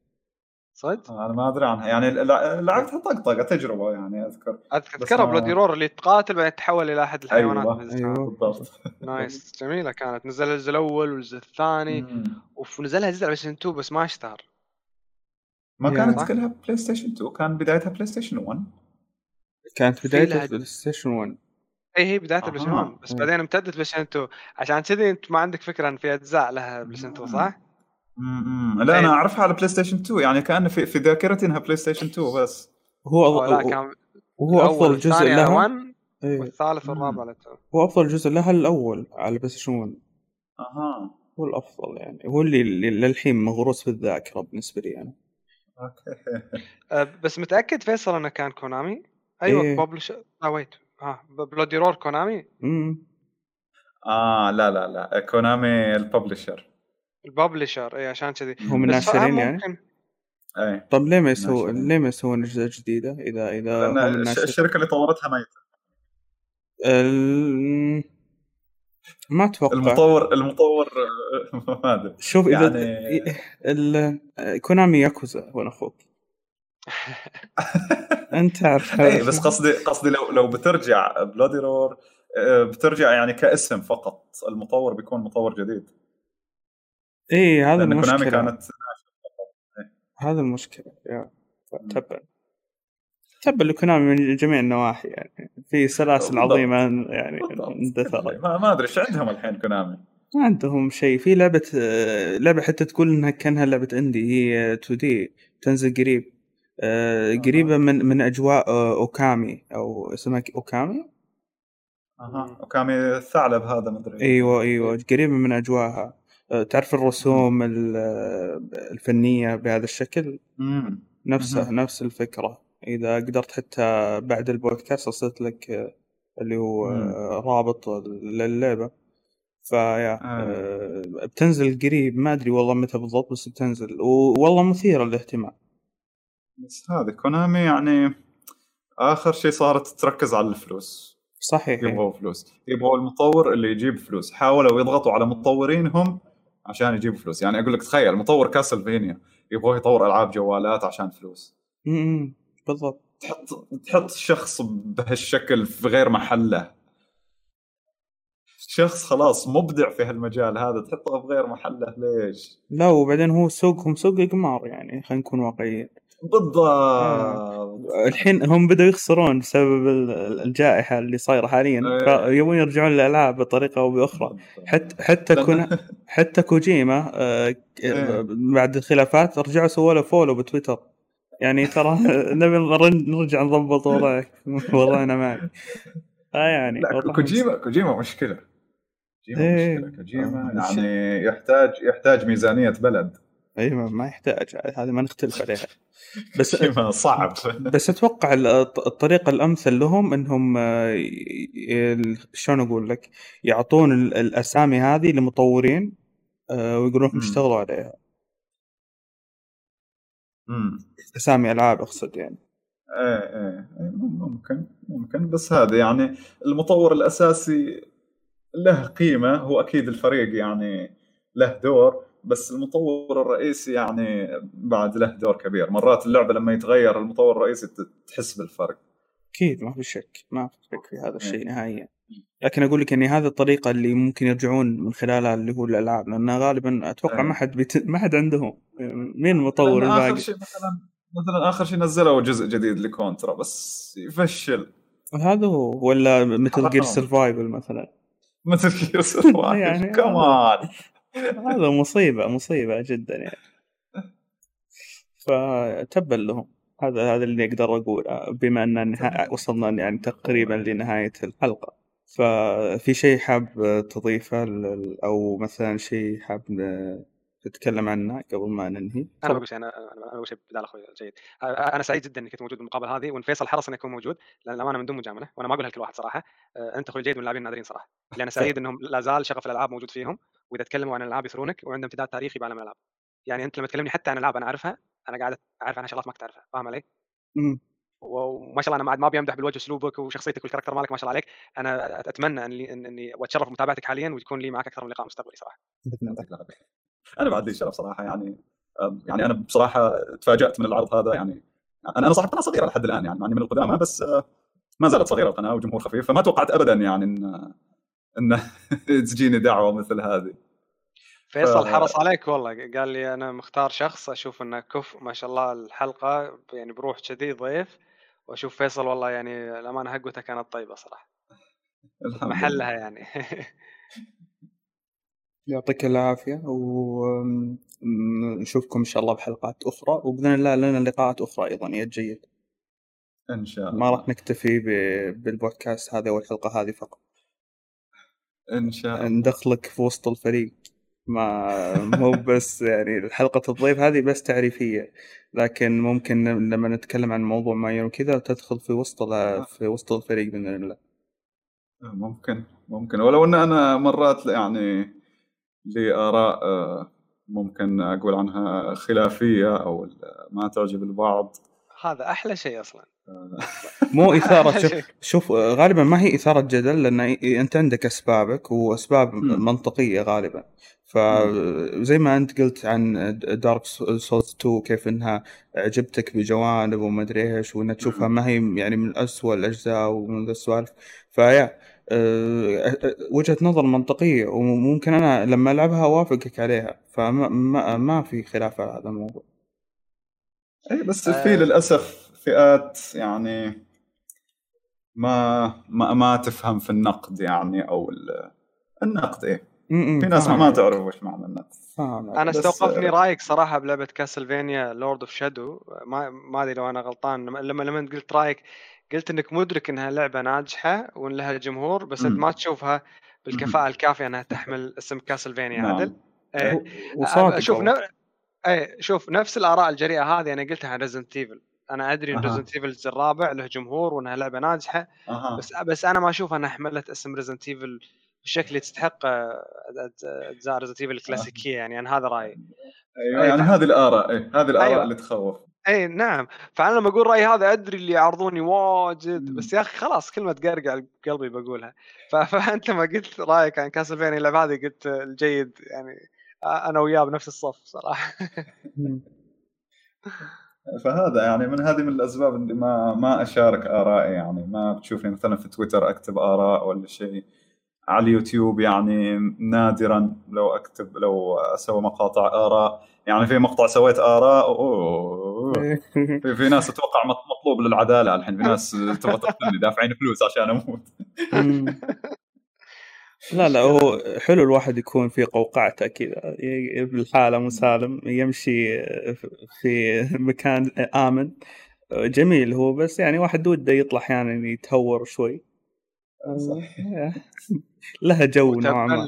صدق؟ أنا ما أدري عنها يعني لع- لعبتها طقطقة تجربة يعني أذكر اذكرها Bloody Roar اللي تقاتل بعدين تتحول إلى أحد الحيوانات أيوة. أيوه بالضبط nice جميلة كانت نزل الجزء الأول والجزء الثاني. ونزلها جزء على بلاي 2 بس ما اشتهر ما. كانت. كلها بلاي ستيشن 2 كان بدايتها بلاي ستيشن 1 كانت بدايتها بلاي ستيشن 1 اي هي بدايه بلاي أها. 1 بس إيه. بعدين امتدت بلاي 2 عشان كذي أنت ما عندك فكرة أن في أجزاء لها بلاي 2 صح؟ مم. لا أنا. أعرفها على بلاي ستيشن 2 يعني كان في في ذاكرتي إنها بلاي ستيشن 2 بس. هو لا أفضل كان وهو أفضل جزء لها 1 إيه. والثالث. والرابع على 2 هو أفضل جزء لها الأول على بلاي ستيشن 1 أها. هو الأفضل يعني. هو اللي للحين مغروس في الذاكرة بالنسبة لي أنا. okay. أه، بس متأكد فيصل إنه كان كونامي؟ أيوه إيه. publish آه wait ها Bloody Roar كونامي؟ امم آه لا لا لا. كونامي ال publisher ال publisher اي عشان كذي. هم بس الناشرين يعني؟ ممكن اي طب ليه ما يسوون ناشرين. ليه ما يسوون اجزاء جديدة؟ اذا إذا الناشرين الشركة اللي طورتها ميته ال... ما أتوقع. المطور المطور [LAUGHS] ما أدري. شوف إذا يعني- ال... كونامي ياكوزا وأنا أخوك؟ [LAUGHS] أنت تعرف اي بس قصدي قصدي لو لو بترجع Bloody Roar آه، بترجع يعني كاسم فقط المطور بيكون مطور جديد. اي هذا المشكلة. كانت هذا المشكلة يا. تبا تبا لكونامي من جميع النواحي يعني. في سلاسل. عظيمة يعني. اندثرت. [LAUGHS] ما, ما أدري إيش عندهم الحين كونامي؟ ما عندهم شيء. في لعبة آه، لعبة حتى تقول إنها كأنها لعبة indie هي 2D تنزل قريب. آه، قريبة من من أجواء آه، أوكامي أو اسمها أوكامي؟ أها. وكامي الثعلب هذا ما أدري. أيوه أيوه. قريبة من أجواءها. تعرف الرسوم ال- آه، الفنية بهذا الشكل؟ نفسها مهم. نفس الفكرة. إذا قدرت حتى بعد البودكاست ارسلت لك آه، اللي هو مم. آه، رابط للعبة. فيا آه. آه، بتنزل قريب. ما أدري والله متى بالضبط بس بتنزل. والله مثيرة للاهتمام. بس هذه كونامي يعني آخر شيء صارت تركز على الفلوس. صحيح. يبغوا فلوس. يبغوا المطور اللي يجيب فلوس. حاولوا يضغطوا على مطورينهم عشان يجيبوا فلوس. يعني أقول لك تخيل مطور كاسلفينيا يبغى يطور ألعاب جوالات عشان فلوس. امم بالضبط. تحط تحط شخص بهالشكل في غير محله. شخص خلاص مبدع في هالمجال هذا تحطه في غير محله ليش؟ لا وبعدين هو سوقهم سوق قمار يعني خلينا نكون واقعيين. بالضبط. الحين هم بدأوا يخسرون بسبب ال- الجائحة اللي صايرة حاليا. إيه. فيبون يرجعون للألعاب بطريقة أو بأخرى. حتى حتى كون [LAUGHS] حتى كوجيما آه، إيه. بعد الخلافات رجعوا سووا له follow بتويتر. يعني ترى [LAUGHS] نبي نر- نرجع نضبط وضعك [LAUGHS] وضعنا معك. آه يعني لا كوجيما كوجيما مشكلة. كوجيما إيه. مشكله كوجيما آه، يعني يحتاج يحتاج ميزانية بلد. أيوه ما يحتاج. هذه ما نختلف [LAUGHS] عليها. بس [LAUGHS] صعب. [LAUGHS] بس أتوقع ال- الط- الطريقة الأمثل لهم إنهم آه، شلون أقول لك يعطون ال- الأسامي هذه لمطورين آه، ويقولون لهم. اشتغلوا عليها. امم أسامي ألعاب أقصد يعني. إيه إيه إيه، ممكن ممكن. بس هذا يعني المطور الأساسي له قيمة هو أكيد الفريق يعني له دور. بس المطور الرئيسي يعني بعد له دور كبير. مرات اللعبة لما يتغير المطور الرئيسي تحس بالفرق. أكيد ما في شك. ما في شك في هذا الشيء نهائيا. لكن أقول لك ان هذه الطريقة اللي ممكن يرجعون من خلالها اللي هو الألعاب لأن غالبا أتوقع إيه. ما حد بيت... ما حد عندهم. مين المطور لأن آخر الباقي؟ شيء مثلا مثلا آخر شيء نزلوا جزء جديد لكونترا بس يفشل. هذا هو ولا Metal Gear. Survive مثلا؟ Metal Gear Survive [LAUGHS] يعني كمان هذا مصيبة مصيبة جدا يعني. فتبا لهم. هذا هذا اللي أقدر اقوله بما أن. وصلنا يعني تقريبا لنهاية الحلقة. ففي شيء حاب تضيفه أو مثلا شيء حاب تتكلم عنه قبل ما ننهي؟ أنا بقول شيء أنا أنا بقول شيء بدال أخوي جيد. أنا سعيد جدا اني كنت موجود بالمقابلة هذه وإن فيصل حرص إنه يكون موجود لأن الأمانة من دون مجاملة وأنا ما أقولها لكل واحد صراحة. أنت أخوي جيد من اللاعبين النادرين صراحة. [LAUGHS] اللي أنا سعيد إنهم لا زال شغف الألعاب موجود فيهم وإذا تكلموا عن الألعاب يثرونك وعندهم امتداد تاريخي بعالم الألعاب. يعني أنت لما تكلمني حتى عن العاب أنا أعرفها أنا قاعد أعرف عنها شغلات ما كنت أعرفها فاهم علي؟ وما شاء الله أنا ما عاد ما بيمدح بالوجه أسلوبك وشخصيتك والكاركتر مالك ما شاء الله عليك. أنا أتمنى اني اني واتشرف بمتابعتك حاليا ويكون لي معك أكثر من لقاء مستقبلي صراحة. أنا بعد لي شرف صراحة يعني يعني أنا بصراحة تفاجأت من العرض هذا يعني أنا أنا صاحب قناه صغيره لحد الآن يعني معني من القدامى بس ما زالت صغيره القناة وجمهور خفيف فما توقعت ابدا يعني إن إن [LAUGHS] تجيني دعوة مثل هذه. فيصل ف... حرص عليك والله. قال لي أنا مختار شخص أشوف إنه كف ما شاء الله الحلقة يعني بروح كذي ضيف وأشوف فيصل والله يعني الأمانة هقوته كانت طيبة صراحة. محلها يعني. [LAUGHS] يعطيك العافية ونشوفكم إن شاء الله بحلقات أخرى وبإذن الله لنا لقاءات أخرى أيضا يا جيد. إن شاء الله. ما راح نكتفي بالبودكاست هذا والحلقة هذه فقط. إن شاء الله. ندخلك في وسط الفريق. ما [LAUGHS] مو بس يعني حلقة الضيف هذه بس تعريفية لكن ممكن لما نتكلم عن موضوع معين وكذا تدخل في وسط في وسط الفريق بإذن الله. ممكن ممكن. ولو إن أنا مرات يعني لي اراء آه، ممكن أقول عنها خلافية أو ما تعجب البعض. هذا أحلى شيء أصلا. مو إثارة شوف, شوف غالبا ما هي إثارة جدل لأن أنت عندك أسبابك واسباب منطقية غالبا. فزي ما أنت قلت عن دارك سولز 2 كيف إنها عجبتك بجوانب وما أدري إيش وانها تشوفها ما هي يعني من اسوء الأجزاء ومن السوالف. فيا وجهة نظر منطقية وممكن أنا لما ألعبها أوافقك عليها فما ما, ما في خلاف على هذا الموضوع. اي بس في للأسف فئات يعني ما ما ما تفهم في النقد يعني أو النقد إيه. في ناس ما تعرف وش معنى النقد. أنا استوقفني رأيك صراحة بلعبة كاسلفينيا Lords of Shadow ما ما أدري لو أنا غلطان لما لما قلت رأيك قلت إنك مدرك إنها لعبة ناجحة وإن لها جمهور بس أنت ما تشوفها بالكفاءة الكافية إنها تحمل اسم كاسلفينيا نعم. عدل إيه وصادق شوف ن... إيه شوف نفس الآراء الجريئة هذه أنا قلتها عن Resident Evil أنا أدري إن Resident Evil الرابع له جمهور وإنها لعبة ناجحة أه. بس بس أنا ما أشوف إنها حملت اسم Resident Evil بالشكل اللي تستحق أجزاء Resident Evil الكلاسيكية يعني أنا هذا رأيي. أيوه يعني هذه الآراء إيه هذه الآراء أيوة. اللي تخوف. إي نعم. فأنا لما أقول رايي هذا أدري اللي يعارضوني واجد بس يا أخي خلاص كلمه تقرقع قلبي بقولها. [LAUGHS] فأنت ما قلت رأيك عن كاسلفينيا اللعبة هذه قلت الجيد يعني أنا وياه بنفس الصف صراحة. [LAUGHS] فهذا يعني من هذه من الأسباب اللي ما ما أشارك آرائي يعني ما بتشوفني مثلا في تويتر أكتب آراء ولا شيء. على اليوتيوب يعني نادرا لو أكتب لو أسوي مقاطع آراء. يعني في مقطع سويت آراء أوه [LAUGHS] في, في ناس أتوقع مطلوب للعدالة الحين في ناس تبغى تقتلني دافعين فلوس عشان أموت. لا لا هو حلو الواحد يكون في قوقعته كذا بالحالة مسالم يمشي في مكان آمن. جميل هو بس يعني واحد وده يطلع أحيانا يتهور شوي. [LAUGHS] لها جو نوعا ما.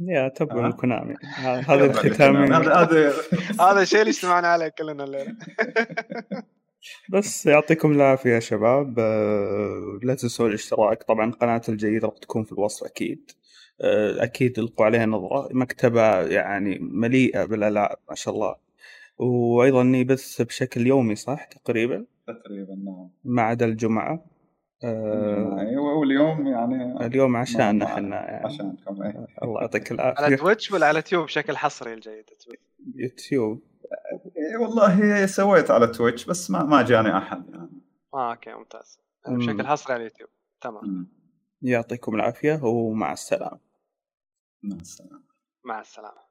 يا تبع من كونامي هذا الختام هذا هذا الشيء اللي اجتمعنا عليه كلنا الليلة. [LAUGHS] بس يعطيكم العافية يا شباب. آه، لا تنسوا الاشتراك طبعا قناة الجيد راح تكون في الوصف أكيد. آه، أكيد القوا عليها نظرة. مكتبة يعني مليئة بالألعاب ما شاء الله. وأيضا يبث بشكل يومي صح؟ تقريبا؟ تقريبا نعم. ما عدا الجمعة. أيوه واليوم يعني اليوم عشان إحنا يعني. عشانكم اي [LAUGHS] الله يعطيك [LAUGHS] العافية. على تويتش ولا على يوتيوب بشكل حصري الجيد؟ يوتيوب. إيه والله سويت على تويتش بس ما ما جاني أحد يعني. آه أوكي ممتاز. بشكل حصري على اليوتيوب. تمام. يعطيكم العافية ومع السلامة. مع السلامة. مع السلامة.